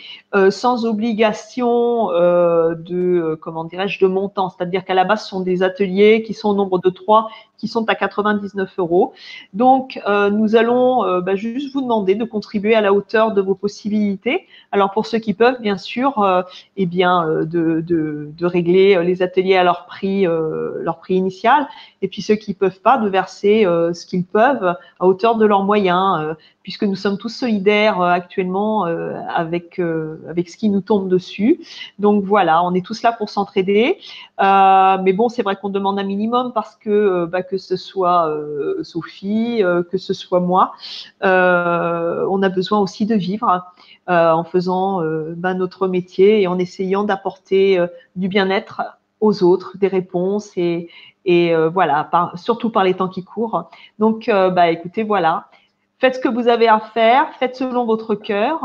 sans obligation de comment dirais-je de montant, c'est-à-dire qu'à la base ce sont des ateliers qui sont au nombre de trois, qui sont à 99 euros. Donc, euh, nous allons euh, bah, juste vous demander de contribuer à la hauteur de vos possibilités. Alors, pour ceux qui peuvent, bien sûr, euh, eh bien, de, de, de, régler les ateliers à leur prix, leur prix initial. Et puis, ceux qui peuvent pas, de verser ce qu'ils peuvent à hauteur de leurs moyens, puisque nous sommes tous solidaires actuellement avec, avec ce qui nous tombe dessus. Donc, voilà, on est tous là pour s'entraider. mais bon, c'est vrai qu'on demande un minimum parce que, euh, bah, que ce soit euh, Sophie, euh, que ce soit moi, on a besoin aussi de vivre en faisant bah, notre métier et en essayant d'apporter du bien-être aux autres, des réponses et, voilà, surtout par les temps qui courent. Donc, bah, écoutez, voilà, faites ce que vous avez à faire, faites selon votre cœur,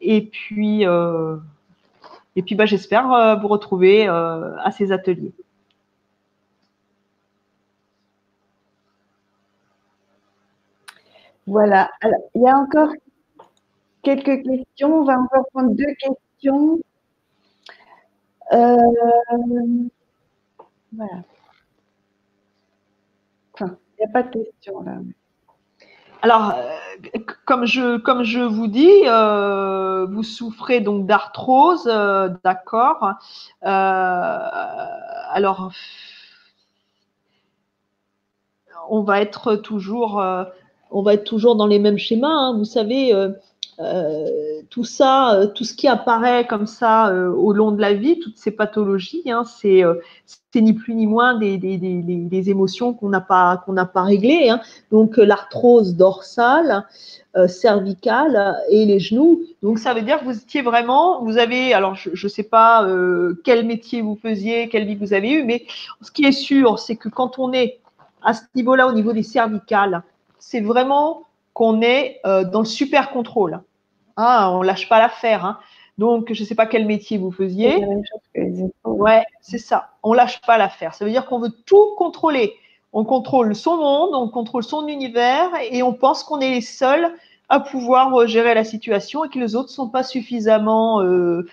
et puis, bah, j'espère vous retrouver à ces ateliers. Voilà. Alors, il y a encore quelques questions. On va encore prendre deux questions. Euh, voilà. Enfin, il n'y a pas de questions là. Alors, euh, comme je, comme je vous dis, euh, vous souffrez donc d'arthrose, d'accord. alors, on va être toujours on va être toujours dans les mêmes schémas. Hein. Vous savez, euh, euh, tout ça, euh, tout ce qui apparaît comme ça au long de la vie, toutes ces pathologies, hein, c'est ni plus ni moins des, des, émotions qu'on n'a pas réglées. Hein. Donc l'arthrose dorsale, cervicale et les genoux. Donc ça veut dire que vous étiez vraiment, vous avez, alors je ne sais pas quel métier vous faisiez, quelle vie vous avez eu, mais ce qui est sûr, c'est que quand on est à ce niveau-là, au niveau des cervicales, c'est vraiment qu'on est euh, dans le super contrôle. Ah, on lâche pas l'affaire. Hein. Donc, je ne sais pas quel métier vous faisiez. Ouais, c'est ça. On lâche pas l'affaire. Ça veut dire qu'on veut tout contrôler. On contrôle son monde, on contrôle son univers et on pense qu'on est les seuls à pouvoir euh, gérer la situation et que les autres ne sont pas suffisamment euh,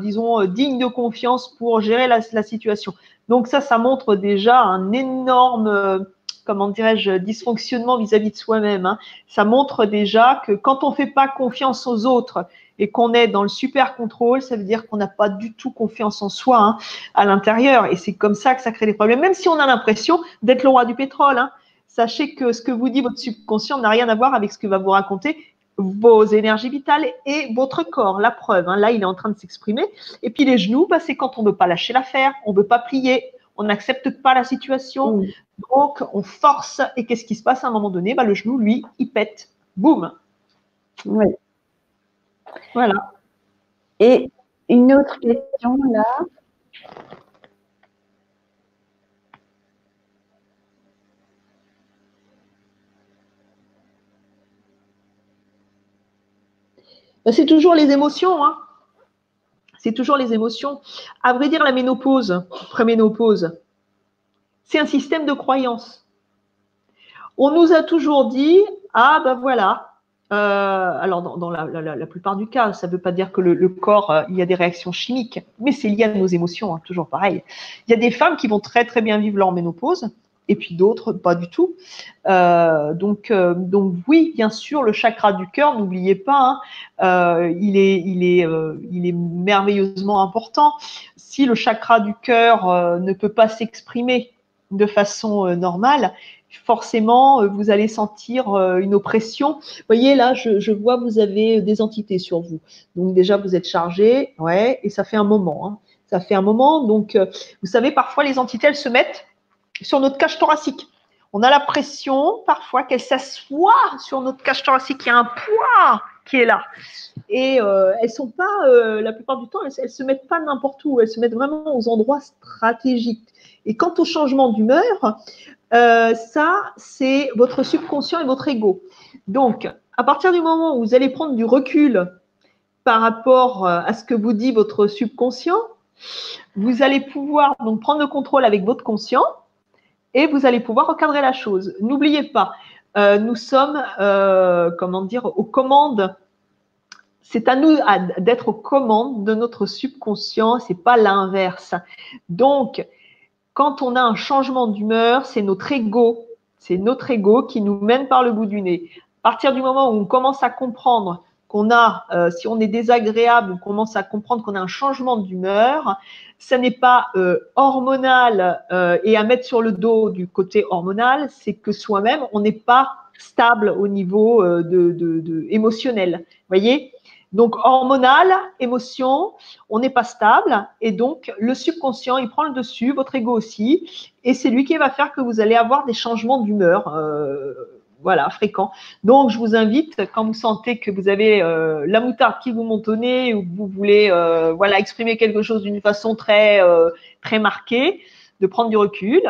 disons, dignes de confiance pour gérer la, situation. Donc ça, ça montre déjà un énorme comment dirais-je, dysfonctionnement vis-à-vis de soi-même. Hein. Ça montre déjà que quand on ne fait pas confiance aux autres et qu'on est dans le super contrôle, ça veut dire qu'on n'a pas du tout confiance en soi hein, à l'intérieur. Et c'est comme ça que ça crée des problèmes, même si on a l'impression d'être le roi du pétrole. Hein. Sachez que ce que vous dit votre subconscient n'a rien à voir avec ce que va vous raconter vos énergies vitales et votre corps. La preuve, là, il est en train de s'exprimer. Et puis les genoux, bah, c'est quand on ne veut pas lâcher l'affaire, on ne veut pas plier, on n'accepte pas la situation. Donc, on force. Et qu'est-ce qui se passe à un moment donné? Bah, Le genou, lui, il pète. Boum. Oui. Voilà. Et une autre question là. Bah, c'est toujours les émotions. Hein. C'est toujours les émotions. À vrai dire, la ménopause, préménopause, c'est un système de croyance. On nous a toujours dit, ah ben voilà, euh, alors, dans, la, plupart du cas, ça ne veut pas dire que le, corps, euh, il y a des réactions chimiques, mais c'est lié à nos émotions, hein, toujours pareil. Il y a des femmes qui vont très très bien vivre leur ménopause, et puis d'autres pas du tout. Euh, donc, oui, bien sûr, le chakra du cœur, n'oubliez pas, hein, il, est, il, est, il est merveilleusement important. Si le chakra du cœur ne peut pas s'exprimer de façon normale, forcément, euh, vous allez sentir euh, une oppression. Vous voyez, là, je, vois, vous avez des entités sur vous. Donc déjà, vous êtes chargé, ouais, et ça fait un moment. Hein. Ça fait un moment. Donc, euh, vous savez, parfois, les entités, elles se mettent sur notre cage thoracique. On a la pression, parfois, qu'elles s'assoient sur notre cage thoracique. Il y a un poids qui est là. Et elles sont pas, la plupart du temps, elles, elles se mettent pas n'importe où. Elles se mettent vraiment aux endroits stratégiques. Et quant au changement d'humeur, euh, ça, c'est votre subconscient et votre ego. Donc, à partir du moment où vous allez prendre du recul par rapport euh, à ce que vous dit votre subconscient, vous allez pouvoir donc prendre le contrôle avec votre conscient et vous allez pouvoir recadrer la chose. N'oubliez pas, euh, nous sommes, comment dire, aux commandes. C'est à nous d'être aux commandes de notre subconscient, c'est pas l'inverse. Donc, quand on a un changement d'humeur, c'est notre ego, c'est notre ego qui nous mène par le bout du nez. À partir du moment où on commence à comprendre qu'on a, euh, si on est désagréable, on commence à comprendre qu'on a un changement d'humeur, ça n'est pas euh, hormonal euh, et à mettre sur le dos du côté hormonal, c'est que soi-même, on n'est pas stable au niveau de, de, de, émotionnel. Voyez? Donc hormonal, émotion, on n'est pas stable et donc le subconscient il prend le dessus, votre ego aussi, et c'est lui qui va faire que vous allez avoir des changements d'humeur. Euh, voilà, fréquents. Donc, je vous invite, quand vous sentez que vous avez euh, la moutarde qui vous monte ou que vous voulez euh, voilà, exprimer quelque chose d'une façon très, très marquée, de prendre du recul,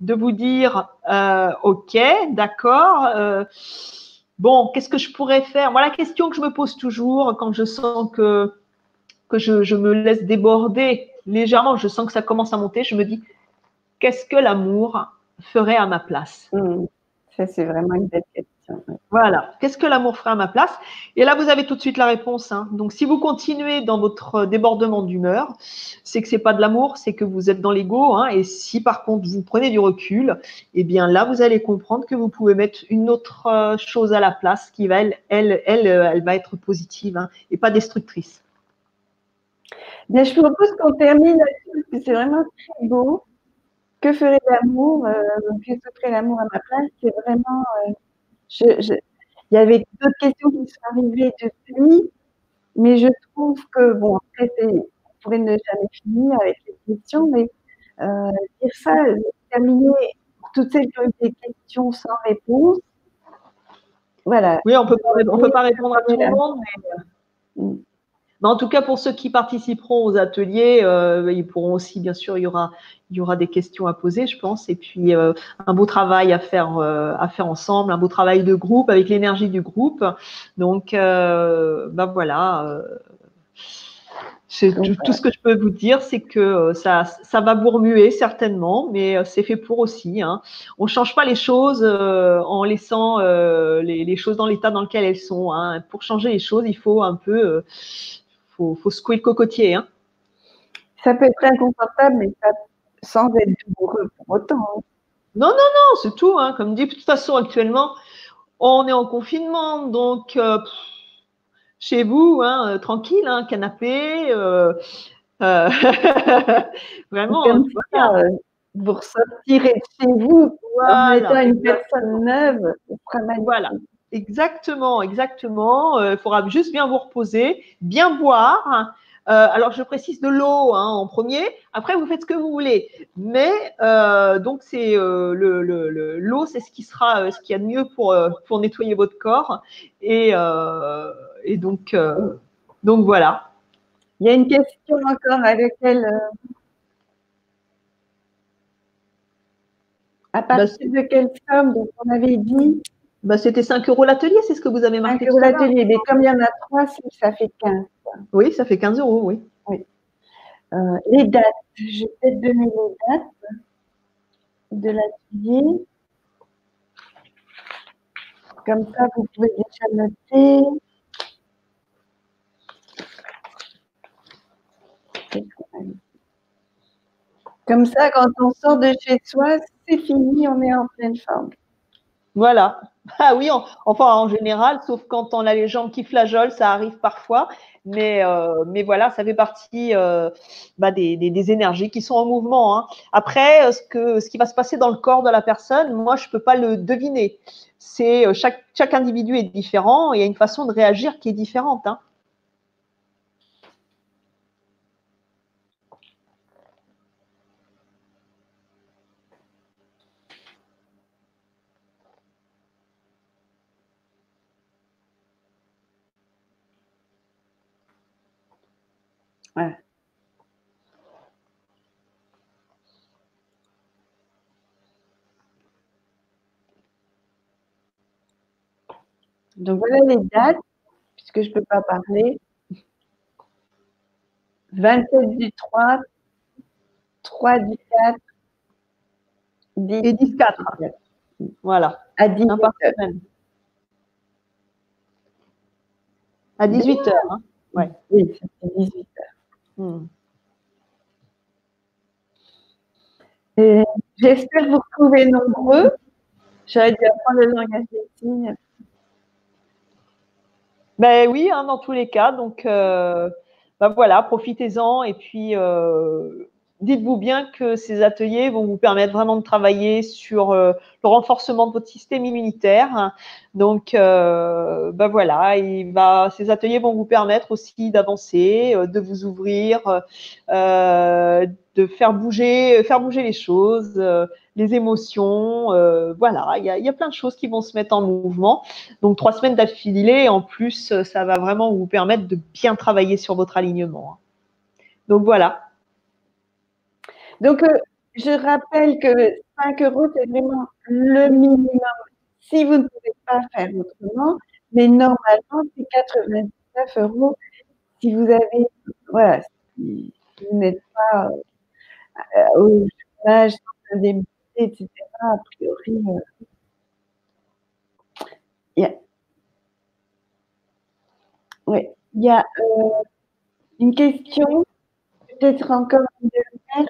de vous dire, OK, d'accord bon, qu'est-ce que je pourrais faire? Voilà la question que je me pose toujours quand je sens que, que je, me laisse déborder légèrement, je sens que ça commence à monter, je me dis, qu'est-ce que l'amour ferait à ma place? Mmh. Ça, c'est vraiment une belle question. Voilà. Qu'est-ce que l'amour ferait à ma place? Et là, vous avez tout de suite la réponse. Hein. Donc, si vous continuez dans votre débordement d'humeur, c'est que c'est pas de l'amour, c'est que vous êtes dans l'ego. Hein. Et si par contre vous prenez du recul, eh bien là, vous allez comprendre que vous pouvez mettre une autre euh, chose à la place qui va, elle, elle, euh, va être positive hein, et pas destructrice. Bien, je propose qu'on termine là-dessus, c'est vraiment très beau. Que ferait l'amour euh, Que ferait l'amour à ma place? C'est vraiment il y avait d'autres questions qui sont arrivées depuis, mais je trouve que, bon, après, on pourrait ne jamais finir avec les questions, mais euh, dire ça, terminer toutes celles qui ont eu des questions sans réponse. Voilà. Oui, on peut peut pas répondre à tout le monde, mais. Mais en tout cas, pour ceux qui participeront aux ateliers, euh, ils pourront aussi, bien sûr, il y aura, il y aura des questions à poser, je pense, et puis euh, un beau travail à faire, euh, à faire ensemble, un beau travail de groupe avec l'énergie du groupe. Donc, ben voilà, tout, ce que je peux vous dire, c'est que ça, ça va vous remuer certainement, mais c'est fait pour aussi. Hein. On ne change pas les choses euh, en laissant les, choses dans l'état dans lequel elles sont. Hein. Pour changer les choses, il faut un peu, faut, faut, secouer le cocotier. Hein. Ça peut être inconfortable, mais ça, sans être douloureux pour autant. Non, non, non, c'est tout. Comme dit, de toute façon, actuellement, on est en confinement, donc chez vous, hein, euh, tranquille, hein, canapé. Euh, euh, vraiment. vous ressortirez de chez vous en étant une personne neuve. Voilà. Exactement, exactement. Il faudra juste bien vous reposer, bien boire. Euh, alors, je précise de l'eau hein, en premier. Après, vous faites ce que vous voulez. Mais euh, donc, c'est euh, l'eau, c'est ce qui sera ce qu'il y a de mieux pour, pour nettoyer votre corps. Et, et donc, donc voilà. Il y a une question encore à laquelle. à bah, partir de quelle somme donc on avait dit bah, C'était 5 euros l'atelier, c'est ce que vous avez marqué. 5 euros l'atelier, mais comme il y en a 3, ça fait 15. Oui, ça fait 15 euros, oui. Euh, les dates, je vais peut-être donner les dates de l'atelier. Comme ça, vous pouvez déjà noter. Comme ça, quand on sort de chez soi, c'est fini, on est en pleine forme. Voilà. Ah oui, enfin en général, sauf quand on a les jambes qui flageolent, ça arrive parfois. Mais, euh, mais voilà, ça fait partie euh, bah, des, énergies qui sont en mouvement. Hein. Après, euh, ce, que, ce qui va se passer dans le corps de la personne, moi, je ne peux pas le deviner. C'est chaque, chaque individu est différent et il y a une façon de réagir qui est différente. Hein. Donc voilà les dates, puisque je ne peux pas parler. 27 du 3, 3 du 4, 10 et 10 4. Voilà. À 10 À 18 h hein. ouais. Oui, c'est 18 h Hmm. J'espère vous retrouver nombreux. J'aurais dû apprendre le langage des signes. Ben oui, hein, dans tous les cas. Donc, euh, ben voilà, profitez-en et puis euh, dites-vous bien que ces ateliers vont vous permettre vraiment de travailler sur euh, le renforcement de votre système immunitaire. Donc, euh, ben voilà, ces ateliers vont vous permettre aussi d'avancer, euh, de vous ouvrir, de faire bouger, faire bouger les choses, les émotions. voilà, il y, a, il y, a, plein de choses qui vont se mettre en mouvement. Donc, trois semaines d'affilée, en plus, ça va vraiment vous permettre de bien travailler sur votre alignement. Donc, voilà. Donc, euh, je rappelle que 5 euros, c'est vraiment le minimum si vous ne pouvez pas faire autrement. Mais normalement, c'est 99 euros si vous avez, voilà, si vous n'êtes pas euh, au chômage, sans etc. A priori, euh, oui, il y a une question, peut-être encore une dernière,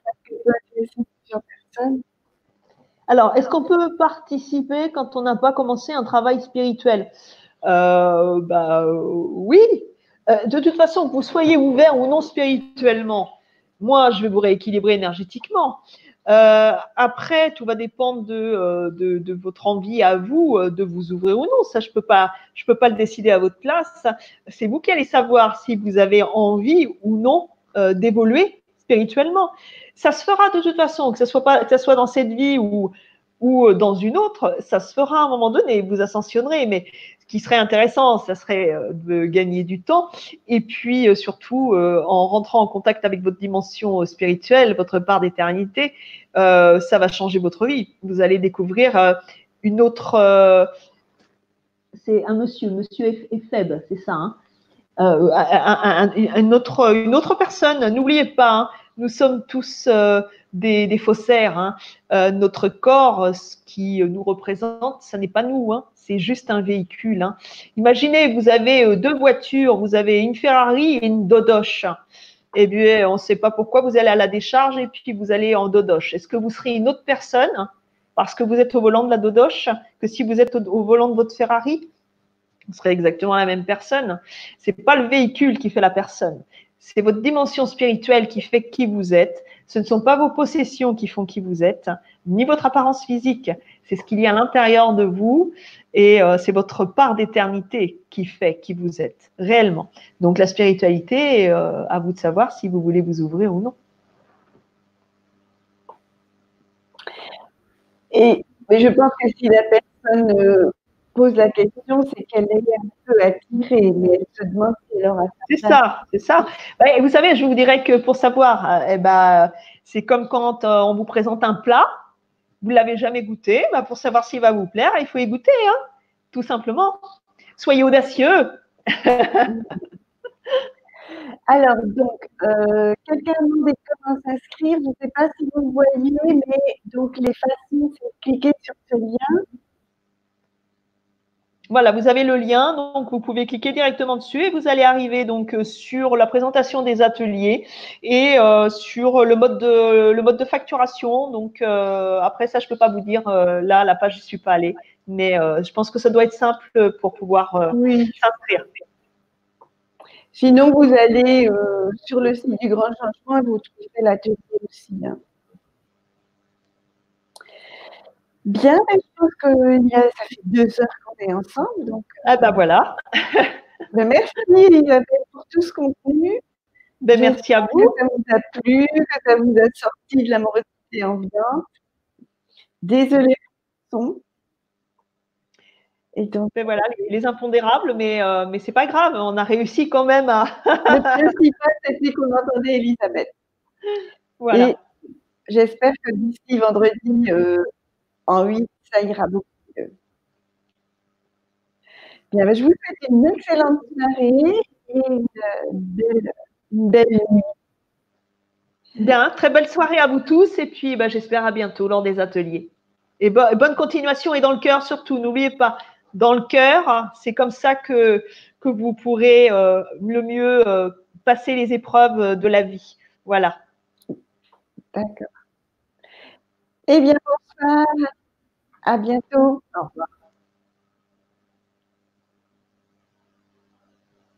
alors, est-ce qu'on peut participer quand on n'a pas commencé un travail spirituel euh, bah, Oui. Euh, de toute façon, vous soyez ouvert ou non spirituellement, moi, je vais vous rééquilibrer énergétiquement. Euh, après, tout va dépendre de, votre envie à vous de vous ouvrir ou non. Ça, je peux peux pas le décider à votre place. C'est vous qui allez savoir si vous avez envie ou non d'évoluer spirituellement ça se fera de toute façon, que ce soit, dans cette vie ou, euh, dans une autre, ça se fera à un moment donné, vous ascensionnerez. Mais ce qui serait intéressant, ça serait euh, de gagner du temps et puis euh, surtout en rentrant en contact avec votre dimension spirituelle, votre part d'éternité, ça va changer votre vie. Vous allez découvrir une autre. c'est un monsieur, monsieur Epheb, c'est ça. Hein une, autre, une autre personne. N'oubliez pas, hein, nous sommes tous des, faussaires. Hein. notre corps, ce qui nous représente, ce n'est pas nous, hein. c'est juste un véhicule. Imaginez, vous avez deux voitures, vous avez une Ferrari et une Dodoche eh bien, on ne sait pas pourquoi vous allez à la décharge et puis vous allez en dodoche. Est-ce que vous serez une autre personne parce que vous êtes au volant de la dodoche que si vous êtes au, volant de votre Ferrari? Vous serez exactement la même personne. C'est pas le véhicule qui fait la personne. C'est votre dimension spirituelle qui fait qui vous êtes. Ce ne sont pas vos possessions qui font qui vous êtes, ni votre apparence physique. C'est ce qu'il y a à l'intérieur de vous et euh, c'est votre part d'éternité qui fait qui vous êtes réellement. Donc la spiritualité, euh, à vous de savoir si vous voulez vous ouvrir ou non. Et je pense que si la personne euh, pose la question, c'est qu'elle est un peu attirée, mais elle se demande si elle aura C'est ça, c'est ça. vous savez, je vous dirais que pour savoir, eh ben, c'est comme quand on vous présente un plat, vous l'avez jamais goûté, bah, pour savoir s'il va vous plaire, il faut y goûter, hein, tout simplement. Soyez audacieux. Alors, donc, euh, quelqu'un a demandé comment s'inscrire. Je ne sais pas si vous voyez, mais donc les façons, c'est cliquer sur ce lien. Voilà, vous avez le lien, donc vous pouvez cliquer directement dessus et vous allez arriver donc euh, sur la présentation des ateliers et euh, sur le mode de le mode de facturation. Donc euh, après ça, je peux pas vous dire là la page je suis pas allée, mais je pense que ça doit être simple pour pouvoir s'inscrire. Sinon, vous allez sur le site du Grand Changement et vous trouverez l'atelier aussi. Hein. Bien, je pense que ça fait deux heures qu'on est ensemble. Donc, ah ben voilà. Ben, merci Elisabeth pour tout ce contenu. Ben, merci à vous. Que ça vous a plu, que ça vous a sorti de l'amorosité ambiante. Désolée pour le son. Et donc, ben voilà, les, impondérables, mais, euh, mais c'est pas grave, on a réussi quand même à. le principal, c'était qu'on entendait Elisabeth. Voilà. j'espère que d'ici vendredi, euh, en 8, ça ira beaucoup mieux. Bien, ben, je vous souhaite une excellente soirée et une belle, nuit. Bien, très belle soirée à vous tous et puis ben, j'espère à bientôt lors des ateliers. Et bonne continuation et dans le cœur surtout, n'oubliez pas, dans le cœur, c'est comme ça que, que vous pourrez euh, le mieux euh, passer les épreuves de la vie. Voilà. D'accord. Eh bien, bonsoir. À bientôt. Au revoir.